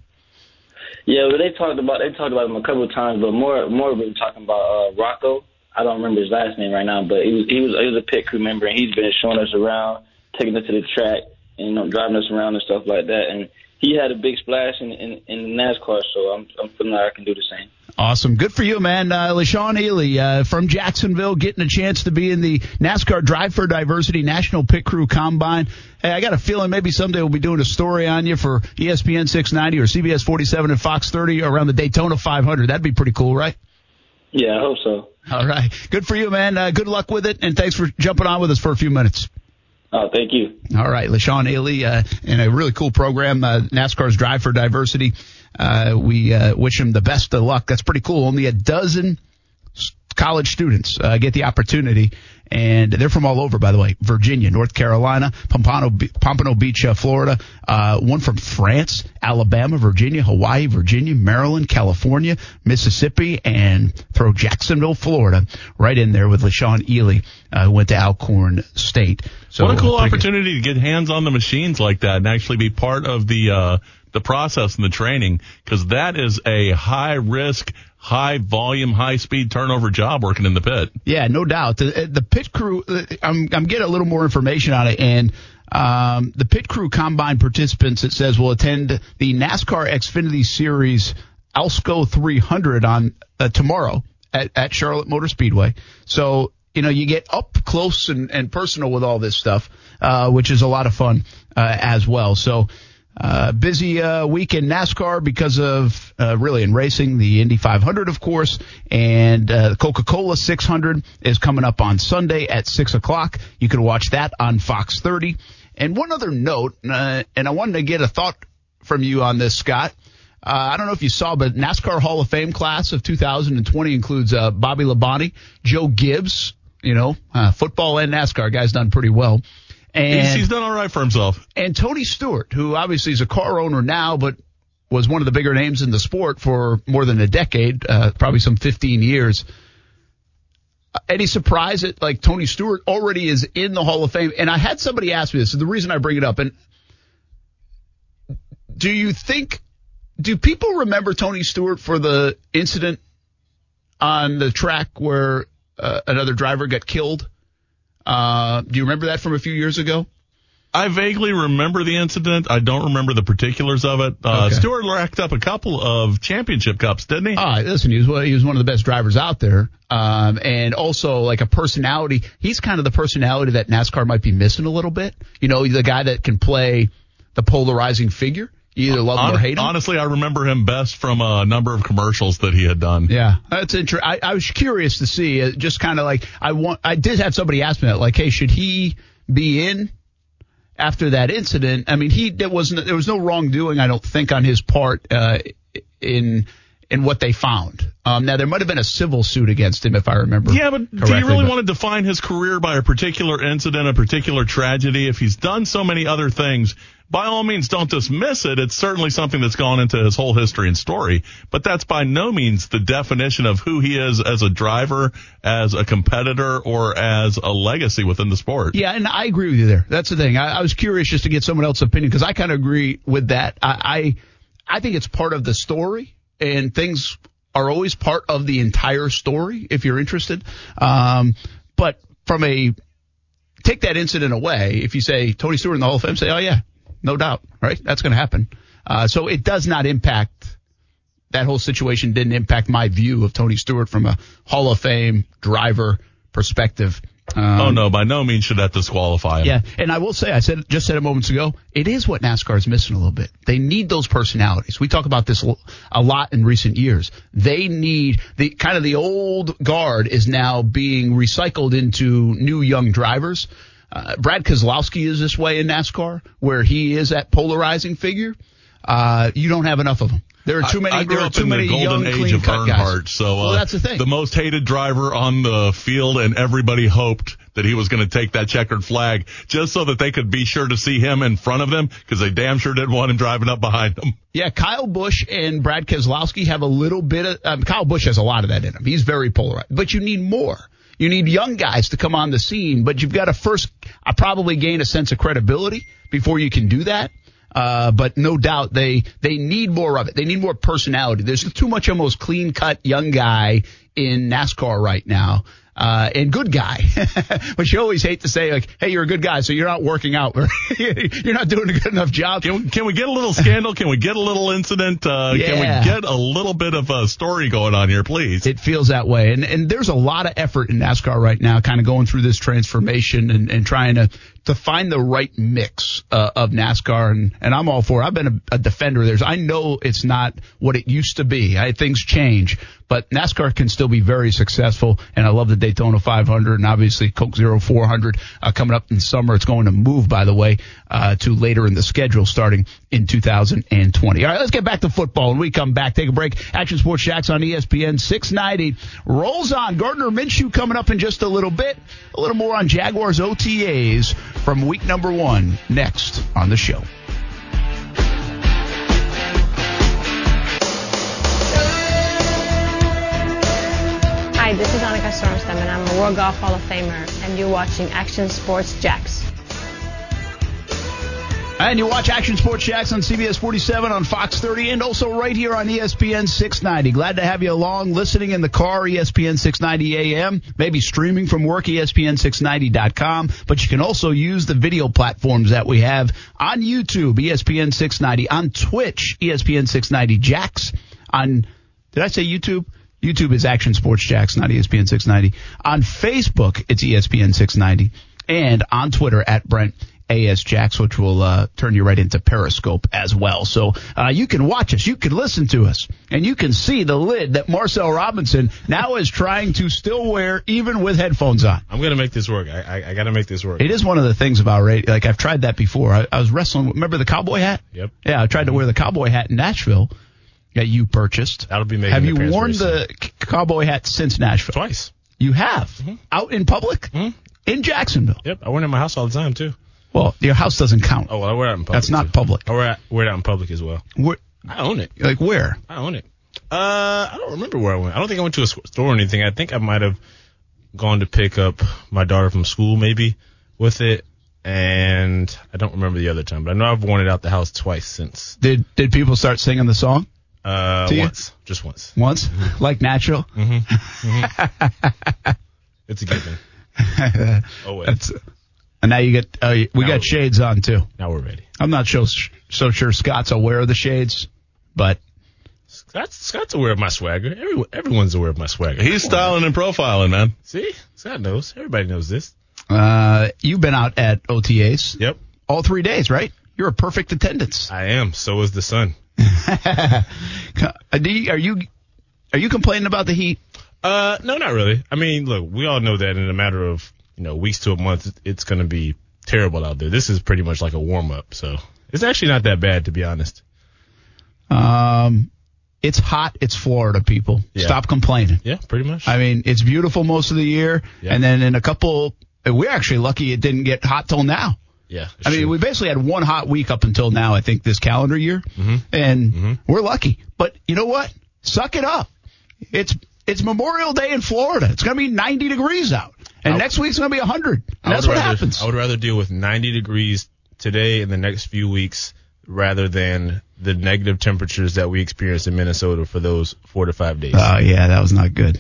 Yeah, well, they talked about they talked about him a couple of times, but more more we were talking about uh, Rocco. I don't remember his last name right now, but he was he was he was a pit crew member, and he's been showing us around, taking us to the track, and you know driving us around and stuff like that. And he had a big splash in in, in NASCAR, so I'm I'm feeling like I can do the same. Awesome. Good for you, man. Uh, Leishaun Ealey uh, from Jacksonville getting a chance to be in the NASCAR Drive for Diversity National Pit Crew Combine. Hey, I got a feeling maybe someday we'll be doing a story on you for ESPN 690 or CBS 47 and Fox 30 around the Daytona 500. That'd be pretty cool, right? Yeah, I hope so. All right. Good for you, man. Uh, good luck with it, and thanks for jumping on with us for a few minutes. Oh, thank you. All right, Leishaun Ealey, uh, in a really cool program, uh, NASCAR's Drive for Diversity. Uh, we uh, wish him the best of luck. That's pretty cool. Only a dozen college students uh, get the opportunity, and they're from all over, by the way. Virginia, North Carolina, Pompano, Pompano Beach, uh, Florida. Uh, one from France, Alabama, Virginia, Hawaii, Virginia, Maryland, California, Mississippi, and throw Jacksonville, Florida, right in there with Leishaun Ealey, uh, who went to Alcorn State. So what a cool good. opportunity to get hands on the machines like that and actually be part of the uh, the process and the training because that is a high risk, high volume, high speed turnover job working in the pit. Yeah, no doubt. The, the pit crew, uh, I'm, I'm getting a little more information on it, and um, the pit crew combine participants, it says, will attend the NASCAR Xfinity Series Alsco 300 on uh, tomorrow at, at Charlotte Motor Speedway. So, you know, you get up close and, and personal with all this stuff, uh, which is a lot of fun uh, as well. So, uh, busy uh, week in NASCAR because of uh, really in racing, the Indy 500, of course, and uh, the Coca-Cola 600 is coming up on Sunday at six o'clock. You can watch that on Fox 30. And one other note, uh, and I wanted to get a thought from you on this, Scott. Uh, I don't know if you saw, but NASCAR Hall of Fame class of 2020 includes Bobby Labonte, Joe Gibbs, you know, football and NASCAR guys done pretty well. And He's, he's done all right for himself. and Tony Stewart, who obviously is a car owner now, but was one of the bigger names in the sport for more than a decade, uh, probably some 15 years. Uh, Any surprise that like Tony Stewart already is in the Hall of Fame? And I had somebody ask me this. The reason I bring it up, and do you think, do people remember Tony Stewart for the incident on the track where uh, another driver got killed? Uh, do you remember that from a few years ago? I vaguely remember the incident. I don't remember the particulars of it. Uh, Okay. Stewart racked up a couple of championship cups, didn't he? Ah, listen, he was one- he was one of the best drivers out there, um, and also like a personality. He's kind of the personality that NASCAR might be missing a little bit. You know, the guy that can play the polarizing figure. You either love him or hate him. Honestly, I remember him best from a number of commercials that he had done. Yeah, that's interesting. I, I was curious to see, uh, just kind of like I want. I did have somebody ask me that, like, hey, should he be in after that incident? I mean, he there wasn't there was no wrongdoing, I don't think, on his part uh, in in what they found. Um, now there might have been a civil suit against him, if I remember. Yeah, but do you really but- want to define his career by a particular incident, a particular tragedy? If he's done so many other things, by all means don't dismiss it. It's certainly something that's gone into his whole history and story, but that's by no means the definition of who he is as a driver, as a competitor, or as a legacy within the sport. Yeah, and I agree with you there. That's the thing. I, I was curious just to get someone else's opinion because I kind of agree with that. I, I I think it's part of the story, and things are always part of the entire story if you're interested. Um, but from a take that incident away, if you say Tony Stewart in the Hall of Fame, say, oh yeah, no doubt, right? That's going to happen. Uh, so it does not impact that whole situation. Didn't impact my view of Tony Stewart from a Hall of Fame driver perspective. Um, oh no, by no means should that disqualify him. yeah, and I will say, I said just said it moments ago. It is what NASCAR is missing a little bit. They need those personalities. We talk about this a lot in recent years. They need the kind of the old guard is now being recycled into new young drivers. Uh, Brad Keselowski is this way in NASCAR, where he is that polarizing figure. Uh, you don't have enough of them. There are too many. I, I grew there are up too in many the golden young, age of guys. Earnhardt, so uh, well, that's the thing. the most hated driver on the field, and everybody hoped that he was going to take that checkered flag just so that they could be sure to see him in front of them because they damn sure didn't want him driving up behind them. Yeah, Kyle Busch and Brad Keselowski have a little bit of. Um, Kyle Busch has a lot of that in him. He's very polarized, but you need more. You need young guys to come on the scene, but you've got to first uh, probably gain a sense of credibility before you can do that. Uh, but no doubt they they need more of it. They need more personality. There's too much almost clean cut young guy in NASCAR right now. uh, and good guy. but you always hate to say like, "Hey, you're a good guy, so you're not working out. you're not doing a good enough job." Can we, can we get a little scandal? Can we get a little incident? Uh, Yeah. Can we get a little bit of a story going on here, please? It feels that way. And and there's a lot of effort in NASCAR right now, kind of going through this transformation and, and trying to to find the right mix uh, of NASCAR. And, and I'm all for it. I've been a, a defender of theirs. I know it's not what it used to be. I, things change, but NASCAR can still be very successful. And I love the Daytona 500 and obviously Coke Zero 400 uh, coming up in summer. It's going to move, by the way, uh, to later in the schedule starting in 2020. All right, let's get back to football. When we come back, take a break. Action Sports Jax on ESPN 690 rolls on. Gardner Minshew coming up in just a little bit. A little more on Jaguars OTAs from week number one next on the show. Hi, this is Annika Sorenstam, and I'm a World Golf Hall of Famer, and you're watching Action Sports Jax. And you watch Action Sports Jax on CBS 47 on Fox 30 and also right here on ESPN 690. Glad to have you along, listening in the car, ESPN 690 AM, maybe streaming from work, E ESPN690.com. But you can also use the video platforms that we have on YouTube, ESPN 690, on Twitch, ESPN 690 Jacks, on, did I say YouTube? YouTube is Action Sports Jax, not ESPN 690. On Facebook, it's ESPN 690. And on Twitter at Brent AS Jacks, which will uh, turn you right into Periscope as well. So uh, you can watch us, you can listen to us, and you can see the lid that Marcel Robinson now is trying to still wear even with headphones on. I'm gonna make this work. I I, I gotta make this work. It is one of the things about radio. Like I've tried that before. I, I was wrestling. Remember the cowboy hat? Yep. Yeah, I tried to wear the cowboy hat in Nashville that you purchased. That'll be making Have you worn the c- cowboy hat since Nashville? Twice. You have out in public in Jacksonville. Yep, I wear it in my house all the time too. Well, your house doesn't count. Oh well, I wear it out in public. That's not too. public. I wear it, wear it out in public as well. Where, I own it. like where? I own it. Uh, I don't remember where I went. I don't think I went to a store or anything. I think I might have gone to pick up my daughter from school maybe with it, and I don't remember the other time. But I know I've worn it out the house twice since. Did did people start singing the song Uh, you? once, just once. once? Like natural? Mm-hmm. It's a given. Always. That's, and now you get uh, we Now- got shades on too. Now we're ready. I'm not so so sure Scott's aware of the shades, but Scott's, Scott's aware of my swagger. Everyone, everyone's aware of my swagger. He's styling and profiling, man. See, Scott knows. Everybody knows this. uh, you've been out at OTAs Yep, all three days, right? You're a perfect attendance. I am. So is the sun. You- Are you are you complaining about the heat? Uh, no, not really. I mean, look, we all know that in a matter of you know weeks to a month, it's going to be terrible out there. This is pretty much like a warm up, so it's actually not that bad to be honest. Um, it's hot. It's Florida, people. Yeah. Stop complaining. Yeah, pretty much. I mean, it's beautiful most of the year, Yeah. and then in a couple, we're actually lucky it didn't get hot till now. yeah, I mean, we basically had one hot week up until now, I think, this calendar year, Mm-hmm. and we're lucky. But you know what? Suck it up. It's it's Memorial Day in Florida. It's going to be 90 degrees out, and next week's going to be 100. And that's what rather- happens. I would rather deal with 90 degrees today in the next few weeks rather than the negative temperatures that we experienced in Minnesota for those four to five days. Oh yeah, that was not good.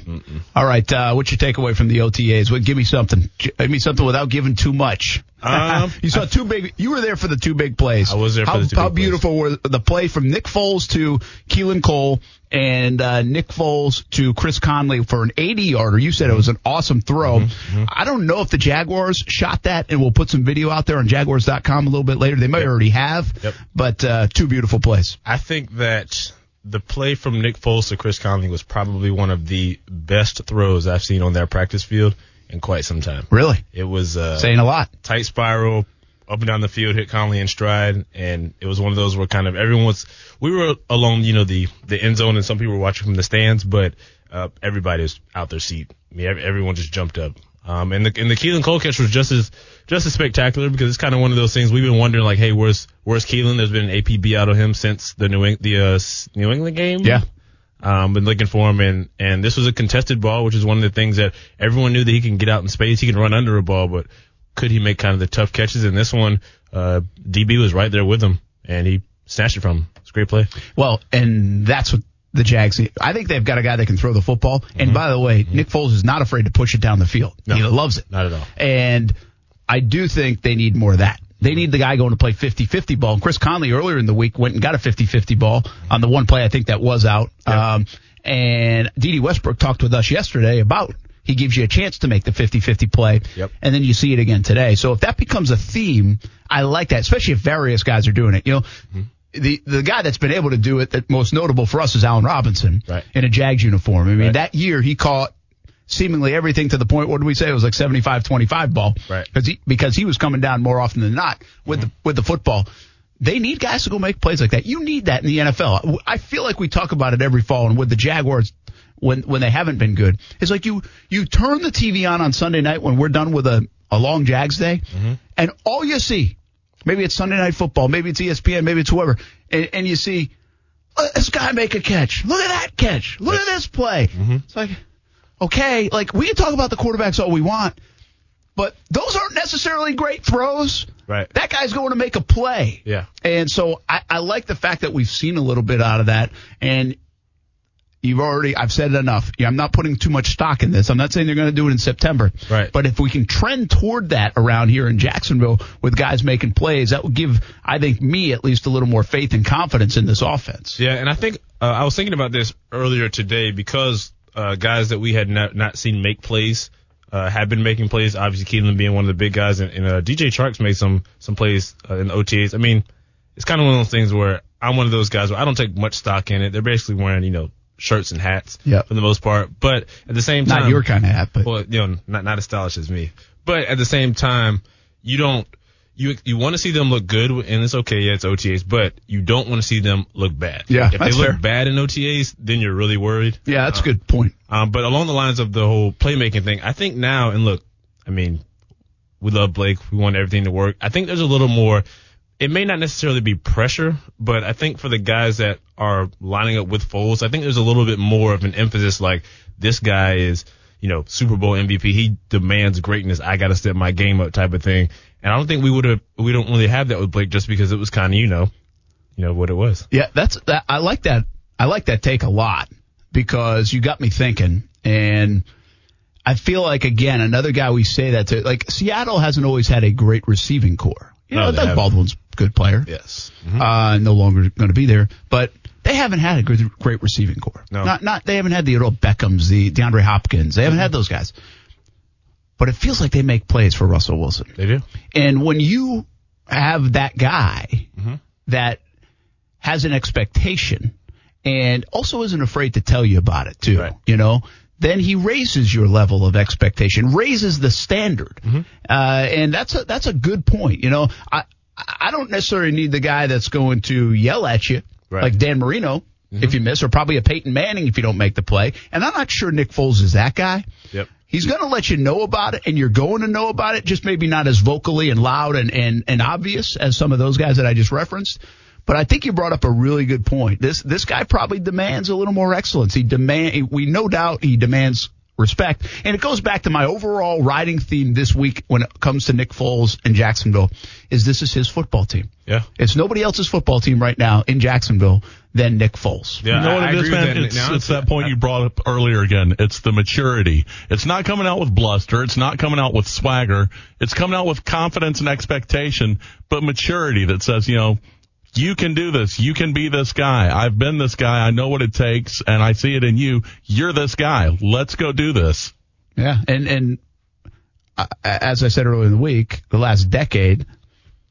All right, uh, what's your takeaway from the OTAs? Well, give me something. Give me something without giving too much. Um, you saw two big. You were there for the two big plays. I was there for how, the two How big plays. beautiful were the play from Nick Foles to Keelan Cole and uh, Nick Foles to Chris Conley for an 80 yarder? You said it was an awesome throw. Mm-hmm, I don't know if the Jaguars shot that, and we'll put some video out there on Jaguars.com a little bit later. They might Yep. already have. Yep. But uh, two beautiful plays. I think that the play from Nick Foles to Chris Conley was probably one of the best throws I've seen on that practice field in quite some time. Really It was uh, saying a lot. tight spiral up and down the field, hit Conley in stride, and it was one of those where kind of everyone was. We were along, you know, the the end zone, and some people were watching from the stands, but uh, everybody was out their seat. I mean, everyone just jumped up. Um, and the and the Keelan Cole catch was just as just as spectacular because it's kind of one of those things we've been wondering, like, hey, where's where's Keelan? There's been an APB out of him since the New Eng- the uh, New England game. Yeah. Um, been looking for him, and and this was a contested ball, which is one of the things that everyone knew that he can get out in space, he can run under a ball, but could he make kind of the tough catches? And this one, uh, DB was right there with him, and he snatched it from him. It's a great play. Well, and that's what the Jags. I think they've got a guy that can throw the football. And by the way, Nick Foles is not afraid to push it down the field. No. he loves it. Not at all. And I do think they need more of that. They need the guy going to play 50-50 ball. And Chris Conley earlier in the week went and got a 50-50 ball on the one play I think that was out. Um, and Dede Westbrook talked with us yesterday about he gives you a chance to make the 50-50 play. Yep. And then you see it again today. So if that becomes a theme, I like that, especially if various guys are doing it. You know, Mm-hmm. The the guy that's been able to do it that most notable for us is Allen Robinson Right. in a Jags uniform. I mean, Right. that year he caught seemingly everything to the point. What did we say? It was like 75-25 ball. Right. Because he because he was coming down more often than not with the with the football. They need guys to go make plays like that. You need that in the NFL. I feel like we talk about it every fall, and with the Jaguars, when when they haven't been good, it's like you you turn the TV on on Sunday night when we're done with a a long Jags day, mm-hmm. and all you see, maybe it's Sunday Night Football, maybe it's ESPN, maybe it's whoever, and, and you see "Look, this guy make a catch. Look at that catch. Look at this play. Mm-hmm. It's like, okay, like we can talk about the quarterbacks all we want, but those aren't necessarily great throws. Right. That guy's going to make a play. Yeah. And so I, I like the fact that we've seen a little bit out of that. And you've already, I've said it enough. Yeah, I'm not putting too much stock in this. I'm not saying they're going to do it in September. Right. But if we can trend toward that around here in Jacksonville with guys making plays, that would give, I think, me at least a little more faith and confidence in this offense. Yeah, and I think uh, I was thinking about this earlier today because uh, guys that we had not, not seen make plays uh, have been making plays. Obviously, Keelan being one of the big guys, and, and uh, DJ Chark's made some some plays uh, in the OTAs. I mean, it's kind of one of those things where I'm one of those guys where I don't take much stock in it. They're basically wearing you know shirts and hats Yep. for the most part, but at the same time, Not your kind of hat, but well, you know, not not as stylish as me. But at the same time, you don't you you want to see them look good, and it's okay, yeah, it's OTAs, but you don't want to see them look bad. Yeah, if they look fair. bad in OTAs, then you're really worried. yeah, that's a good point. Um, but along the lines of the whole playmaking thing, I think now, and look, I mean, we love Blake, we want everything to work. I think there's a little more. It may not necessarily be pressure, but I think for the guys that are lining up with Foles, I think there's a little bit more of an emphasis like this guy is, you know, Super Bowl MVP. He demands greatness. I got to step my game up type of thing. And I don't think we would have, we don't really have that with Blake just because it was kind of, you know, you know what it was. Yeah, that's that. I like that. I like that take a lot because you got me thinking, and I feel like again another guy we say that to. Like Seattle hasn't always had a great receiving core. You No, know, Doug haven't. Baldwin's good player. Yes. Uh, no longer going to be there, but they haven't had a good, great receiving core. No. Not, not, they haven't had the Odell Beckhams, the DeAndre Hopkins. They haven't had those guys. But it feels like they make plays for Russell Wilson. They do. And when you have that guy Mm-hmm. that has an expectation and also isn't afraid to tell you about it too, Right. you know, then he raises your level of expectation, raises the standard. Mm-hmm. Uh, and that's a, that's a good point. You know, I, I don't necessarily need the guy that's going to yell at you Right. like Dan Marino if mm-hmm. you miss, or probably a Peyton Manning if you don't make the play. And I'm not sure Nick Foles is that guy. Yep. He's going to let you know about it, and you're going to know about it, just maybe not as vocally and loud and, and, and obvious as some of those guys that I just referenced. But I think you brought up a really good point. This this guy probably demands a little more excellence. He demand we no doubt he demands respect, and it goes back to my overall riding theme this week when it comes to Nick Foles and Jacksonville. Is this is his football team? Yeah. It's nobody else's football team right now in Jacksonville than Nick Foles. Yeah. You know what I it is, man? that. It's, it's that point you brought up earlier again. It's the maturity. It's not coming out with bluster. It's not coming out with swagger. It's coming out with confidence and expectation, but maturity that says, you know, you can do this. You can be this guy. I've been this guy. I know what it takes and I see it in you. You're this guy. Let's go do this. Yeah, and and uh, as I said earlier in the week, the last decade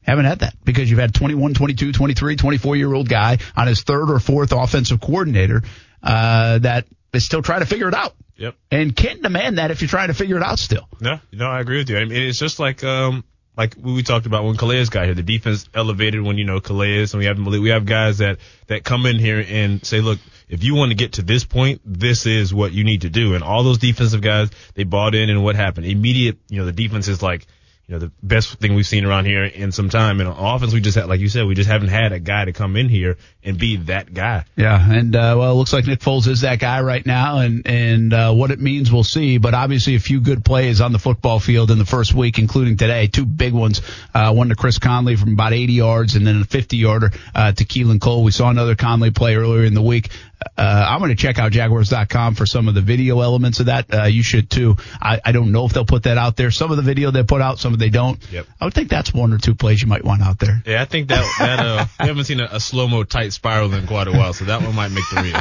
haven't had that because you've had 21, 22, 23, 24 year old guy on his third or fourth offensive coordinator uh, that is still trying to figure it out Yep. and can't demand that if you're trying to figure it out still. No, no, I agree with you. I mean, it's just like um like we talked about when Calais got here. The defense elevated when you know Calais, and we have we have guys that that come in here and say, look, if you want to get to this point, this is what you need to do. And all those defensive guys, they bought in, and what happened? Immediate, you know, the defense is like. Know, the best thing we've seen around here in some time. And on offense, we just had, like you said, we just haven't had a guy to come in here and be that guy. Yeah, and uh, well, it looks like Nick Foles is that guy right now, and and uh, what it means we'll see. But obviously, a few good plays on the football field in the first week, including today, two big ones. Uh, one to Chris Conley from about 80 yards, and then a 50 yarder uh, to Keelan Cole. We saw another Conley play earlier in the week. Uh, I'm going to check out Jaguars.com for some of the video elements of that. Uh, you should too. I, I don't know if they'll put that out there. Some of the video they put out, some of they don't. Yep. I would think that's one or two plays you might want out there. Yeah, I think that that uh, we haven't seen a, a slow mo tight spiral in quite a while, so that one might make the reel.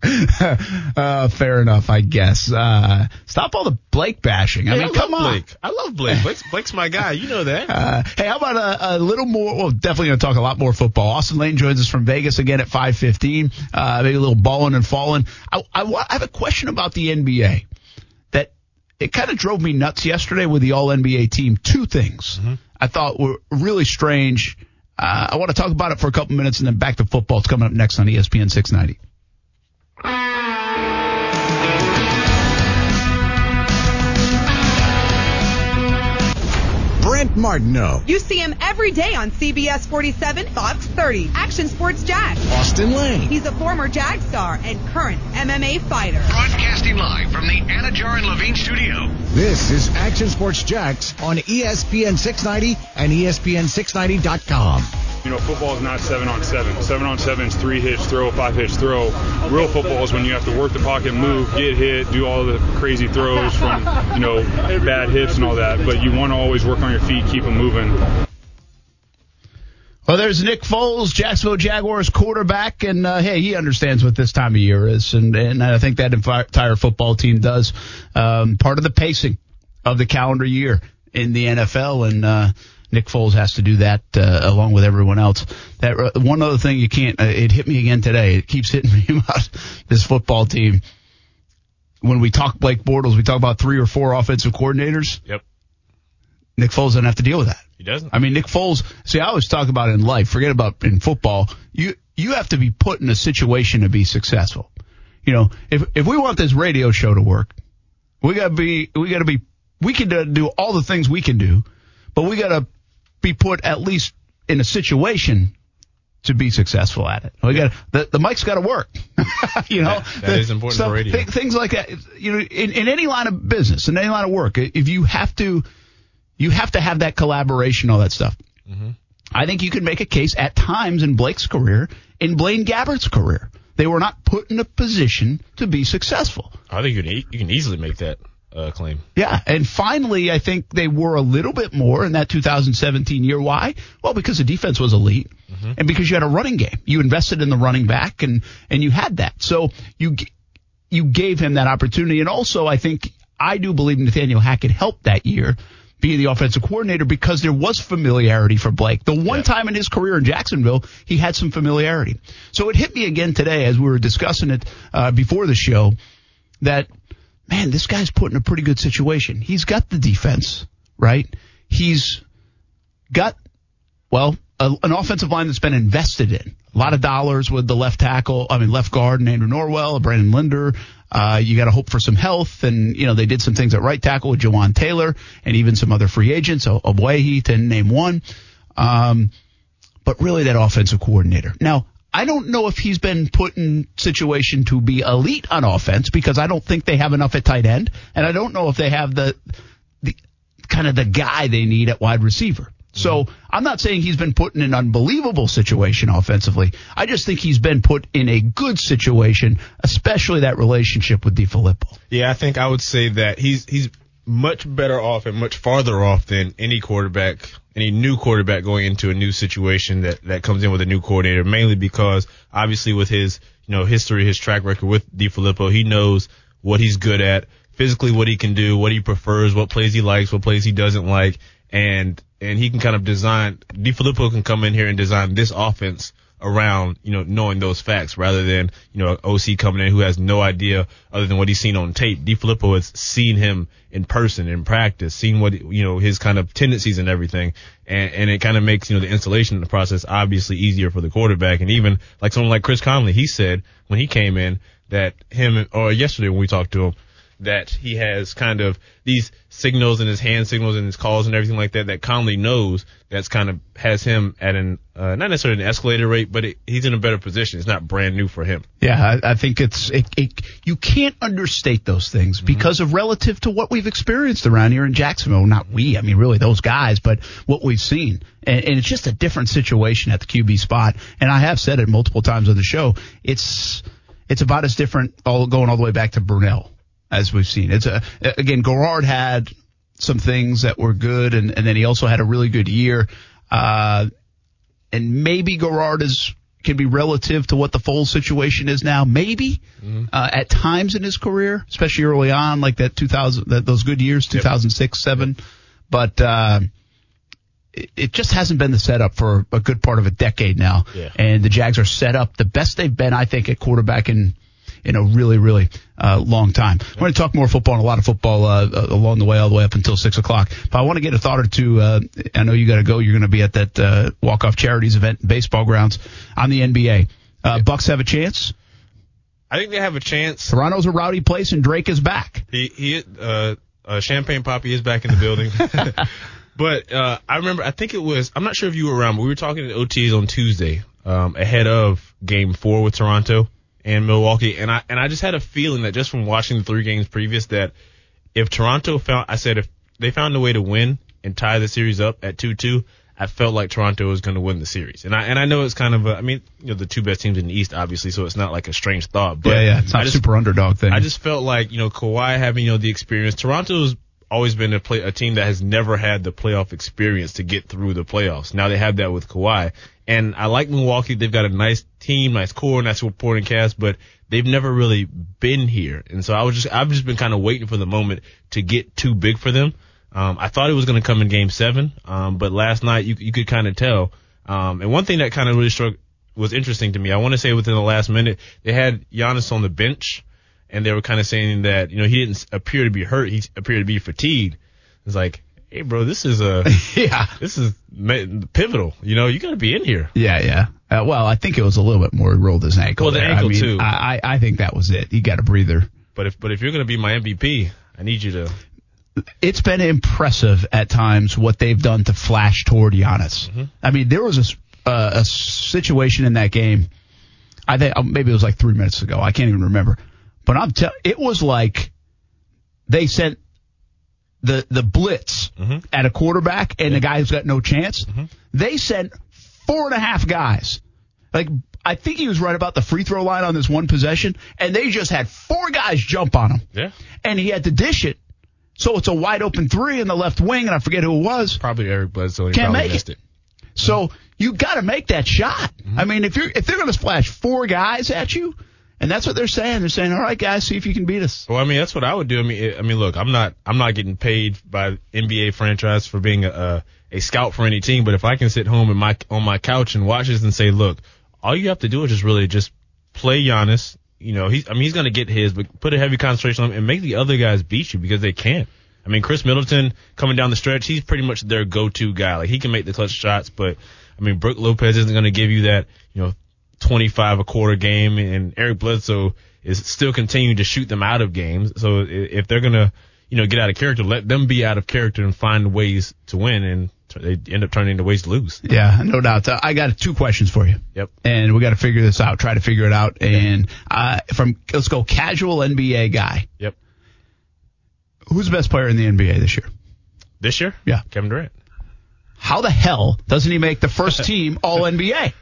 uh, fair enough, I guess. Uh, stop all the Blake bashing. I mean, I come love on. Blake. I love Blake. Blake's, Blake's my guy. You know that. Uh, hey, how about a, a little more? Well, definitely going to talk a lot more football. Austen Lane joins us from Vegas again at 5:15. Uh, maybe a little balling and falling. I, I, I have a question about the NBA that it kind of drove me nuts yesterday with the All NBA team. Two things I thought were really strange. Uh, I want to talk about it for a couple minutes and then back to football. It's coming up next on ESPN 690. Brent Martineau, You see him every day on CBS 47, Fox 30, Action Sports Jax. Austen Lane, He's a former Jag star and current MMA fighter. Broadcasting live from the Anidjar and Levine studio. This is Action Sports Jax on ESPN 690 and E ESPN690.com. You know, football is not seven on seven. Seven on seven is three hits throw, five hits throw. Real football is when you have to work the pocket, move, get hit, do all the crazy throws from, you know, bad hits and all that. But you want to always work on your feet, keep them moving. Well, there's Nick Foles, Jacksonville Jaguars quarterback, and uh, hey, he understands what this time of year is, and and I think that entire football team does. Um, part of the pacing of the calendar year in the NFL, and uh, Nick Foles has to do that uh, along with everyone else. That uh, one other thing you can't. Uh, it hit me again today. It keeps hitting me about this football team. When we talk Blake Bortles, we talk about three or four offensive coordinators. Yep. Nick Foles doesn't have to deal with that. He doesn't. I mean, Nick Foles. See, I always talk about in life. Forget about in football. You you have to be put in a situation to be successful. You know, if if we want this radio show to work, we gotta be we gotta be we can do all the things we can do, but we gotta be put at least in a situation to be successful at it. We got the the mic's got to work. you know, That- that is important for radio. thi- things like that. You know, in, in any line of business, in any line of work, if you have to, you have to have that collaboration, all that stuff. Mm-hmm. I think you can make a case at times in Blake's career, in Blaine Gabbert's career. They were not put in a position to be successful. I think you can, e- you can easily make that uh, claim. Yeah, and finally, I think they were a little bit more in that 2017 year. Why? Well, because the defense was elite, and because you had a running game. You invested in the running back, and and you had that. So you you gave him that opportunity, and also I think I do believe Nathaniel Hackett helped that year. Being the offensive coordinator because there was familiarity for Blake. The one time in his career in Jacksonville, he had some familiarity. So it hit me again today as we were discussing it uh, before the show that man, this guy's put in a pretty good situation. He's got the defense, right? He's got, well, a, an offensive line that's been invested in. A lot of dollars with the left tackle, I mean, left guard and Andrew Norwell, Brandon Linder. Uh, you got to hope for some health. And, you know, they did some things at right tackle with Jawaan Taylor and even some other free agents, Ogbuehi to name one. Um, but really that offensive coordinator. Now, I don't know if he's been put in situation to be elite on offense because I don't think they have enough at tight end, and I don't know if they have the the kind of the guy they need at wide receiver. So mm-hmm. I'm not saying he's been put in an unbelievable situation offensively. I just think he's been put in a good situation, especially that relationship with DeFilippo. Yeah, I think I would say that he's he's much better off and much farther off than any quarterback, any new quarterback going into a new situation that that comes in with a new coordinator. Mainly because obviously with his you know history, his track record with DeFilippo, he knows what he's good at, physically what he can do, what he prefers, what plays he likes, what plays he doesn't like, and and he can kind of design. DeFilippo can come in here and design this offense around, you know, knowing those facts rather than, you know, OC coming in who has no idea other than what he's seen on tape. DeFilippo has seen him in person, in practice, seen what, you know, his kind of tendencies and everything. And, and it kind of makes, you know, the installation process obviously easier for the quarterback. And even like someone like Chris Conley, he said when he came in that him, or yesterday when we talked to him, that he has kind of these signals and his hand signals and his calls and everything like that that Conley knows that's kind of has him at an uh, not necessarily an escalator rate, but it, he's in a better position. It's not brand new for him. Yeah, I, I think it's it, it, you can't understate those things because of relative to what we've experienced around here in Jacksonville. Not we, I mean really those guys, but what we've seen, and, and it's just a different situation at the QB spot. And I have said it multiple times on the show. It's it's about as different all going all the way back to Brunell as we've seen. It's a again Garrard had some things that were good, and, and then he also had a really good year. Uh, and maybe Garrard is can be relative to what the Foles situation is now. Maybe uh, at times in his career, especially early on, like that 2000, that, those good years, 2006, seven. But uh, it, it just hasn't been the setup for a good part of a decade now. Yeah. And the Jags are set up the best they've been, I think, at quarterback in in a really, really uh, long time. We're going to talk more football and a lot of football uh, uh, along the way, all the way up until six o'clock. But I want to get a thought or two. Uh, I know you got to go. You're going to be at that uh, walk off charities event, baseball grounds on the NBA. Uh, Bucks have a chance. I think they have a chance. Toronto's a rowdy place, and Drake is back. He he uh, uh Champagne Papi is back in the building. but uh I remember I think it was I'm not sure if you were around, but we were talking to OTs on Tuesday, um, ahead of game four with Toronto and Milwaukee, and I and I just had a feeling that just from watching the three games previous that if Toronto found I said if they found a way to win and tie the series up at two two, I felt like Toronto was going to win the series. And I and I know it's kind of a, I mean, you know, the two best teams in the East, obviously, so it's not like a strange thought. But yeah, yeah, it's not I a just, super underdog thing. I just felt like you know Kawhi having you know the experience. Toronto's always been a play a team that has never had the playoff experience to get through the playoffs. Now they have that with Kawhi, and I like Milwaukee. They've got a nice team, nice core, nice supporting cast, but they've never really been here. And so I was just I've just been kind of waiting for the moment to get too big for them. Um, I thought it was going to come in Game Seven, um, but last night you you could kind of tell. Um, and one thing that kind of really struck was interesting to me. I want to say within the last minute they had Giannis on the bench, and they were kind of saying that you know he didn't appear to be hurt. He appeared to be fatigued. It's like, hey, bro, this is a yeah, this is pivotal. You know, you got to be in here. Yeah, yeah. Uh, well, I think it was a little bit more. He rolled his ankle. Well, the there. ankle, I mean, too. I, I I think that was it. He got a breather. But if but if you're going to be my MVP, I need you to. it's been impressive at times what they've done to flash toward Giannis. Mm-hmm. I mean, there was a, uh, a situation in that game. I think uh, maybe it was like three minutes ago. I can't even remember. But I'm tell it was like they sent the the blitz Mm-hmm. at a quarterback and the mm-hmm. guy who's got no chance. Mm-hmm. They sent four and a half guys. Like I think he was right about the free throw line on this one possession, and they just had four guys jump on him Yeah. and he had to dish it. So it's a wide open three in the left wing, and I forget who it was. Probably Eric Bledsoe. He Can't probably make missed it. So you got to make that shot. Mm-hmm. I mean, if you're if they're going to splash four guys at you, and that's what they're saying, they're saying, "All right, guys, see if you can beat us." Well, I mean, that's what I would do. I mean, I mean, look, I'm not, I'm not getting paid by NBA franchise for being a, a, scout for any team. But if I can sit home in my on my couch and watch this and say, look, all you have to do is just really just play Giannis. You know, he's, I mean, he's going to get his, but put a heavy concentration on him and make the other guys beat you because they can't." I mean, Khris Middleton coming down the stretch, he's pretty much their go-to guy. Like he can make the clutch shots, but I mean, Brook Lopez isn't going to give you that, you know, 25 a quarter game, and Eric Bledsoe is still continuing to shoot them out of games. So if they're going to, you know, get out of character, let them be out of character and find ways to win, and they end up turning into ways to lose. Yeah, no doubt. Uh, I got two questions for you. Yep. And we got to figure this out. Try to figure it out. And uh, from let's go casual NBA guy. Yep. Who's the best player in the NBA this year? This year? Yeah. Kevin Durant. How the hell doesn't he make the first team All NBA?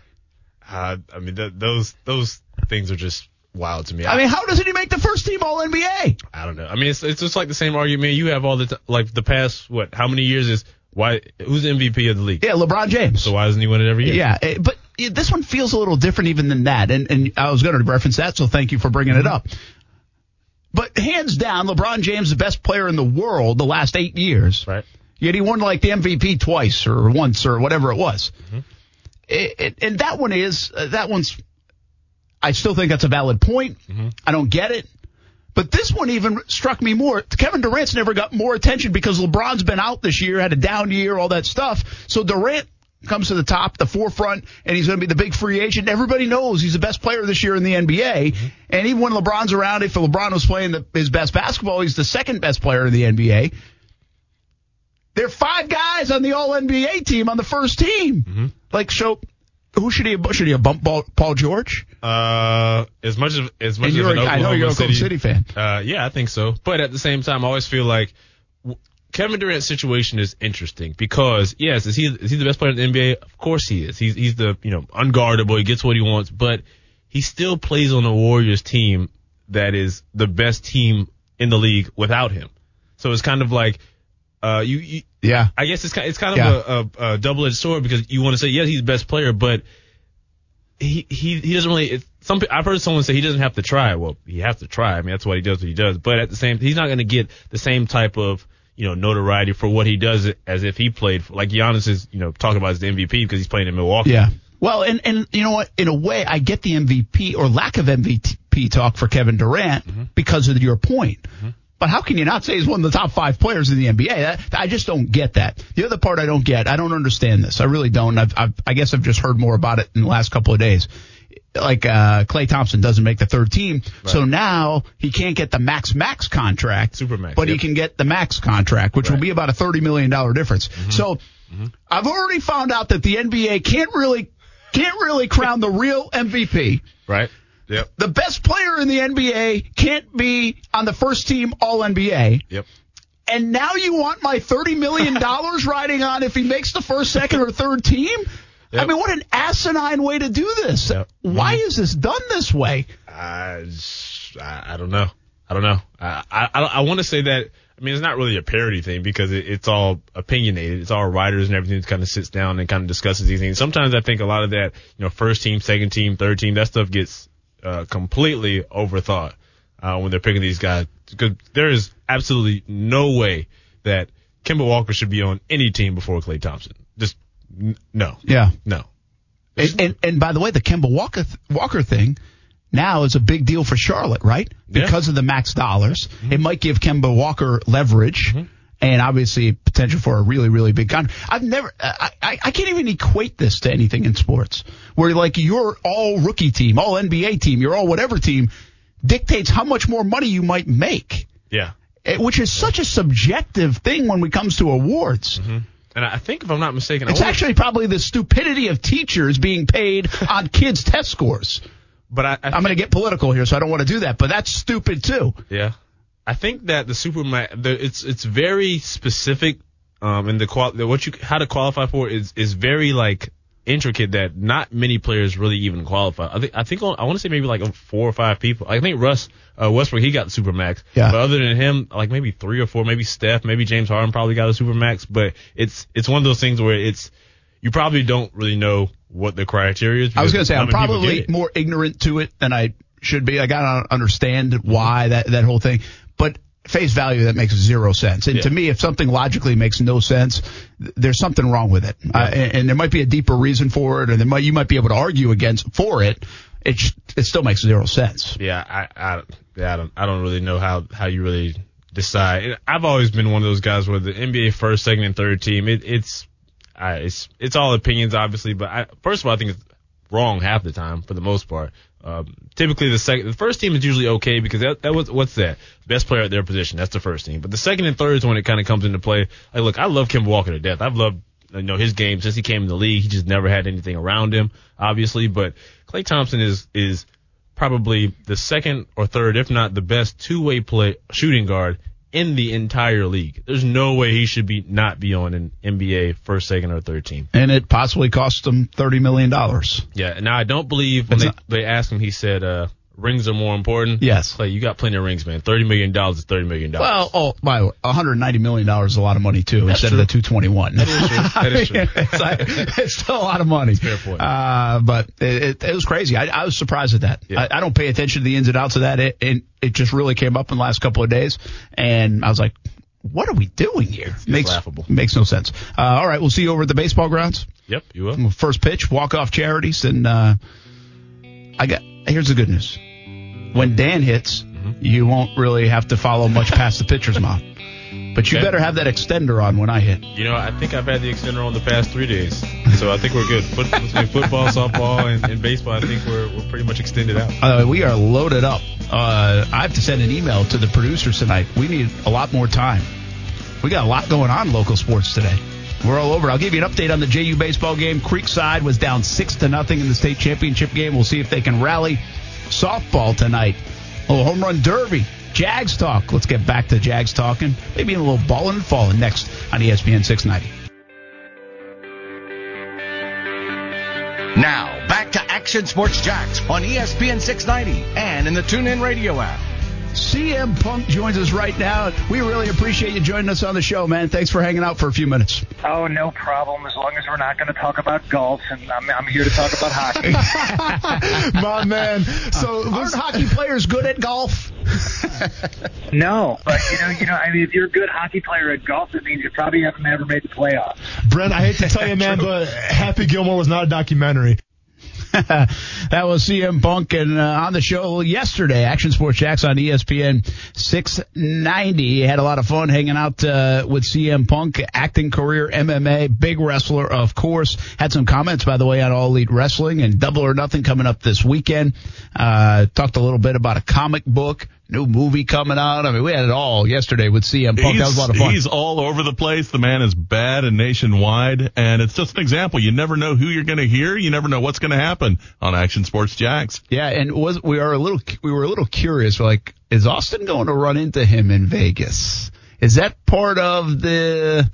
Uh, I mean, th- those those things are just wild to me. I mean, how doesn't he make the first team All NBA? I don't know. I mean, it's it's just like the same argument you have all the t- like the past what? How many years is why? Who's the MVP of the league? Yeah, LeBron James. So why doesn't he win it every year? Yeah, eh, but eh, this one feels a little different even than that. And and I was going to reference that, so thank you for bringing it up. But hands down, LeBron James, the best player in the world the last eight years. Right. Yet he won like the MVP twice or once or whatever it was. It, it, and that one is uh, that one's. I still think that's a valid point. I don't get it. But this one even struck me more. Kevin Durant's never got more attention because LeBron's been out this year, had a down year, all that stuff. So Durant comes to the top, the forefront, and he's going to be the big free agent. Everybody knows he's the best player this year in the NBA. Mm-hmm. And even when LeBron's around, if LeBron was playing the, his best basketball, he's the second best player in the NBA. There are five guys on the All NBA team on the first team. Mm-hmm. Like, so who should he should he have bumped Paul, Paul George? Uh, as much as as much And as an a- I know you're a Oklahoma City, City fan. Uh, yeah, I think so. But at the same time, I always feel like w- Kevin Durant's situation is interesting because yes, is he is he the best player in the NBA? Of course he is. He's he's the you know unguardable. He gets what he wants, but he still plays on a Warriors team that is the best team in the league without him. So it's kind of like uh you, you Yeah. I guess it's kind it's kind of Yeah. a, a, a double edged sword because you want to say yes he's the best player, but he he he doesn't really. Some I've heard someone say he doesn't have to try. Well, he has to try. I mean, that's why he does what he does. But at the same, he's not going to get the same type of you know notoriety for what he does as if he played for, like Giannis is you know talking about as the MVP because he's playing in Milwaukee. Yeah. Well, and and you know what? In a way, I get the MVP or lack of MVP talk for Kevin Durant Mm-hmm. because of your point. But how can you not say he's one of the top five players in the NBA? That, I just don't get that. The other part I don't get, I don't understand this. I really don't. I've, I've, I guess I've just heard more about it in the last couple of days. Like uh, Klay Thompson doesn't make the third team, so now he can't get the max max contract, Supermax, but he can get the max contract, which will be about a thirty million dollar difference. Mm-hmm. So I've already found out that the NBA can't really can't really crown the real MVP. Right. Yep. The best player in the NBA can't be on the first team All NBA. Yep. And now you want my thirty million dollars riding on if he makes the first, second, or third team? I mean, what an asinine way to do this. Why is this done this way? I, I, I don't know. I don't know. I I, I, I want to say that. I mean, it's not really a parody thing because it, it's all opinionated. It's all writers and everything that kind of sits down and kind of discusses these things. Sometimes I think a lot of that, you know, first team, second team, third team, that stuff gets uh, completely overthought uh, when they're picking these guys. Because there is absolutely no way that Kemba Walker should be on any team before Klay Thompson. Just n- no, Yeah. no. And, and, and by the way, the Kemba Walker, th- Walker thing now is a big deal for Charlotte, right? Yeah. Because of the max dollars. It might give Kemba Walker leverage. And obviously potential for a really, really big contract. I've never, I, I, I can't even equate this to anything in sports where like your all rookie team, all NBA team, your all whatever team dictates how much more money you might make, Yeah. eh, which is such a subjective thing when it comes to awards. And I think if I'm not mistaken, It's actually probably the stupidity of teachers being paid on kids' test scores. But I, I I'm going to get political here, so I don't want to do that. But that's stupid too. Yeah, I think that the Supermax, the, it's it's very specific, um, and the qual what you how to qualify for is is very like intricate that not many players really even qualify. I think I think I want to say maybe like four or five people. I think Russ uh, Westbrook he got the Supermax. Yeah. But other than him, like maybe three or four, maybe Steph, maybe James Harden probably got a Supermax. But it's it's one of those things where it's you probably don't really know what the criteria is. I was going to say I'm probably more ignorant to it than I should be. I got to understand why that that whole thing, but face value that makes zero sense. And Yeah. to me, if something logically makes no sense, there's something wrong with it. Uh, and, and there might be a deeper reason for it, or there might you might be able to argue against for it. It it still makes zero sense. Yeah, I, I, yeah, I don't, I don't really know how, how you really decide. I've always been one of those guys where the NBA first, second, and third team, it, it's, I, it's, it's all opinions, obviously. But I, first of all, I think it's wrong half the time for the most part. Um, typically the second, the first team is usually okay because that, that was, what's that? Best player at their position. That's the first team. But the second and third is when it kind of comes into play. Like, look, I love Kim Walker to death. I've loved, you know, his game since he came in the league. He just never had anything around him, obviously. But Klay Thompson is, is probably the second or third, if not the best two-way play shooting guard in the entire league. There's no way he should be not be on an NBA first, second, or third team. And it possibly cost him thirty million dollars. Yeah. Now I don't believe when they, not- they asked him, he said, uh, rings are more important. Yes. Klay, you got plenty of rings, man. Thirty million dollars is thirty million dollars. Well, oh, by one hundred ninety million dollars is a lot of money too, instead of the two twenty one. That is true. That is true. it's, like- it's still a lot of money. fair point. Uh, but it, it, it was crazy. I, I was surprised at that. Yeah. I, I don't pay attention to the ins and outs of that. It, it it just really came up in the last couple of days, and I was like, "What are we doing here?" makes laughable. makes no sense. Uh, all right, we'll see you over at the baseball grounds. Yep, you will. First pitch, walk off charities, and uh, I got. Here's the good news. When Dan hits, Mm-hmm. you won't really have to follow much past the pitcher's mound. But you Okay. better have that extender on when I hit. You know, I think I've had the extender on the past three days, so I think we're good. Foot, between football, softball, and, and baseball, I think we're we're pretty much extended out. Uh, we are loaded up. Uh, I have to send an email to the producers tonight. We need a lot more time. We got a lot going on local sports today. We're all over. I'll give you an update on the JU baseball game. Creekside was down six to nothing in the state championship game. We'll see if they can rally. Softball tonight. Oh, home run derby. Jags talk. Let's get back to Jags talking. Maybe a little balling and falling next on ESPN 690. Now, back to Action Sports Jax on ESPN 690 and in the TuneIn Radio app. CM Punk joins us right now. We really appreciate you joining us on the show, man. Thanks for hanging out for a few minutes. Oh, no problem. As long as we're not going to talk about golf, and I'm, I'm here to talk about hockey. My man. So uh, aren't hockey players good at golf? no, but you know, you know, I mean, if you're a good hockey player at golf, it means you probably haven't ever made the playoffs. Brent, I hate to tell you, man, but Happy Gilmore was not a documentary. that was CM Punk and uh, on the show yesterday, Action Sports Jax on ESPN 690. Had a lot of fun hanging out uh, with CM Punk, acting career, MMA, big wrestler, of course. Had some comments, by the way, on All Elite Wrestling and Double or Nothing coming up this weekend. Uh, talked a little bit about a comic book, new movie coming out. I mean, we had it all yesterday with CM Punk. that was a lot of fun. He's all over the place. The man is bad and nationwide, and it's just an example. You never know who you're going to hear. You never know what's going to happen on Action Sports Jax. Yeah, and was we are a little we were a little curious. Like, is Austen going to run into him in Vegas? Is that part of the?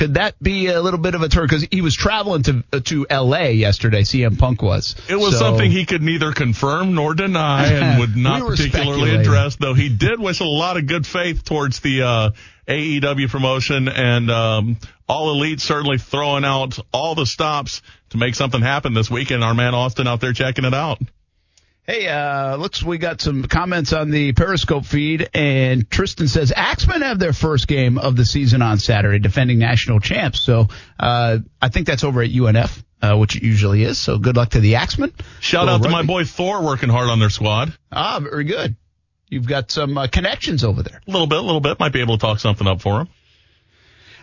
Could that be a little bit of a turn? Because he was traveling to to L.A. yesterday. CM Punk was. It was So- something he could neither confirm nor deny and would not We particularly address, though he did wish a lot of good faith towards the uh, AEW promotion and um, All Elite certainly throwing out all the stops to make something happen this weekend. Our man Austen out there checking it out. Hey, uh, looks we got some comments on the Periscope feed, and Tristan says Axemen have their first game of the season on Saturday, defending national champs. So uh, I think that's over at UNF, uh, which it usually is. So good luck to the Axemen. Shout out to my boy Thor working hard on their squad. Ah, very good. You've got some uh, connections over there. A little bit, a little bit. Might be able to talk something up for him.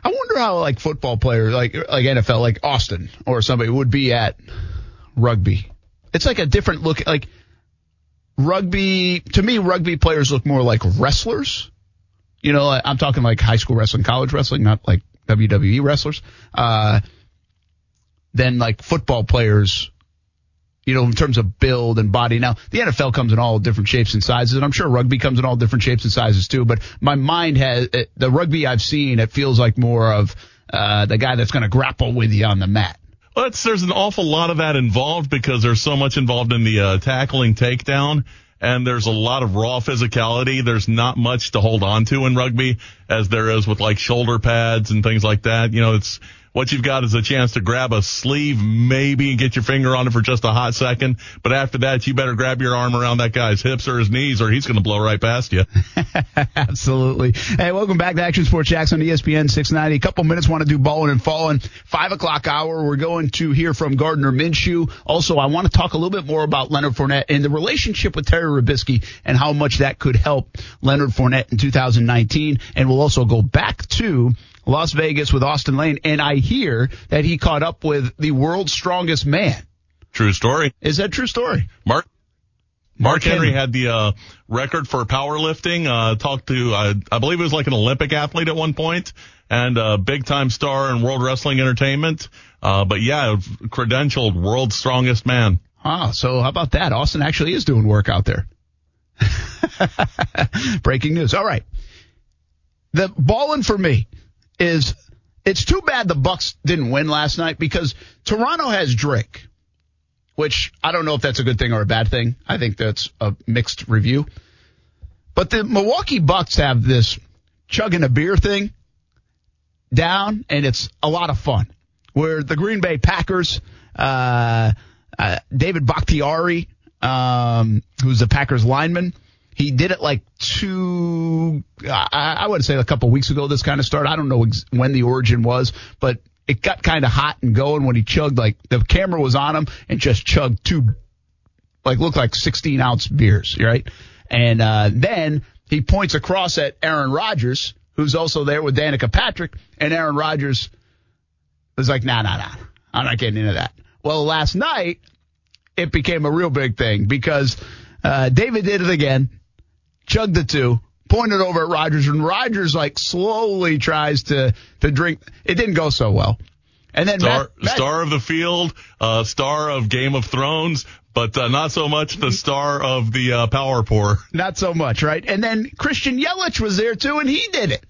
I wonder how like football players, like like NFL, like Austen or somebody would be at rugby. It's like a different look. Like rugby, to me, rugby players look more like wrestlers. You know, I'm talking like high school wrestling, college wrestling, not like WWE wrestlers. Uh, than like football players. You know, in terms of build and body. Now, the NFL comes in all different shapes and sizes, and I'm sure rugby comes in all different shapes and sizes too. But my mind has the rugby I've seen. It feels like more of uh, the guy that's going to grapple with you on the mat. There's an awful lot of that involved because there's so much involved in the uh, tackling takedown, and there's a lot of raw physicality. There's not much to hold on to in rugby as there is with like shoulder pads and things like that. You know, it's what you've got is a chance to grab a sleeve maybe and get your finger on it for just a hot second. But after that, you better grab your arm around that guy's hips or his knees or he's going to blow right past you. Absolutely. Hey, welcome back to Action Sports Jackson, ESPN 690. A couple minutes want to do balling and falling. Five o'clock hour, we're going to hear from Gardner Minshew. Also, I want to talk a little bit more about Leonard Fournette and the relationship with Terry Robiskie and how much that could help Leonard Fournette in 2019. And we'll also go back to Las Vegas with Austen Lane. And I hear that he caught up with the world's strongest man. True story. Is that a true story? Mark Mark Mark Henry Henry. had the uh, record for powerlifting. Uh, talked to, uh, I believe it was like an Olympic athlete at one point, and a big time star in World Wrestling Entertainment. Uh, but yeah, credentialed world's strongest man. Ah, so how about that? Austen actually is doing work out there. Breaking news. All right. The balling for me is it's too bad the Bucks didn't win last night because Toronto has Drake, which I don't know if that's a good thing or a bad thing. I think that's a mixed review. But the Milwaukee Bucks have this chugging a beer thing down, and it's a lot of fun. Where the Green Bay Packers, uh, uh, David Bakhtiari, um, who's the Packers lineman, he did it like two, I, I would say a couple weeks ago. This kind of started. I don't know ex- when the origin was, but it got kind of hot and going when he chugged. Like the camera was on him and just chugged two, like looked like 16 ounce beers, right? And uh, then he points across at Aaron Rodgers, who's also there with Danica Patrick, and Aaron Rodgers was like, nah, nah, nah. I'm not getting into that. Well, last night, it became a real big thing because uh, David did it again, chugged the two, pointed over at Rodgers, and Rodgers like slowly tries to to drink. It didn't go so well. And then Star, Matt, Matt, star of the field, uh, star of Game of Thrones, but uh, not so much the star of the uh, power pour. not so much, right? And then Christian Yelich was there too, and he did it.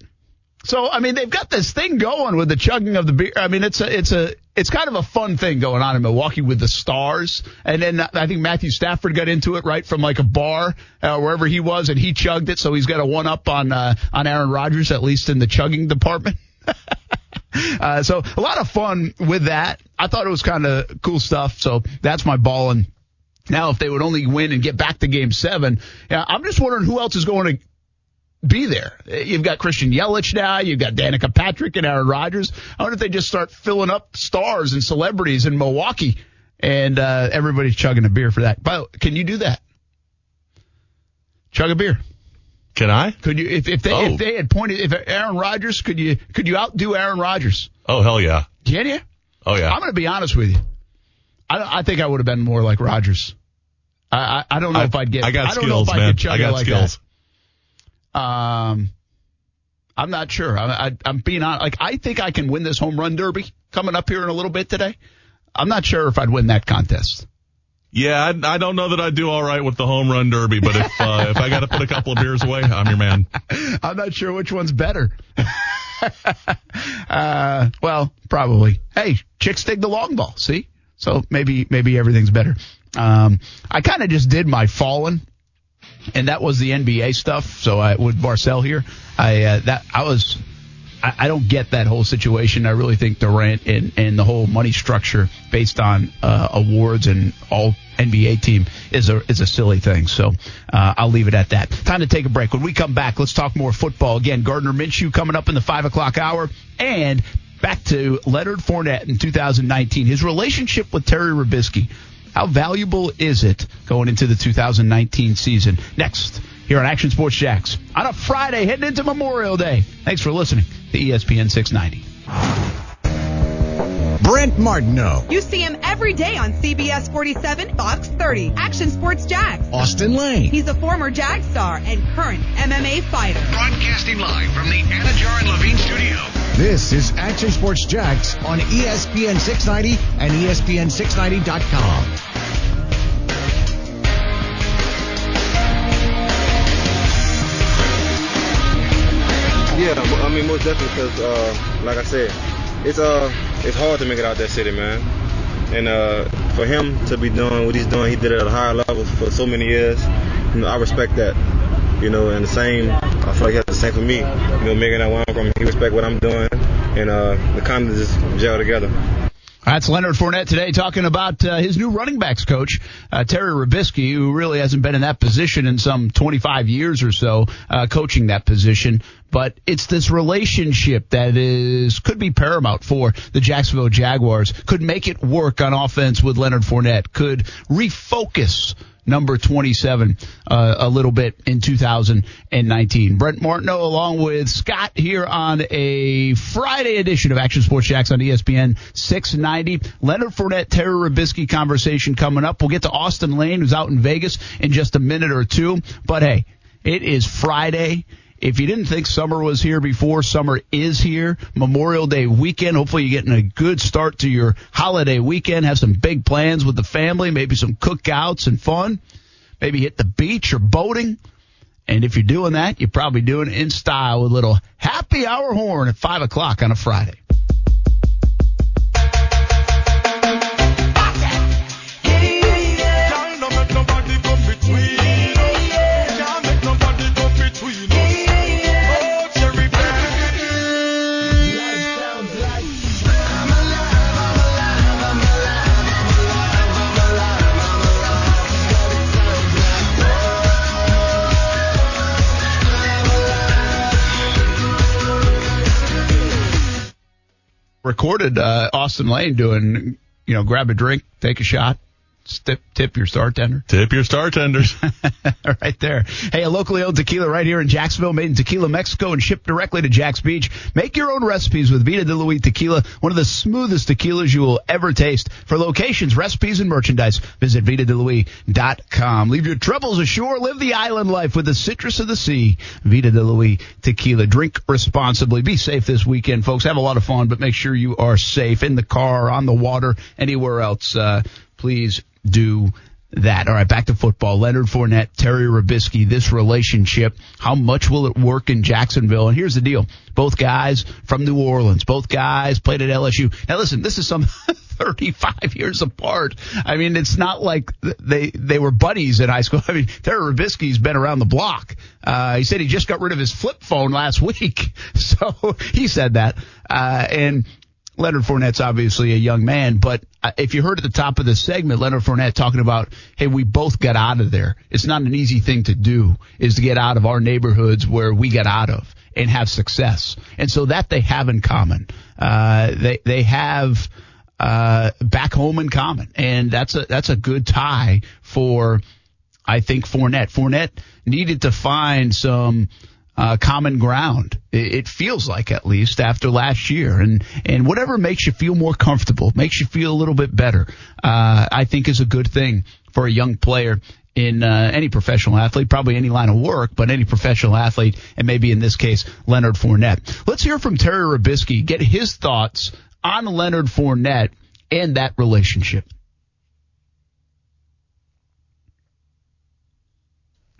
So I mean, they've got this thing going with the chugging of the beer. I mean, it's a it's a it's kind of a fun thing going on in Milwaukee with the stars. And then I think Matthew Stafford got into it right from like a bar uh, wherever he was, and he chugged it. So he's got a one up on uh, on Aaron Rodgers at least in the chugging department. uh, so a lot of fun with that. I thought it was kind of cool stuff. So that's my ball. And now if they would only win and get back to game seven, yeah, I'm just wondering who else is going to be there. You've got Christian Yelich now. You've got Danica Patrick and Aaron Rodgers. I wonder if they just start filling up stars and celebrities in Milwaukee and uh, everybody's chugging a beer for that. But can you do that? Chug a beer. Can I? Could you if, if they Oh. if they had pointed if Aaron Rodgers could you could you outdo Aaron Rodgers? Oh hell yeah. Can you? Oh yeah. I'm going to be honest with you. I, I think I would have been more like Rodgers. I I, I don't know I- if I'd get. I got don't skills, know if I man. could chug I got like skills. that. Um, I'm not sure. I, I, I'm being honest. Like I think I can win this home run derby coming up here in a little bit today. I'm not sure if I'd win that contest. Yeah, I, I don't know that I'd do all right with the home run derby, but if uh, if I got to put a couple of beers away, I'm your man. I'm not sure which one's better. uh, well, probably. Hey, chicks dig the long ball. See, so maybe maybe everything's better. Um, I kind of just did my fallen, and that was the NBA stuff. So I with Marcel here, I uh, that I was. I, I don't get that whole situation. I really think Durant and, and the whole money structure based on uh, awards and all NBA team is a is a silly thing. So uh, I'll leave it at that. Time to take a break. When we come back, let's talk more football. Again, Gardner Minshew coming up in the five o'clock hour, and back to Leonard Fournette in 2019. His relationship with Terry Robiskie. How valuable is it going into the 2019 season? Next, here on Action Sports Jax on a Friday heading into Memorial Day. Thanks for listening to ESPN 690. Brent Martineau, You see him every day on CBS 47, Fox 30, Action Sports Jax. Austen Lane, He's a former Jag star and current MMA fighter. Broadcasting live from the Anidjar and Levine studio. This is Action Sports Jax on ESPN 690 and E ESPN690.com. Yeah, I mean most definitely because, uh, like I said, it's uh it's hard to make it out that city, man. And uh, for him to be doing what he's doing, he did it at a higher level for so many years. You know, I respect that. You know, and the same, I feel like that's the same for me. You know, making that one from he respect what I'm doing, and uh, the kind of just gel together. That's Leonard Fournette today talking about uh, his new running backs coach, uh, Terry Robiskie, who really hasn't been in that position in some 25 years or so, uh, coaching that position. But it's this relationship that is could be paramount for the Jacksonville Jaguars. Could make it work on offense with Leonard Fournette. Could refocus number 27 uh, a little bit in 2019. Brent Martineau along with Scott here on a Friday edition of Action Sports Jax on ESPN 690. Leonard Fournette, Terry Robiskie conversation coming up. We'll get to Austen Lane, who's out in Vegas, in just a minute or two. But hey, it is Friday. If you didn't think summer was here before, summer is here. Memorial Day weekend. Hopefully you're getting a good start to your holiday weekend. Have some big plans with the family, maybe some cookouts and fun. Maybe hit the beach or boating. And if you're doing that, you're probably doing it in style with a little happy hour horn at five o'clock on a Friday. Recorded uh, Austen Lane doing, you know, grab a drink, take a shot, Tip, tip your star tender. Tip your star tenders. right there. Hey, a locally owned tequila right here in Jacksonville, made in Tequila, Mexico, and shipped directly to Jax Beach. Make your own recipes with Vita de Luis Tequila, one of the smoothest tequilas you will ever taste. For locations, recipes, and merchandise, visit VitaDeLuis.com. Leave your troubles ashore. Live the island life with the citrus of the sea. Vita de Luis Tequila. Drink responsibly. Be safe this weekend, folks. Have a lot of fun, but make sure you are safe in the car, on the water, anywhere else. Uh, please do that. All right, back to football. Leonard Fournette, Terry Robiskie, this relationship, how much will it work in Jacksonville? And here's the deal. Both guys from New Orleans, both guys played at LSU. Now listen, this is some 35 years apart. I mean, it's not like they, they were buddies in high school. I mean, Terry Robiskie's been around the block. Uh, he said he just got rid of his flip phone last week. So he said that. Uh, and Leonard Fournette's obviously a young man, but uh, if you heard at the top of the segment, Leonard Fournette talking about, hey, we both got out of there. It's not an easy thing to do, is to get out of our neighborhoods where we got out of and have success. And so that they have in common. Uh, they, they have, uh, back home in common. And that's a, that's a good tie for, I think, Fournette. Fournette needed to find some, uh, common ground. It, feels like at least after last year, and and whatever makes you feel more comfortable, makes you feel a little bit better. Uh, I think is a good thing for a young player in uh, any professional athlete, probably any line of work, but any professional athlete, and maybe in this case Leonard Fournette. Let's hear from Terry Robiskie, get his thoughts on Leonard Fournette and that relationship.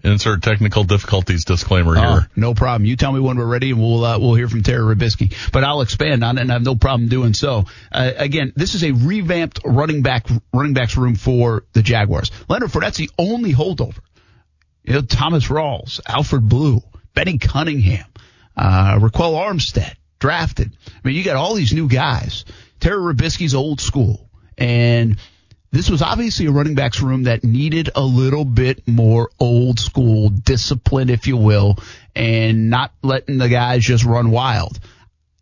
Insert technical difficulties disclaimer oh, here. No problem. You tell me when we're ready, and we'll uh, we'll hear from Terry Robiskie. But I'll expand on it, and I have no problem doing so. Uh, again, this is a revamped running back running backs room for the Jaguars. Leonard Fournette's the only holdover. You know, Thomas Rawls, Alfred Blue, Benny Cunningham, uh, Ryquell Armstead drafted. I mean, you got all these new guys. Terry Robiskie's old school, and this was obviously a running backs room that needed a little bit more old school discipline, if you will, and not letting the guys just run wild.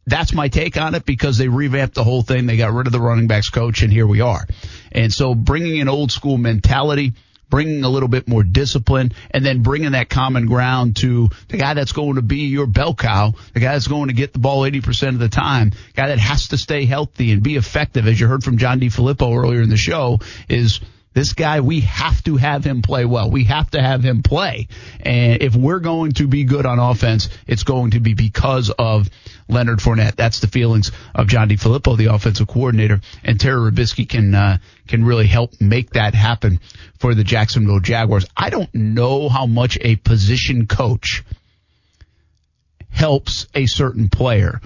That's my take on it because they revamped the whole thing. They got rid of the running backs coach and here we are. And so bringing an old school mentality, bringing a little bit more discipline, and then bringing that common ground to the guy that's going to be your bell cow, the guy that's going to get the ball 80% of the time, guy that has to stay healthy and be effective, as you heard from John DeFilippo earlier in the show, is – this guy, we have to have him play well. We have to have him play. And if we're going to be good on offense, it's going to be because of Leonard Fournette. That's the feelings of John DeFilippo, the offensive coordinator, and Terry Robiskie can uh, can really help make that happen for the Jacksonville Jaguars. I don't know how much a position coach helps a certain player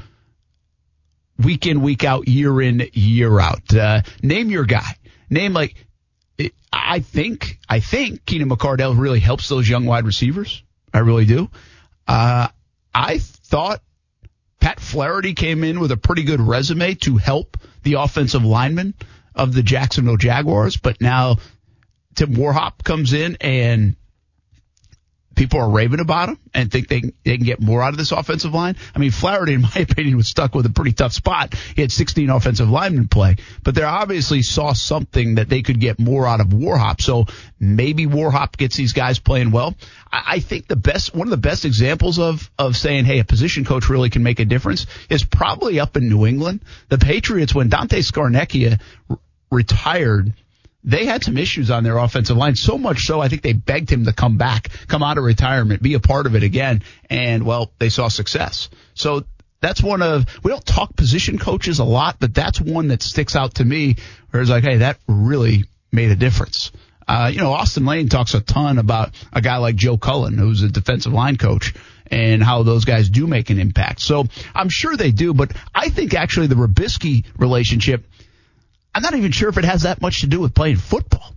week in, week out, year in, year out. Uh, name your guy. Name like I think I think Keenan McCardell really helps those young wide receivers. I really do. Uh, I thought Pat Flaherty came in with a pretty good resume to help the offensive lineman of the Jacksonville Jaguars, but now Tim Warhop comes in and people are raving about him and think they, they can get more out of this offensive line. I mean, Flaherty, in my opinion, was stuck with a pretty tough spot. He had 16 offensive linemen play, but they obviously saw something that they could get more out of Warhop. So maybe Warhop gets these guys playing well. I, I think the best, one of the best examples of, of saying, hey, a position coach really can make a difference is probably up in New England. The Patriots, when Dante Scarnecchia retired, they had some issues on their offensive line. So much so, I think they begged him to come back, come out of retirement, be a part of it again. And well, they saw success. So that's one of, we don't talk position coaches a lot, but that's one that sticks out to me where it's like, hey, that really made a difference. Uh, you know, Austen Lane talks a ton about a guy like Joe Cullen, who's a defensive line coach and how those guys do make an impact. So I'm sure they do, but I think actually the Robiskie relationship I'm not even sure if it has that much to do with playing football.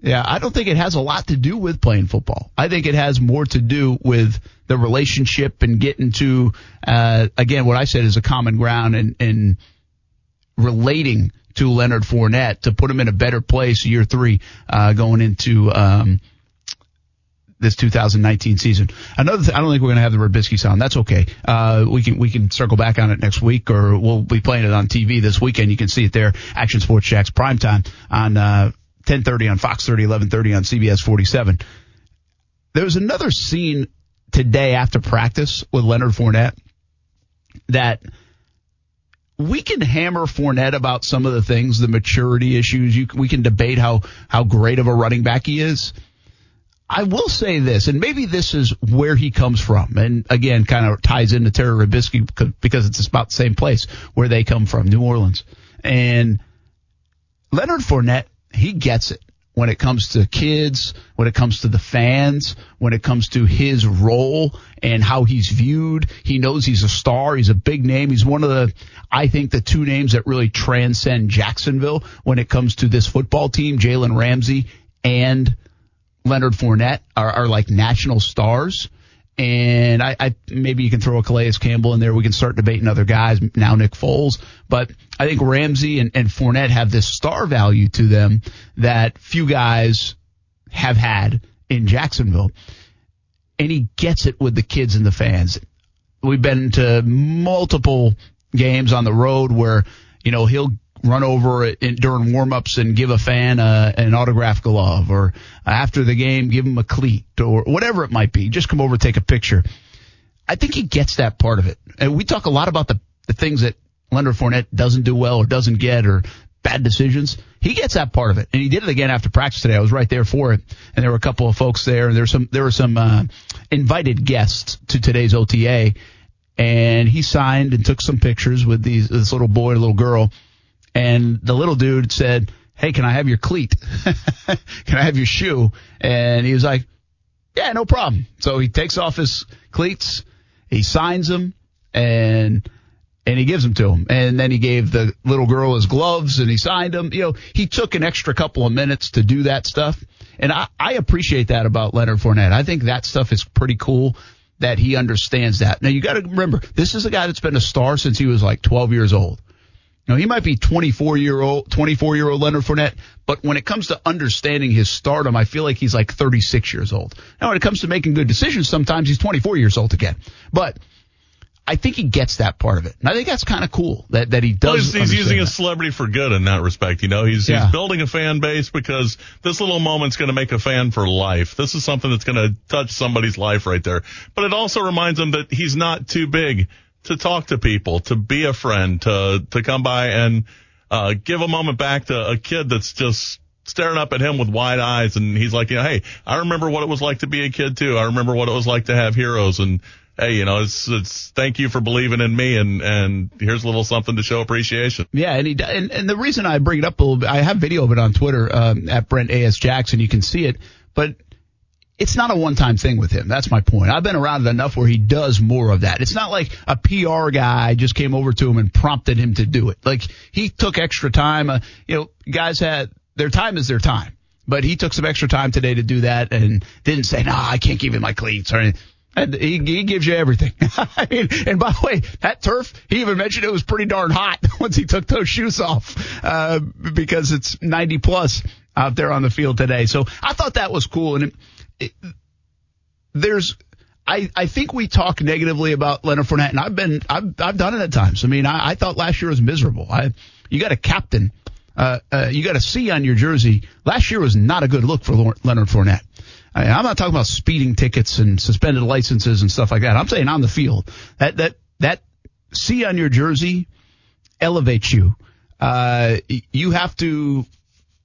Yeah, I don't think it has a lot to do with playing football. I think it has more to do with the relationship and getting to, uh, again, what I said is a common ground and, and relating to Leonard Fournette to put him in a better place year three, uh, going into, um, this 2019 season. Another, th- I don't think we're going to have the Robiskie sound. That's okay. Uh, we can we can circle back on it next week, or we'll be playing it on TV this weekend. You can see it there. Action Sports Jax primetime on uh, 10:30 on Fox 30, 11:30 on CBS 47. There was another scene today after practice with Leonard Fournette that we can hammer Fournette about some of the things, the maturity issues. You, we can debate how how great of a running back he is. I will say this, and maybe this is where he comes from, and again, kind of ties into Terry Robiskie because it's about the same place where they come from, New Orleans. And Leonard Fournette, he gets it when it comes to kids, when it comes to the fans, when it comes to his role and how he's viewed. He knows he's a star. He's a big name. He's one of the, I think, the two names that really transcend Jacksonville when it comes to this football team. Jalen Ramsey and Leonard Fournette are, are like national stars. And I, I maybe you can throw a Calais Campbell in there. We can start debating other guys now, Nick Foles. But I think Ramsey and, and Fournette have this star value to them that few guys have had in Jacksonville. And he gets it with the kids and the fans. We've been to multiple games on the road where you know he'll run over in, during warmups and give a fan a, an autograph glove, or after the game give him a cleat, or whatever it might be. Just come over, take a picture. I think he gets that part of it. And we talk a lot about the the things that Leonard Fournette doesn't do well or doesn't get or bad decisions. He gets that part of it, and he did it again after practice today. I was right there for it, and there were a couple of folks there, and there were some there were some uh, invited guests to today's OTA, and he signed and took some pictures with these this little boy and little girl, and the little dude said, "Hey, can I have your cleat? can I have your shoe?" And he was like, "Yeah, no problem." So he takes off his cleats, he signs them, and and he gives them to him. And then he gave the little girl his gloves and he signed them. You know, he took an extra couple of minutes to do that stuff. And I, I appreciate that about Leonard Fournette. I think that stuff is pretty cool that he understands that. Now you got to remember, this is a guy that's been a star since he was like 12 years old. You know, he might be 24 year old, 24 year old Leonard Fournette, but when it comes to understanding his stardom, I feel like he's like 36 years old. Now, when it comes to making good decisions, sometimes he's 24 years old again. But I think he gets that part of it. And I think that's kind of cool that, that he does. Well, he's, he's using that. his celebrity for good in that respect. You know, he's, Yeah. he's building a fan base because this little moment's going to make a fan for life. This is something that's going to touch somebody's life right there. But it also reminds him that he's not too big to talk to people, to be a friend, to, to come by and, uh, give a moment back to a kid that's just staring up at him with wide eyes. And he's like, you know, hey, I remember what it was like to be a kid too. I remember what it was like to have heroes and, hey, you know, it's, it's thank you for believing in me and, and here's a little something to show appreciation. Yeah, and he and, and the reason I bring it up a little bit, I have video of it on Twitter um, at Brent AS Jackson. You can see it, but it's not a one-time thing with him. That's my point. I've been around it enough where he does more of that. It's not like a PR guy just came over to him and prompted him to do it. Like he took extra time. Uh, you know, guys had their time is their time, but he took some extra time today to do that and didn't say, "No, I can't give you my cleats." Or anything. He, he gives you everything. I mean, and by the way, that turf, he even mentioned it was pretty darn hot once he took those shoes off, uh, because it's 90 plus out there on the field today. So I thought that was cool. And it, there's, I, I think we talk negatively about Leonard Fournette, and I've been, I've, I've done it at times. I mean, I, I thought last year was miserable. I, you got a captain, uh, uh, you got a C on your jersey. Last year was not a good look for Leonard Fournette. I I'm not talking about speeding tickets and suspended licenses and stuff like that. I'm saying on the field. That that that C on your jersey elevates you. Uh, you have to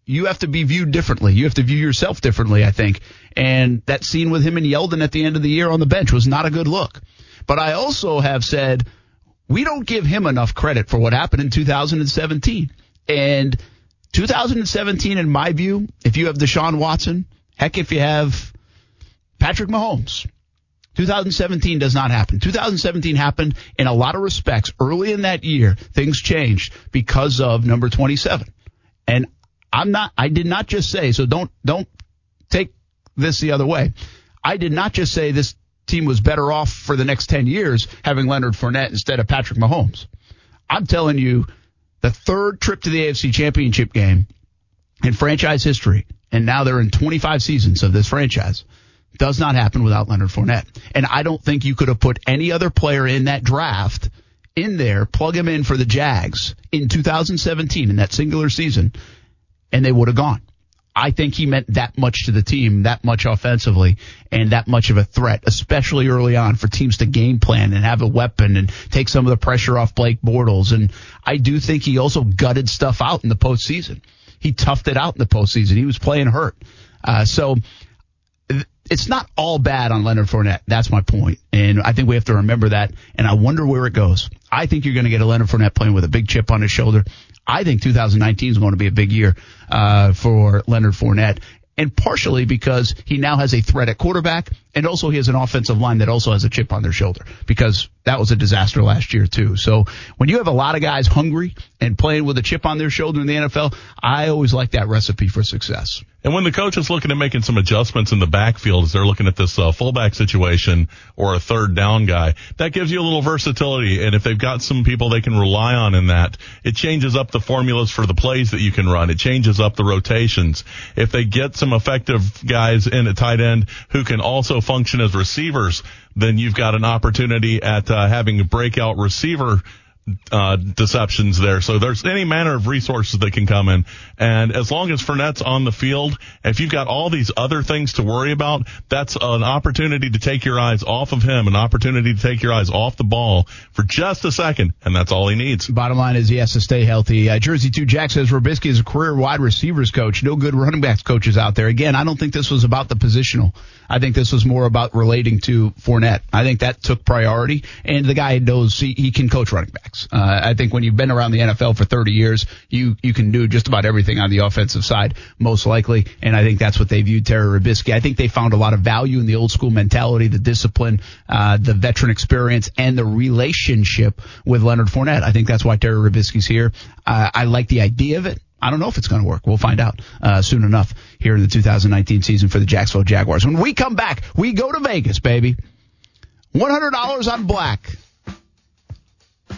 you have to be viewed differently. You have to view yourself differently, I think. And that scene with him and Yeldon at the end of the year on the bench was not a good look. But I also have said we don't give him enough credit for what happened in 2017. And 2017, in my view, if you have Deshaun Watson, heck, if you have Patrick Mahomes, 2017 does not happen. 2017 happened in a lot of respects. Early in that year, things changed because of number 27. And I'm not, I did not just say, so don't, don't take this the other way. I did not just say this team was better off for the next 10 years having Leonard Fournette instead of Patrick Mahomes. I'm telling you, the third trip to the AFC championship game in franchise history, and now they're in 25 seasons of this franchise. Does not happen without Leonard Fournette. And I don't think you could have put any other player in that draft in there, plug him in for the Jags in 2017 in that singular season, and they would have gone. I think he meant that much to the team, that much offensively, and that much of a threat, especially early on for teams to game plan and have a weapon and take some of the pressure off Blake Bortles. And I do think he also gutted stuff out in the postseason. He toughed it out in the postseason. He was playing hurt. Uh, so it's not all bad on Leonard Fournette. That's my point. And I think we have to remember that. And I wonder where it goes. I think you're going to get a Leonard Fournette playing with a big chip on his shoulder. I think 2019 is going to be a big year uh, for Leonard Fournette. And partially because he now has a threat at quarterback, and also he has an offensive line that also has a chip on their shoulder. Because that was a disaster last year too. So when you have a lot of guys hungry and playing with a chip on their shoulder in the NFL, I always like that recipe for success. And when the coach is looking at making some adjustments in the backfield as they're looking at this uh, fullback situation or a third down guy, that gives you a little versatility. And if they've got some people they can rely on in that, it changes up the formulas for the plays that you can run. It changes up the rotations. If they get some effective guys in at tight end who can also function as receivers, then you've got an opportunity at uh, having breakout receiver uh, deceptions there. So there's any manner of resources that can come in. And as long as Fournette's on the field, if you've got all these other things to worry about, that's an opportunity to take your eyes off of him, an opportunity to take your eyes off the ball for just a second. And that's all he needs. Bottom line is he has to stay healthy. Uh, Jersey 2 Jack says Robiskie is a career wide receivers coach. No good running backs coaches out there. Again, I don't think this was about the positional. I think this was more about relating to Fournette. I think that took priority. And the guy knows he, he can coach running backs. Uh, I think when you've been around the NFL for 30 years, you you can do just about everything on the offensive side, most likely. And I think that's what they viewed Terry Robiskie. I think they found a lot of value in the old school mentality, the discipline, uh, the veteran experience, and the relationship with Leonard Fournette. I think that's why Terry Robiskie's here. Uh, I like the idea of it. I don't know if it's going to work. We'll find out uh, soon enough here in the 2019 season for the Jacksonville Jaguars. When we come back, we go to Vegas, baby. $100 on black.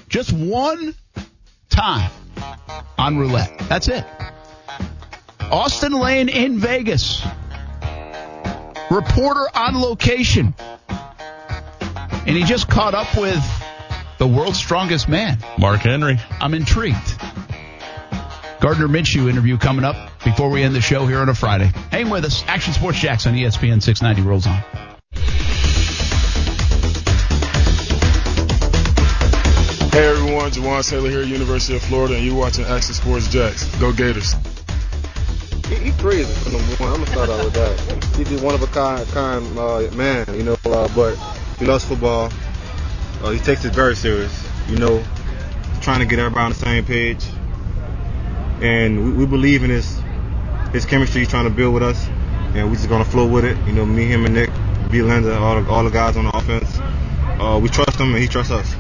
Just one time on roulette. That's it. Austen Lane in Vegas. Reporter on location. And he just caught up with the world's strongest man, Mark Henry. I'm intrigued. Gardner Minshew interview coming up before we end the show here on a Friday. Hang with us. Action Sports Jax on ESPN 690 rolls on. Hey everyone, Jawaan Taylor here, University of Florida, and you're watching Action Sports Jax. Go Gators. He, he crazy for number one. I'm gonna start out with that. He's just one of a kind, kind uh, man, you know. Uh, but he loves football. Uh, he takes it very serious. You know, trying to get everybody on the same page. And we, we believe in his his chemistry he's trying to build with us, and we're just gonna flow with it. You know, me, him, and Nick, B. Linda, all the, all the guys on the offense. Uh, we trust him, and he trusts us.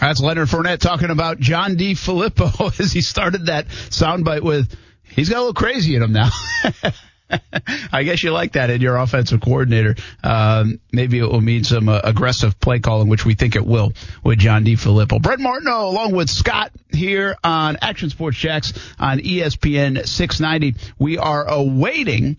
That's Leonard Fournette talking about John DeFilippo as he started that soundbite with, he's got a little crazy in him now. I guess you like that in your offensive coordinator. Um, maybe it will mean some uh, aggressive play calling, which we think it will with John DeFilippo. Brent Martineau along with Scott here on Action Sports Jax on ESPN 690. We are awaiting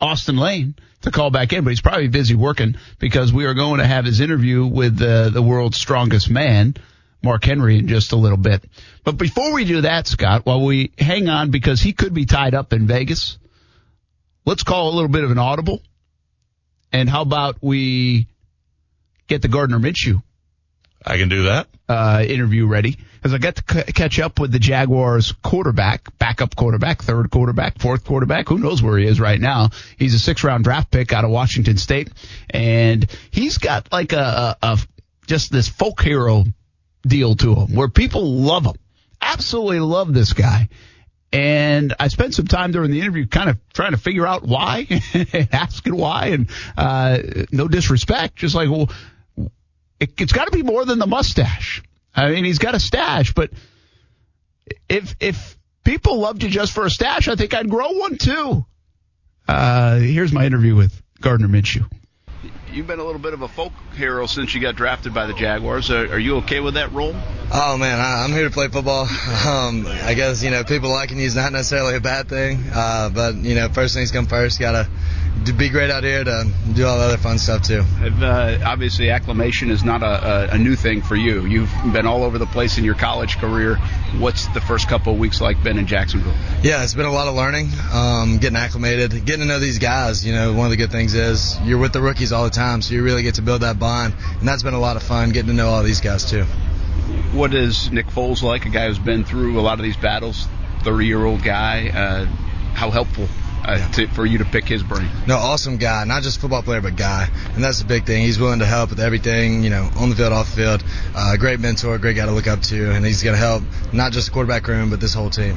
Austen Lane to call back in, but he's probably busy working because we are going to have his interview with uh, the world's strongest man, Mark Henry, in just a little bit. But before we do that, Scott, while we hang on because he could be tied up in Vegas, let's call a little bit of an audible. And how about we get the Gardner Minshew I can do that. uh, interview ready because I got to c- catch up with the Jaguars quarterback, backup quarterback, third quarterback, fourth quarterback. Who knows where he is right now? He's a six round draft pick out of Washington State, and he's got like a, a, a just this folk hero deal to him where people love him, absolutely love this guy. And I spent some time during the interview kind of trying to figure out why, asking why, and uh, no disrespect, just like, well, it, it's got to be more than the mustache. I mean, he's got a stash, but if if people loved you just for a stash, I think I'd grow one too. Uh, here's my interview with Gardner Minshew. You've been a little bit of a folk hero since you got drafted by the Jaguars. Uh, are you okay with that role? Oh man, I, I'm here to play football. Um, I guess you know people liking you is not necessarily a bad thing, uh, but you know first things come first. Got to to be great out here to do all the other fun stuff too. Uh, obviously, acclimation is not a, a, a, new thing for you. You've been all over the place in your college career. What's the first couple of weeks like been in Jacksonville? Yeah, it's been a lot of learning, um, getting acclimated, getting to know these guys. You know, one of the good things is you're with the rookies all the time, so you really get to build that bond, and that's been a lot of fun getting to know all these guys too. What is Nick Foles like? A guy who's been through a lot of these battles, 30 year old guy. Uh, how helpful uh, to, for you to pick his brain. No, awesome guy, not just football player, but guy, and that's the big thing. He's willing to help with everything, you know, on the field, off the field. Uh, great mentor, great guy to look up to, and he's going to help not just the quarterback room, but this whole team.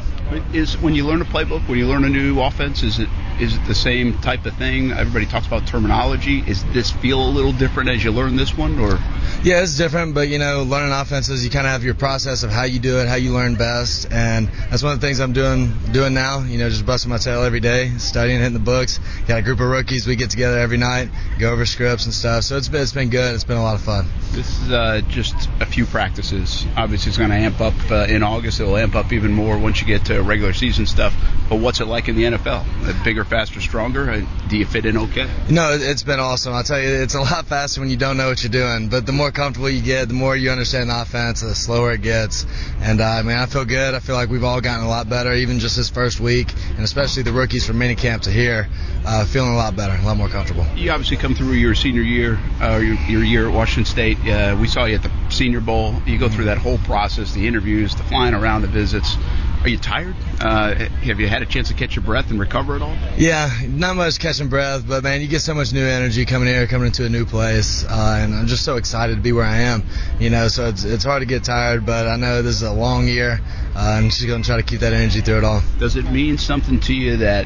Is when you learn a playbook, when you learn a new offense, is it is it the same type of thing? Everybody talks about terminology. Is this feel a little different as you learn this one, or? Yeah, it's different, but you know, learning offenses, you kind of have your process of how you do it, how you learn best, and that's one of the things I'm doing doing now. You know, just busting my tail every day, studying, hitting the books. Got a group of rookies. We get together every night, go over scripts and stuff. So it's been it's been good. It's been a lot of fun. This is uh, just a few practices. Obviously, it's going to amp up uh, in August. It'll amp up even more once you get to regular season stuff. But what's it like in the NFL? Bigger, faster, stronger. Uh, do you fit in okay? No, it's been awesome. I'll tell you, it's a lot faster when you don't know what you're doing. But the more comfortable you get, the more you understand the offense, the slower it gets. And uh, I mean, I feel good. I feel like we've all gotten a lot better, even just this first week, and especially the rookies from minicamp to here, uh, feeling a lot better, a lot more comfortable. You obviously come through your senior year, uh, your, your year at Washington State. Uh, we saw you at the Senior Bowl. You go through that whole process, the interviews, the flying around, the visits. Are you tired? Uh, have you had a chance to catch your breath and recover at all? Yeah, not much catching breath, but man, you get so much new energy coming here, coming into a new place, uh, and I'm just so excited to be where I am. You know, so it's it's hard to get tired, but I know this is a long year. Uh, I'm just going to try to keep that energy through it all. Does it mean something to you that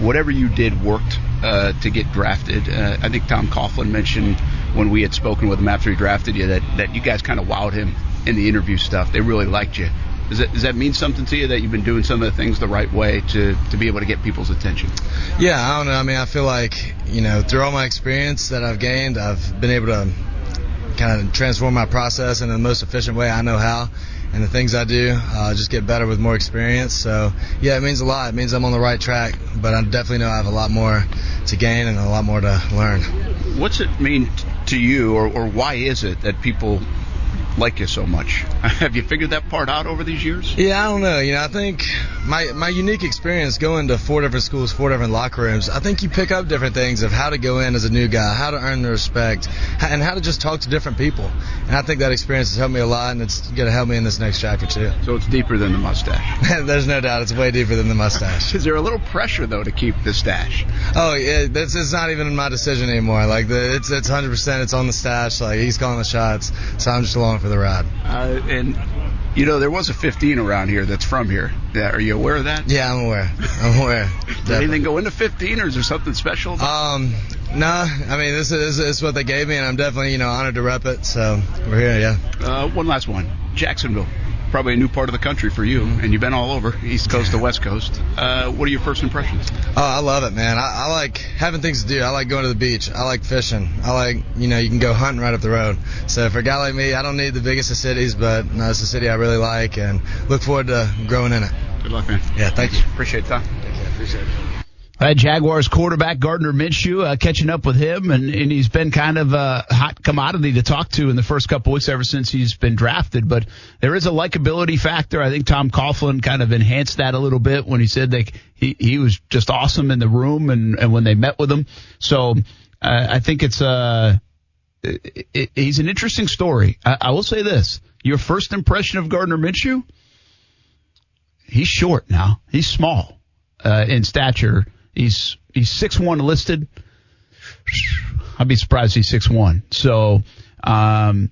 whatever you did worked uh, to get drafted? Uh, I think Tom Coughlin mentioned when we had spoken with him after he drafted you that that you guys kind of wowed him in the interview stuff. They really liked you. Does that, does that mean something to you that you've been doing some of the things the right way to, to be able to get people's attention? Yeah, I don't know. I mean, I feel like, you know, through all my experience that I've gained, I've been able to kind of transform my process in the most efficient way I know how. And the things I do uh, just get better with more experience. So, yeah, it means a lot. It means I'm on the right track, but I definitely know I have a lot more to gain and a lot more to learn. What's it mean to you, or, or why is it that people like you so much. Have you figured that part out over these years? Yeah, I don't know. You know, I think my my unique experience going to four different schools, four different locker rooms. I think you pick up different things of how to go in as a new guy, how to earn the respect, and how to just talk to different people. And I think that experience has helped me a lot, and it's going to help me in this next chapter too. So it's deeper than the mustache. There's no doubt, it's way deeper than the mustache. Is there a little pressure though to keep the stash? Oh, yeah, that's it's not even my decision anymore. Like the, it's it's 100. percent It's on the stash. Like he's calling the shots, so I'm just along for the ride. Uh, and you know, there was a 15 around here that's from here. Yeah, are you aware of that? Yeah, I'm aware. I'm aware. Did anything go into 15, or is there something special? Um, no. I mean, this is, this is what they gave me, and I'm definitely you know honored to rep it. So we're here. Yeah. Uh, one last one. Jacksonville probably a new part of the country for you, and you've been all over, East Coast to West Coast. Uh, what are your first impressions? Oh, I love it, man. I, I, like having things to do. I like going to the beach. I like fishing. I like, you know, you can go hunting right up the road. So for a guy like me, I don't need the biggest of cities, but no, it's a city I really like and look forward to growing in it. Good luck, man. Yeah, thank you. Appreciate the time. Appreciate it. Uh, Jaguars quarterback Gardner Minshew uh, catching up with him, and, and he's been kind of a hot commodity to talk to in the first couple weeks ever since he's been drafted. But there is a likability factor. I think Tom Coughlin kind of enhanced that a little bit when he said that he, he was just awesome in the room and, and when they met with him. So uh, I think it's uh, it, it, he's an interesting story. I, I will say this: your first impression of Gardner Minshew, he's short now. He's small uh, in stature He's he's six one listed. I'd be surprised he's six one. So, um,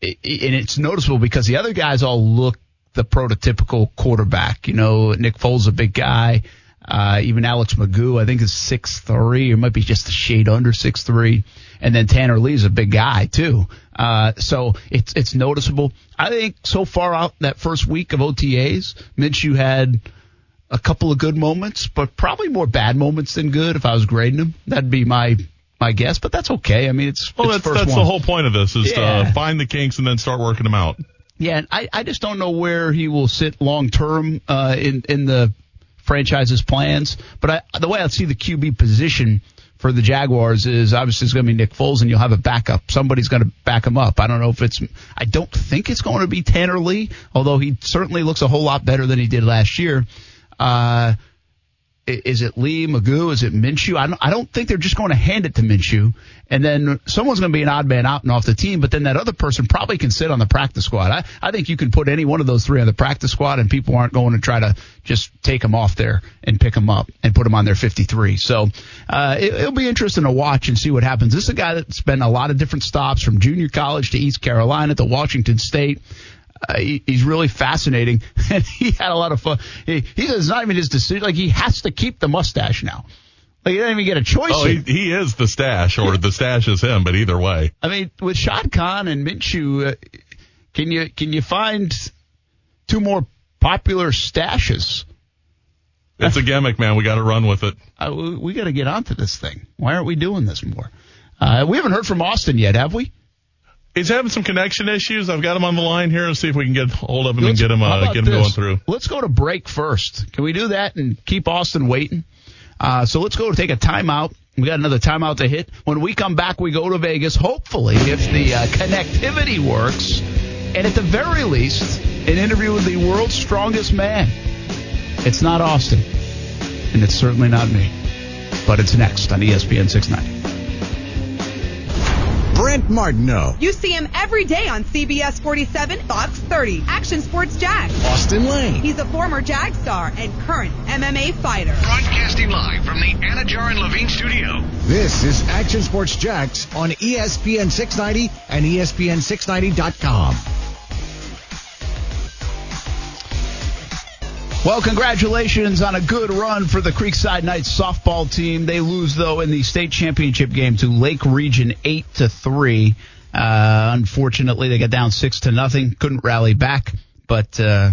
it, and it's noticeable because the other guys all look the prototypical quarterback. You know, Nick Foles a big guy. Uh, even Alex McGough, I think is six three, or might be just a shade under six three. And then Tanner Lee's a big guy too. Uh, so it's it's noticeable. I think so far out that first week of OTAs, Minshew had a couple of good moments, but probably more bad moments than good if I was grading them. That'd be my my guess, but that's okay. I mean, it's well, it's that's that's one. the whole point of this is yeah. to find the kinks and then start working them out. Yeah, and I I just don't know where he will sit long term uh, in in the franchise's plans. But I, the way I see the QB position for the Jaguars is obviously it's going to be Nick Foles, and you'll have a backup. Somebody's going to back him up. I don't know if it's. I don't think it's going to be Tanner Lee, although he certainly looks a whole lot better than he did last year. Uh, is it Lee McGough? Is it Minshew? I don't, I don't think they're just going to hand it to Minshew, and then someone's going to be an odd man out and off the team. But then that other person probably can sit on the practice squad. I, I think you can put any one of those three on the practice squad, and people aren't going to try to just take them off there and pick them up and put them on their 53. So uh, it, it'll be interesting to watch and see what happens. This is a guy that's been a lot of different stops from junior college to East Carolina to Washington State. Uh, he, he's really fascinating, and he had a lot of fun. He, he it's not even his decision; like he has to keep the mustache now. Like he doesn't even get a choice. Oh, he, he is the stash, or the stash is him. But either way, I mean, with Shad Khan and Minshew, uh, can you can you find two more popular stashes? it's a gimmick, man. We got to run with it. Uh, we, we got to get onto this thing. Why aren't we doing this more? Uh, we haven't heard from Austen yet, have we? He's having some connection issues. I've got him on the line here and see if we can get hold of him Let's- and get him uh, get him this? going through. Let's go to break first. Can we do that and keep Austen waiting? Uh, so let's go take a timeout. We got another timeout to hit. When we come back, we go to Vegas. Hopefully, if the uh, connectivity works, and at the very least, an interview with the world's strongest man. It's not Austen, and it's certainly not me, but it's next on ESPN 690. Brent Martineau. You see him every day on CBS 47, Fox 30, Action Sports Jax. Austin Lane. He's a former Jag star and current MMA fighter. Broadcasting live from the Anidjar and Levine studio. This is Action Sports Jax on ESPN 690 and E ESPN690.com. Well, congratulations on a good run for the Creekside Knights softball team. They lose though in the state championship game to Lake Region eight to three. Uh, unfortunately, they got down six to nothing. Couldn't rally back, but uh,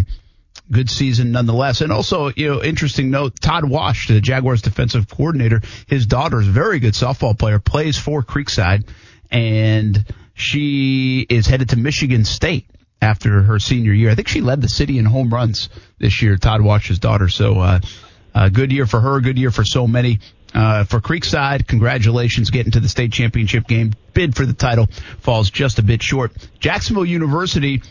good season nonetheless. And also, you know, interesting note: Todd Wash, the Jaguars defensive coordinator, his daughter is a very good softball player, plays for Creekside, and she is headed to Michigan State after her senior year. I think she led the city in home runs this year, Todd Wash's daughter. So, uh, uh, good year for her, good year for so many. Uh, for Creekside, congratulations getting to the state championship game. Bid for the title falls just a bit short. Jacksonville University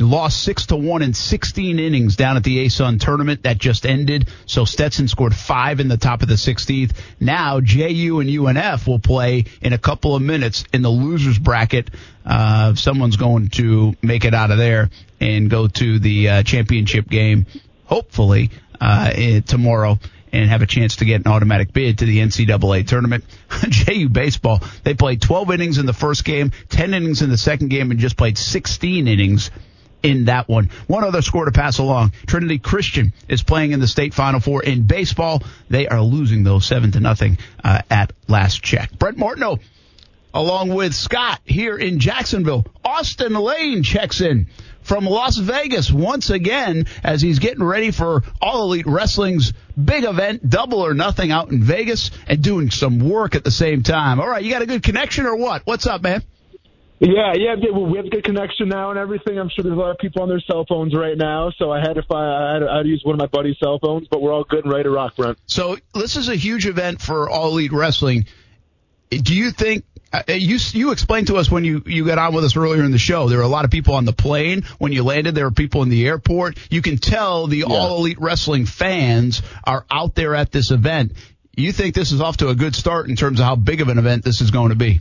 lost six to one in 16 innings down at the ASUN tournament that just ended. So Stetson scored five in the top of the 16th. Now JU and UNF will play in a couple of minutes in the losers bracket. Uh, someone's going to make it out of there and go to the uh, championship game, hopefully uh, tomorrow. And have a chance to get an automatic bid to the NCAA tournament. JU baseball, they played 12 innings in the first game, 10 innings in the second game, and just played 16 innings in that one. One other score to pass along. Trinity Christian is playing in the state final four in baseball. They are losing though seven to nothing uh, at last check. Brent Martineau, along with Scott here in Jacksonville. Austen Lane checks in from Las Vegas once again as he's getting ready for All Elite Wrestling's big event, Double or Nothing, out in Vegas, and doing some work at the same time. All right, you got a good connection or what? What's up, man? Yeah, yeah, we have a good connection now and everything. I'm sure there's a lot of people on their cell phones right now, so I had to find, I had to, I had to use one of my buddy's cell phones, but we're all good and ready to rock, Brent. So this is a huge event for All Elite Wrestling. Do you think Uh, you you explained to us when you you got on with us earlier in the show? There were a lot of people on the plane when you landed. There were people in the airport. You can tell the All Elite Wrestling fans are out there at this event. You think this is off to a good start in terms of how big of an event this is going to be?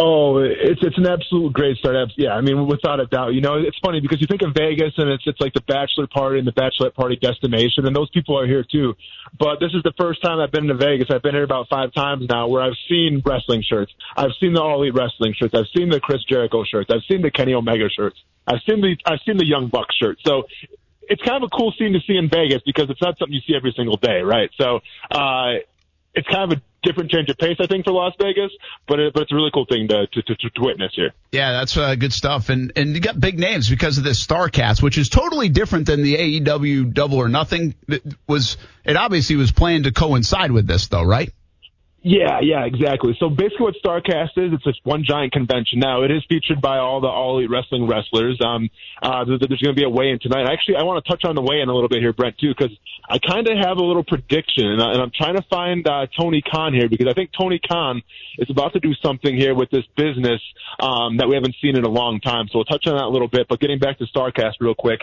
Oh, it's it's an absolute great start. Yeah, I mean, without a doubt. You know, it's funny because you think of Vegas and it's it's like the bachelor party and the bachelorette party destination, and those people are here too. But this is the first time I've been to Vegas. I've been here about five times now, where I've seen wrestling shirts. I've seen the All Elite wrestling shirts. I've seen the Chris Jericho shirts. I've seen the Kenny Omega shirts. I've seen the I've seen the Young Bucks shirts. So it's kind of a cool scene to see in Vegas because it's not something you see every single day, right? So uh, it's kind of a different change of pace, I think, for Las Vegas, but it, but it's a really cool thing to to, to, to witness here. Yeah, that's uh, good stuff. And and you got big names because of this Starrcast, which is totally different than the AEW Double or Nothing. It was it obviously was planned to coincide with this, though, right? Yeah, yeah, exactly. So basically, what Starrcast is, it's just one giant convention. Now, it is featured by all the all elite wrestling wrestlers. Um, uh, there's going to be a weigh-in tonight. Actually, I want to touch on the weigh-in a little bit here, Brent, too, because I kind of have a little prediction, and, I, and I'm trying to find uh, Tony Khan here because I think Tony Khan is about to do something here with this business um, that we haven't seen in a long time. So we'll touch on that a little bit. But getting back to Starrcast real quick,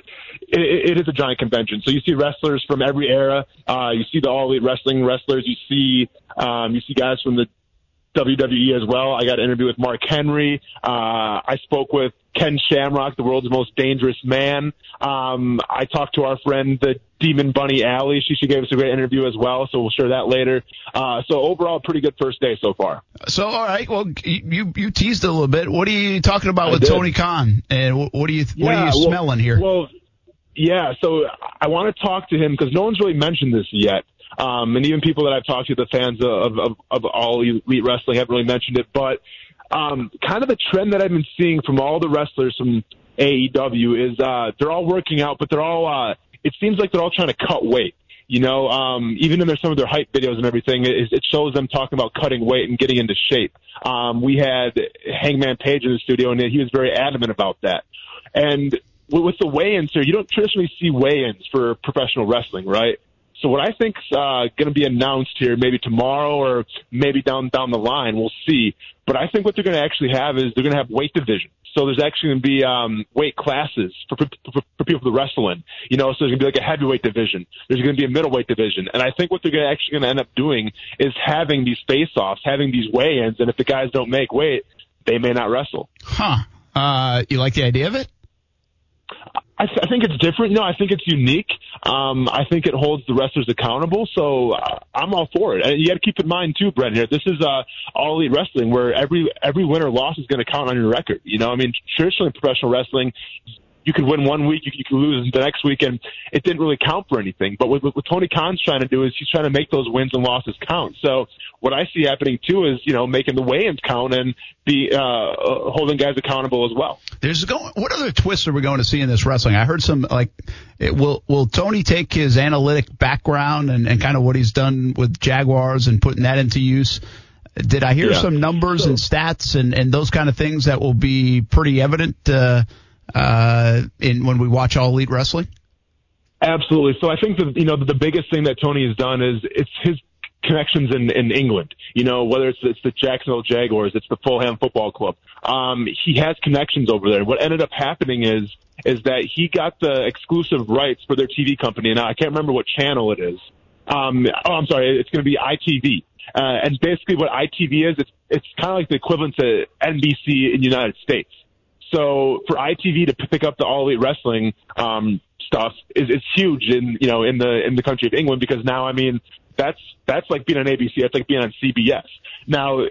it, it is a giant convention. So you see wrestlers from every era. Uh, you see the all elite wrestling wrestlers. You see um, you see guys from the WWE as well. I got an interview with Mark Henry. Uh, I spoke with Ken Shamrock, the world's most dangerous man. Um, I talked to our friend, the Demon Bunny Alley. She, she gave us a great interview as well, so we'll share that later. Uh, so overall, pretty good first day so far. So, all right. Well, you you teased a little bit. What are you talking about I with did. Tony Khan? And what, are you what are Yeah, you well- smelling here? Well, yeah. So I want to talk to him because no one's really mentioned this yet. Um, and even people that I've talked to, the fans of, of, of all elite wrestling haven't really mentioned it, but, um, kind of the trend that I've been seeing from all the wrestlers from AEW is, uh, they're all working out, but they're all, uh, it seems like they're all trying to cut weight. You know, um, even in their, some of their hype videos and everything, it, it shows them talking about cutting weight and getting into shape. Um, we had Hangman Page in the studio, and he was very adamant about that. And with the weigh-ins here, you don't traditionally see weigh-ins for professional wrestling, right? So what I think's uh, going to be announced here, maybe tomorrow or maybe down down the line, we'll see. But I think what they're going to actually have is they're going to have weight division. So there's actually going to be um, weight classes for, for, for, for people to wrestle in. You know, so there's going to be like a heavyweight division. There's going to be a middleweight division. And I think what they're gonna, actually going to end up doing is having these face-offs, having these weigh-ins, and if the guys don't make weight, they may not wrestle. Huh. Uh, you like the idea of it? I, th- I think it's different. No, I think it's unique. Um, I think it holds the wrestlers accountable. So uh, I'm all for it. And you got to keep in mind too, Brent. Here, this is uh, all elite wrestling, where every every win or loss is going to count on your record. You know, I mean, traditionally professional wrestling, you could win one week, you, you could lose the next week, and it didn't really count for anything. But what, what Tony Khan's trying to do is he's trying to make those wins and losses count. So what I see happening too is you know making the weigh-ins count and be uh, uh, holding guys accountable as well. There's going. What other twists are we going to see in this wrestling? I heard some like, it, will will Tony take his analytic background and, and kind of what he's done with Jaguars and putting that into use? Did I hear Yeah. some numbers and stats and, and those kind of things that will be pretty evident uh, uh, in when we watch all elite wrestling? Absolutely. So I think that you know the, biggest thing that Tony has done is it's his connections in, in England. You know, whether it's it's the Jacksonville Jaguars, it's the Fulham Football Club. Um, he has connections over there. What ended up happening is is that he got the exclusive rights for their TV company. and I can't remember what channel it is. Um, oh, I'm sorry. It's going to be ITV. Uh, and basically what ITV is, it's, it's kind of like the equivalent to NBC in the United States. So for ITV to pick up the all elite wrestling um, stuff is is huge in you know in the in the country of England because now I mean that's that's like being on ABC, that's like being on CBS. Now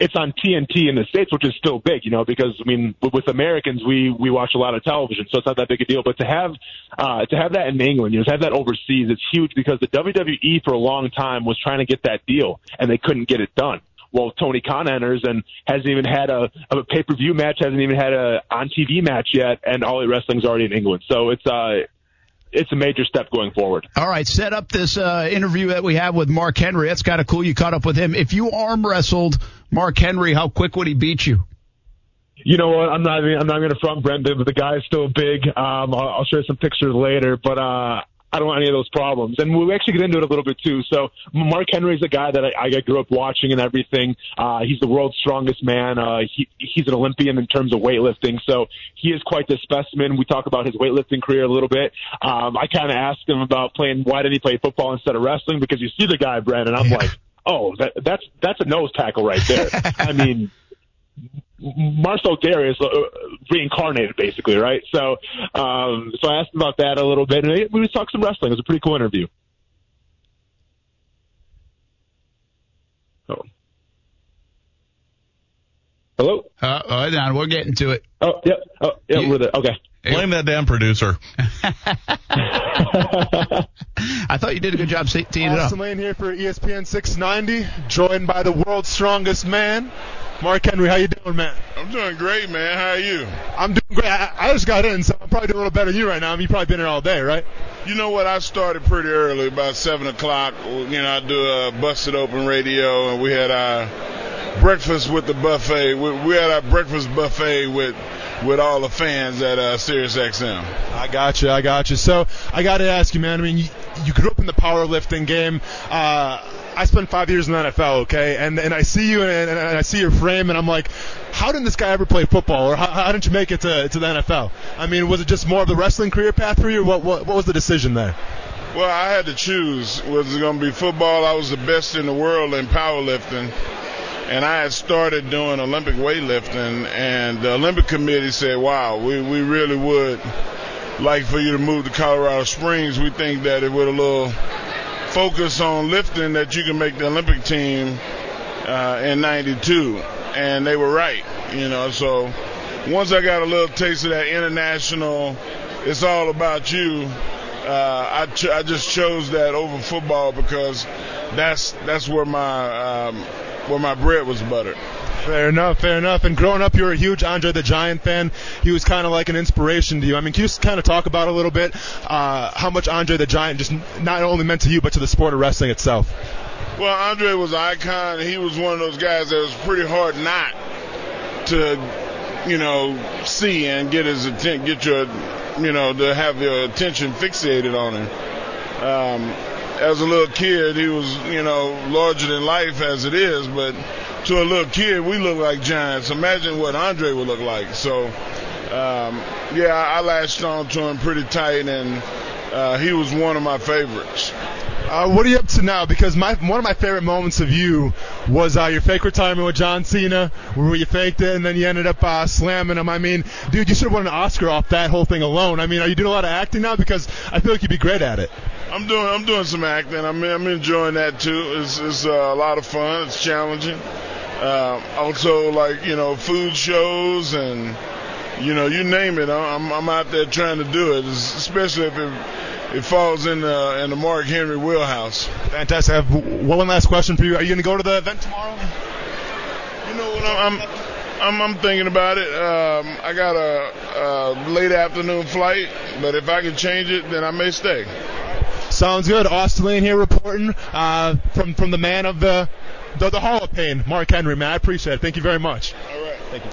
it's on TNT in the states, which is still big, you know, because I mean with Americans we we watch a lot of television, so it's not that big a deal. But to have uh, to have that in England, you know, to have that overseas, it's huge because the WWE for a long time was trying to get that deal and they couldn't get it done well, Tony Khan enters and hasn't even had a, a pay per view match, hasn't even had a on TV match yet, and All Elite Wrestling's already in England. So it's uh, it's a major step going forward. All right, set up this uh, interview that we have with Mark Henry. That's kind of cool. You caught up with him. If you arm wrestled Mark Henry, how quick would he beat you? You know what? I'm not. I'm not going to front Brendan, but the guy's still big. Um, I'll, I'll share some pictures later, but uh, I don't want any of those problems. And we'll actually get into it a little bit too. So Mark Henry's a guy that I, I grew up watching and everything. Uh, he's the world's strongest man. Uh, he, he's an Olympian in terms of weightlifting. So he is quite the specimen. We talk about his weightlifting career a little bit. Um, I kind of asked him about playing, why didn't he play football instead of wrestling? Because you see the guy, Brent, and I'm like, oh, that, that's, that's a nose tackle right there. I mean, Marcell Dareus uh, reincarnated, basically, right? So, um, so I asked him about that a little bit, and we just talked some wrestling. It was a pretty cool interview. Oh. Hello. Uh, hold on, we're getting to it. Oh, yeah. Oh, yeah. We're there. Okay. Blame that damn producer. I thought you did a good job se- teeing it up. Austen Lane here for ESPN 690, joined by the world's strongest man, Mark Henry. How you doing, man? I'm doing great, man. How are you? I'm doing great. I, I just got in, so I'm probably doing a little better than you right now. I mean, you've probably been here all day, right? You know what? I started pretty early, about seven o'clock. You know, I do a busted open radio, and we had our breakfast with the buffet. We, we had our breakfast buffet with with all the fans at uh, Sirius XM. I got you. I got you. So I got to ask you, man. I mean, you, grew up in the powerlifting game. Uh, I spent five years in the NFL, okay, and and I see you and, and I see your frame, and I'm like, how didn't this guy ever play football, or how, how didn't you make it to to the NFL? I mean, was it just more of the wrestling career path for you? Or what what what was the decision there? Well, I had to choose. Was it going to be football? I was the best in the world in powerlifting and I had started doing Olympic weightlifting, and the Olympic Committee said, "Wow, we we really would like for you to move to Colorado Springs. We think that it with a little focus on lifting, that you can make the Olympic team uh, in '92." And they were right, you know. So once I got a little taste of that international, it's all about you. Uh, I, ch- I just chose that over football because that's that's where my um, where my bread was buttered. Fair enough, fair enough. And growing up, you were a huge Andre the Giant fan. He was kind of like an inspiration to you. I mean, can you just kind of talk about a little bit uh, how much Andre the Giant just not only meant to you, but to the sport of wrestling itself? Well, Andre was an icon. He was one of those guys that was pretty hard not to, you know, see and get his attention, get your, you know, to have your attention fixated on him. Um, as a little kid, he was, you know, larger than life as it is, but to a little kid, we look like giants. Imagine what Andre would look like. So, um, yeah, I latched on to him pretty tight, and uh, he was one of my favorites. Uh, what are you up to now? Because my one of my favorite moments of you was uh, your fake retirement with John Cena, where you faked it and then you ended up uh, slamming him. I mean, dude, you should have won an Oscar off that whole thing alone. I mean, are you doing a lot of acting now? Because I feel like you'd be great at it. I'm doing I'm doing some acting. I'm I'm enjoying that too. It's it's uh, a lot of fun. It's challenging. Uh, also, like you know, food shows and you know, you name it. I'm I'm out there trying to do it, especially if it it falls in the in the Mark Henry wheelhouse. Fantastic. I have one last question for you. Are you going to go to the event tomorrow? You know what? I'm I'm, I'm thinking about it. Um, I got a, a late afternoon flight, but if I can change it, then I may stay. Sounds good. Austen Lane here reporting uh, from from the man of the, the the Hall of Pain, Mark Henry. Man, I appreciate it. Thank you very much. All right. Thank you.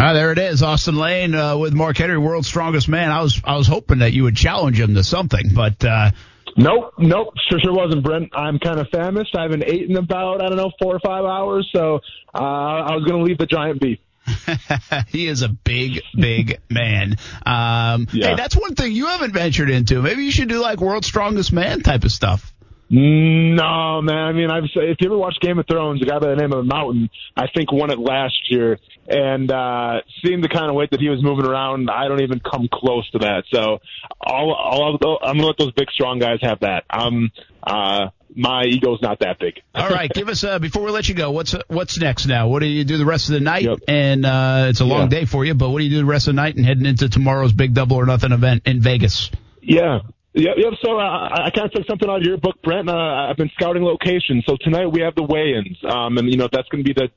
Ah, there it is, Austen Lane uh, with Mark Henry, world's strongest man. I was I was hoping that you would challenge him to something, but uh, Nope, nope, sure, sure wasn't, Brent. I'm kind of famished. I haven't eaten about I don't know four or five hours, so uh, I was going to leave the giant beef. he is a big, big man. Um, Yeah. Hey, that's one thing you haven't ventured into. Maybe you should do like world's strongest man type of stuff. No, man. I mean, I've if you ever watched Game of Thrones, a guy by the name of Mountain, I think won it last year, and uh seeing the kind of weight that he was moving around, I don't even come close to that. So, all I'll, I'm gonna let those big, strong guys have that. Um, uh, my ego's not that big. All right, give us uh, before we let you go. What's what's next now? What do you do the rest of the night? And uh, it's a long Yeah. day for you, but what do you do the rest of the night and heading into tomorrow's big double or nothing event in Vegas? Yeah. Yep, yep. So uh, I, of took something out of your book, Brent. Uh, I've been scouting locations. So tonight we have the weigh-ins, um, and you know that's going to be the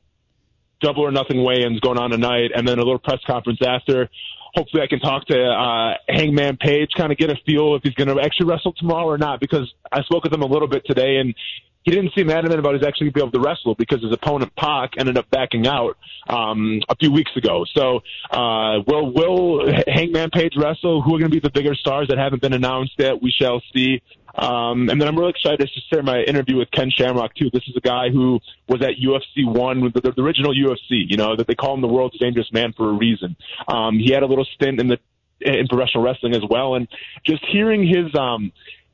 double or nothing weigh-ins going on tonight, and then a little press conference after. Hopefully, I can talk to uh, Hangman Page, kind of get a feel if he's going to actually wrestle tomorrow or not. Because I spoke with him a little bit today, and he didn't seem adamant about he's actually going to be able to wrestle because his opponent Pac ended up backing out um, a few weeks ago. So, uh, will will Hangman Page wrestle? Who are going to be the bigger stars that haven't been announced yet? We shall see. Um, and then I'm really excited to share my interview with Ken Shamrock too. This is a guy who was at UFC one, the, the original UFC. You know that they call him the world's dangerous man for a reason. Um, he had a little stint in the in professional wrestling as well, and just hearing his um,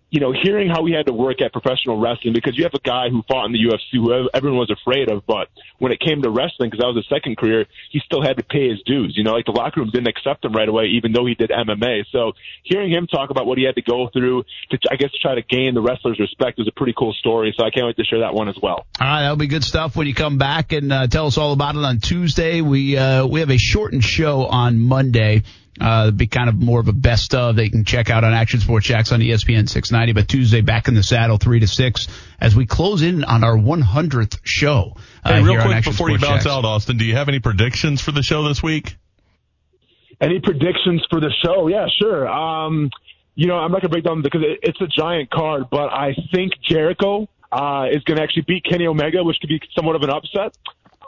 you know, hearing how he had to work at professional wrestling because you have a guy who fought in the UFC who everyone was afraid of, but when it came to wrestling, because that was his second career, he still had to pay his dues. You know, like the locker room didn't accept him right away, even though he did MMA. So hearing him talk about what he had to go through to, I guess, try to gain the wrestler's respect is a pretty cool story. So I can't wait to share that one as well. All right, that'll be good stuff when you come back and uh, tell us all about it on Tuesday. We uh, we have a shortened show on Monday. Uh, be kind of more of a best of they can check out on Action Sports Jax on ESPN 690. But Tuesday, back in the saddle, three to six, as we close in on our 100th show. Uh, Hey, real here on quick Action before you bounce Jax. out, Austen, do you have any predictions for the show this week? Any predictions for the show? Yeah, sure. Um, you know, I'm not going to break down because it, it's a giant card, but I think Jericho uh, is going to actually beat Kenny Omega, which could be somewhat of an upset.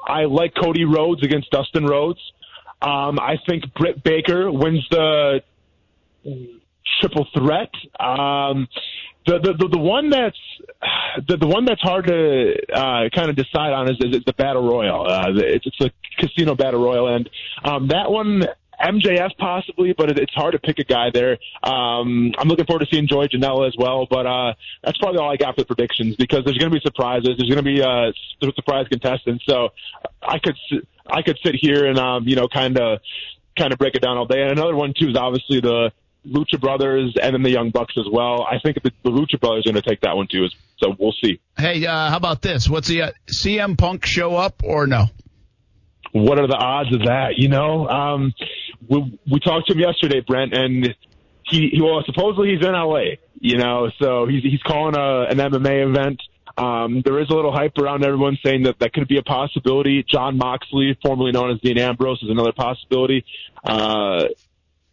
I like Cody Rhodes against Dustin Rhodes. Um, I think Britt Baker wins the triple threat. Um, the, the, the the one that's the, the one that's hard to uh, kind of decide on is, is, the battle royal. Uh, it's, it's a casino battle royal, and um, that one MJF possibly, but it's hard to pick a guy there. Um, I'm looking forward to seeing Joey Janela as well, but uh, that's probably all I got for predictions because there's going to be surprises. There's going to be uh, surprise contestants, so I could I could sit here and um, you know kind of kind of break it down all day. And another one too is obviously the Lucha Brothers and then the Young Bucks as well. I think the, the Lucha Brothers are going to take that one too. So we'll see. Hey, uh, how about this? What's the uh, CM Punk show up or no? What are the odds of that? You know, um, we we talked to him yesterday, Brent, and he, he well supposedly he's in LA. You know, so he's he's calling a an MMA event. Um, there is a little hype around everyone saying that that could be a possibility. Jon Moxley, formerly known as Dean Ambrose, is another possibility. Uh,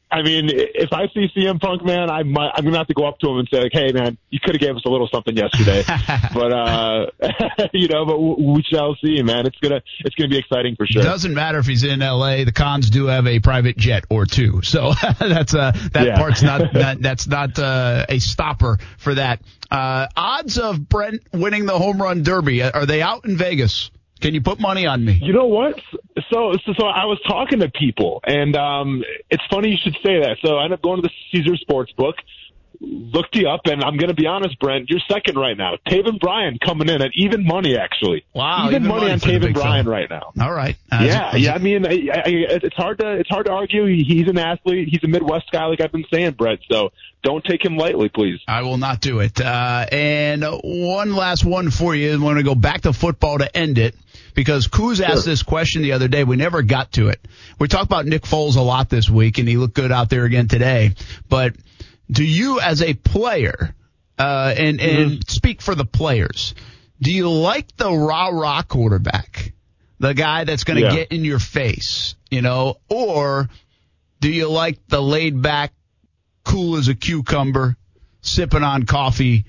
I mean, if I see CM Punk, man, I might, I'm gonna have to go up to him and say, like, "Hey, man, you could have gave us a little something yesterday." but uh, you know, but we shall see, man. It's gonna it's gonna be exciting for sure. It doesn't matter if he's in L.A. The Khans do have a private jet or two, so that's uh that Yeah. part's not that, that's not uh, a stopper for that. Uh, odds of Brent winning the home run derby are they out in Vegas? Can you put money on me? You know what? So, so, so I was talking to people, and um, it's funny you should say that. So I ended up going to the Caesar Sportsbook, looked you up, and I'm going to be honest, Brent, you're second right now. Taven Bryan coming in at even money, actually. Wow, even, even money, on Taven Bryan right now. All right. Uh, yeah, it- yeah. I mean, I, I, it's hard to it's hard to argue. He's an athlete. He's a Midwest guy, like I've been saying, Brent. So don't take him lightly, please. I will not do it. Uh, and one last one for you. I want to go back to football to end it because Kuz asked this question the other day. We never got to it. We talked about Nick Foles a lot this week, and he looked good out there again today. But do you, as a player, uh, and and speak for the players, do you like the rah rah quarterback, the guy that's going to Yeah. get in your face, you know, or do you like the laid back, cool as a cucumber, sipping on coffee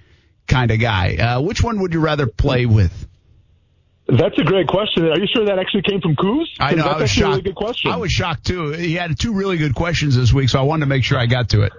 kind of guy? Uh, which one would you rather play with? That's a great question. Are you sure that actually came from Kuz? I know. That's I was actually a really good question. I was shocked too. He had two really good questions this week, so I wanted to make sure I got to it.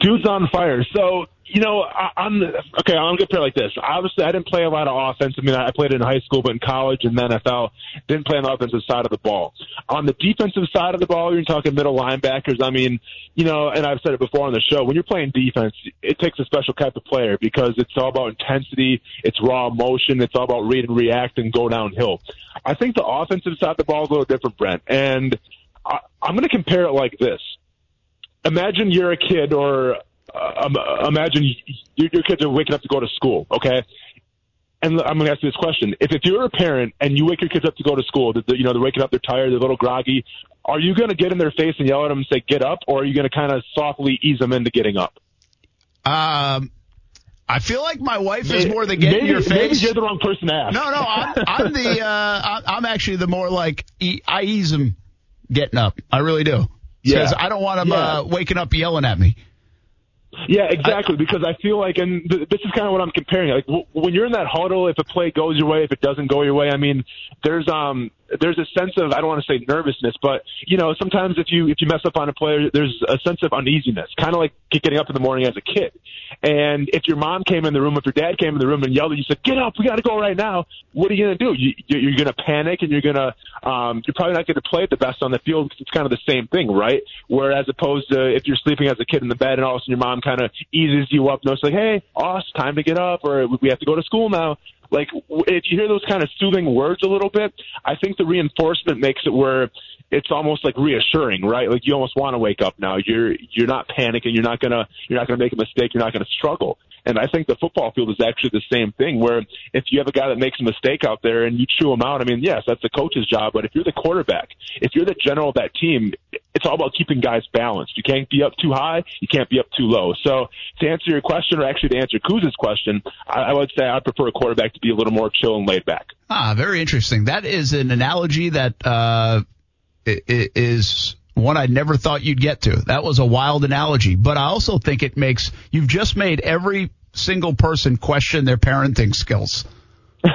dude's on fire. So you know, I, I'm okay. I'm gonna put like this. Obviously, I didn't play a lot of offense. I mean, I played in high school, but in college and the NFL, didn't play on the offensive side of the ball. On the defensive side of the ball, you're talking middle linebackers. I mean, you know, and I've said it before on the show. When you're playing defense, it takes a special type of player because it's all about intensity, it's raw emotion, it's all about read and react and go downhill. I think the offensive side of the ball is a little different, Brent, and I, I'm to compare it like this imagine you're a kid or um, imagine your, your kids are waking up to go to school, okay? And I'm going to ask you this question: If if you're a parent and you wake your kids up to go to school, that you know they're waking up, they're tired, they're a little groggy, are you going to get in their face and yell at them and say "get up," or are you going to kind of softly ease them into getting up? Um, I feel like my wife is more the get in maybe- your maybe face. you're the wrong person to ask. No, no, I'm, I'm the uh, I'm- I'm actually the more like e- I ease them getting up. I really do. Because Yeah. I don't want them Yeah. uh, waking up yelling at me. Yeah, exactly. because I feel like, and th- this is kind of what I'm comparing. Like w- when you're in that huddle, if a play goes your way, if it doesn't go your way, I mean, there's um there's a sense of I don't want to say nervousness, but you know sometimes if you if you mess up on a play, there's a sense of uneasiness, kind of like getting up in the morning as a kid. And if your mom came in the room, if your dad came in the room and yelled at you, said, "Get up, we got to go right now," what are you gonna do? You, you- you're gonna panic and you're gonna um you're probably not gonna play it the best on the field because it's kind of the same thing, right? Whereas opposed to if you're sleeping as a kid in the bed and all of a sudden your mom kind of eases you up, and it's like, "Hey, Oz, time to get up," or "We have to go to school now." Like if you hear those kind of soothing words a little bit, I think the reinforcement makes it where it's almost like reassuring, right? Like you almost want to wake up now. You're you're not panicking. You're not gonna you're not gonna make a mistake. You're not gonna struggle. And I think the football field is actually the same thing. Where if you have a guy that makes a mistake out there and you chew him out, I mean, yes, that's the coach's job. But if you're the quarterback, if you're the general of that team, it's all about keeping guys balanced. You can't be up too high. You can't be up too low. So to answer your question, or actually to answer Kuz's question, I, I would say I'd prefer a quarterback to be a little more chill and laid back. Ah, very interesting. That is an analogy that uh, is One I never thought you'd get to. That was a wild analogy, but I also think it makes you've just made every single person question their parenting skills. well,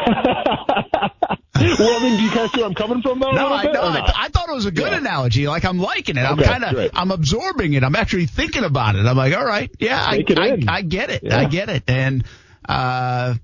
I mean, do you kind of see where I'm coming from, though? No, I, no I, not? I thought it was a good Yeah. analogy. Like I'm liking it. I'm kind of. I'm absorbing it. I'm actually thinking about it. I'm like, all right, yeah, I, I. I get it. Yeah. I get it, and uh,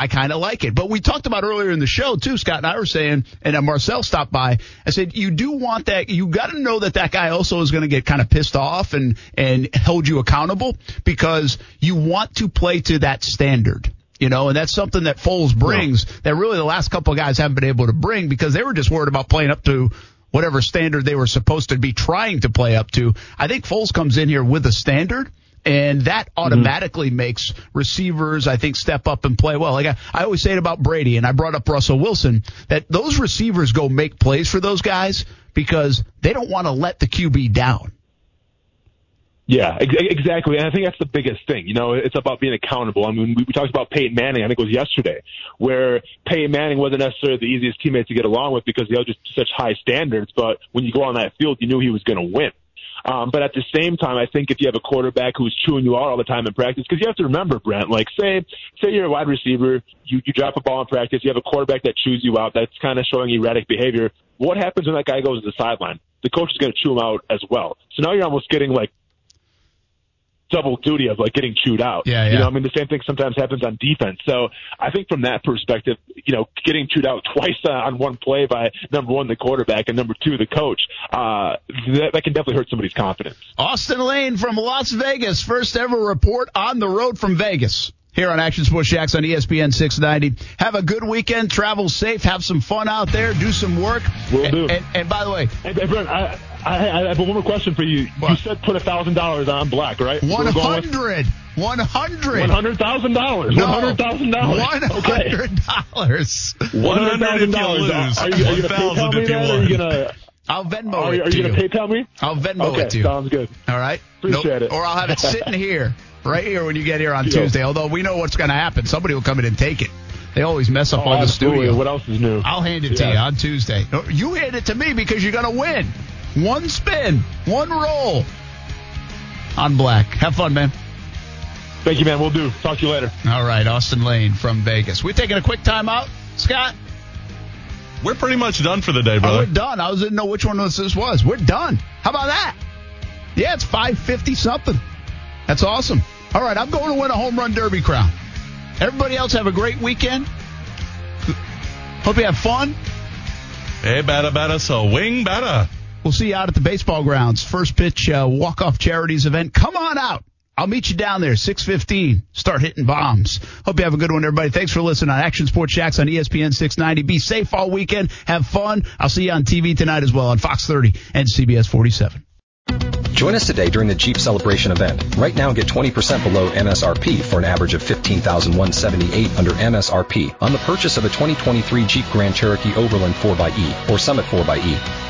I kind of like it. But we talked about earlier in the show too. Scott and I were saying, and uh, Marcel stopped by. I said, you do want that. You got to know that that guy also is going to get kind of pissed off and and hold you accountable because you want to play to that standard. You know, and that's something that Foles brings that really the last couple of guys haven't been able to bring because they were just worried about playing up to whatever standard they were supposed to be trying to play up to. I think Foles comes in here with a standard. And that mm-hmm. automatically makes receivers, I think, step up and play well. Like I, I always say it about Brady, and I brought up Russell Wilson, that those receivers go make plays for those guys because they don't want to let the QB down. Yeah, ex- exactly. And I think that's the biggest thing. You know, it's about being accountable. I mean, we, we talked about Peyton Manning, I think it was yesterday, where Peyton Manning wasn't necessarily the easiest teammate to get along with because he held just such high standards. But when you go on that field, you knew he was going to win. Um, but at the same time, I think if you have a quarterback who's chewing you out all the time in practice, because you have to remember, Brent, like say, say you're a wide receiver, you, you drop a ball in practice, you have a quarterback that chews you out, that's kind of showing erratic behavior. What happens when that guy goes to the sideline? The coach is going to chew him out as well. So now you're almost getting like double duty of like getting chewed out. Yeah, You yeah. know, I mean, the same thing sometimes happens on defense. So I think from that perspective, you know, getting chewed out twice uh, on one play by number one, the quarterback, and number two, the coach, uh, that, that can definitely hurt somebody's confidence. Austen Lane from Las Vegas, first ever report on the road from Vegas. Here on Action Sports Jax on ESPN 690. Have a good weekend. Travel safe. Have some fun out there. Do some work. Will do. And, and, and by the way, Hey, hey, Brent, I, I, I have one more question for you. You said put a thousand dollars on black, right? one We're going with hundred, one hundred, One hundred thousand dollars. One hundred thousand dollars. Hundred dollars. One hundred thousand dollars. Are you, you gonna PayPal me that? Are you gonna? I'll Venmo Are, it are to you you. gonna PayPal me? I'll Venmo okay, it to you. sounds good. All right. Appreciate No- it. Or I'll have it sitting here, right here when you get here on Yeah. Tuesday. Although we know what's going to happen. Somebody will come in and take it. They always mess up Oh, on the studio. What else is new? I'll hand it to you on Tuesday. You hand it to me because you're going to win. One spin, one roll on black. Have fun, man. Thank you, man. We'll do. Talk to you later. All right, Austen Lane from Vegas. We're taking a quick time out. Scott, We're pretty much done for the day, oh, brother. we're done. I was didn't know which one this this was. We're done. How about that? Yeah, it's 550 something. That's awesome. All right, I'm going to win a home run derby crown. Everybody else have a great weekend. Hope you have fun. Hey, bada bada, so wing bada. We'll see you out at the baseball grounds. First pitch uh, walk off charities event. Come on out. I'll meet you down there, 615. Start hitting bombs. Hope you have a good one, everybody. Thanks for listening on Action Sports Jax on ESPN 690. Be safe all weekend. Have fun. I'll see you on TV tonight as well on Fox 30 and CBS 47. Join us today during the Jeep Celebration event. Right now, get 20% below MSRP for an average of 15178 under MSRP on the purchase of a 2023 Jeep Grand Cherokee Overland 4xE or Summit 4xE.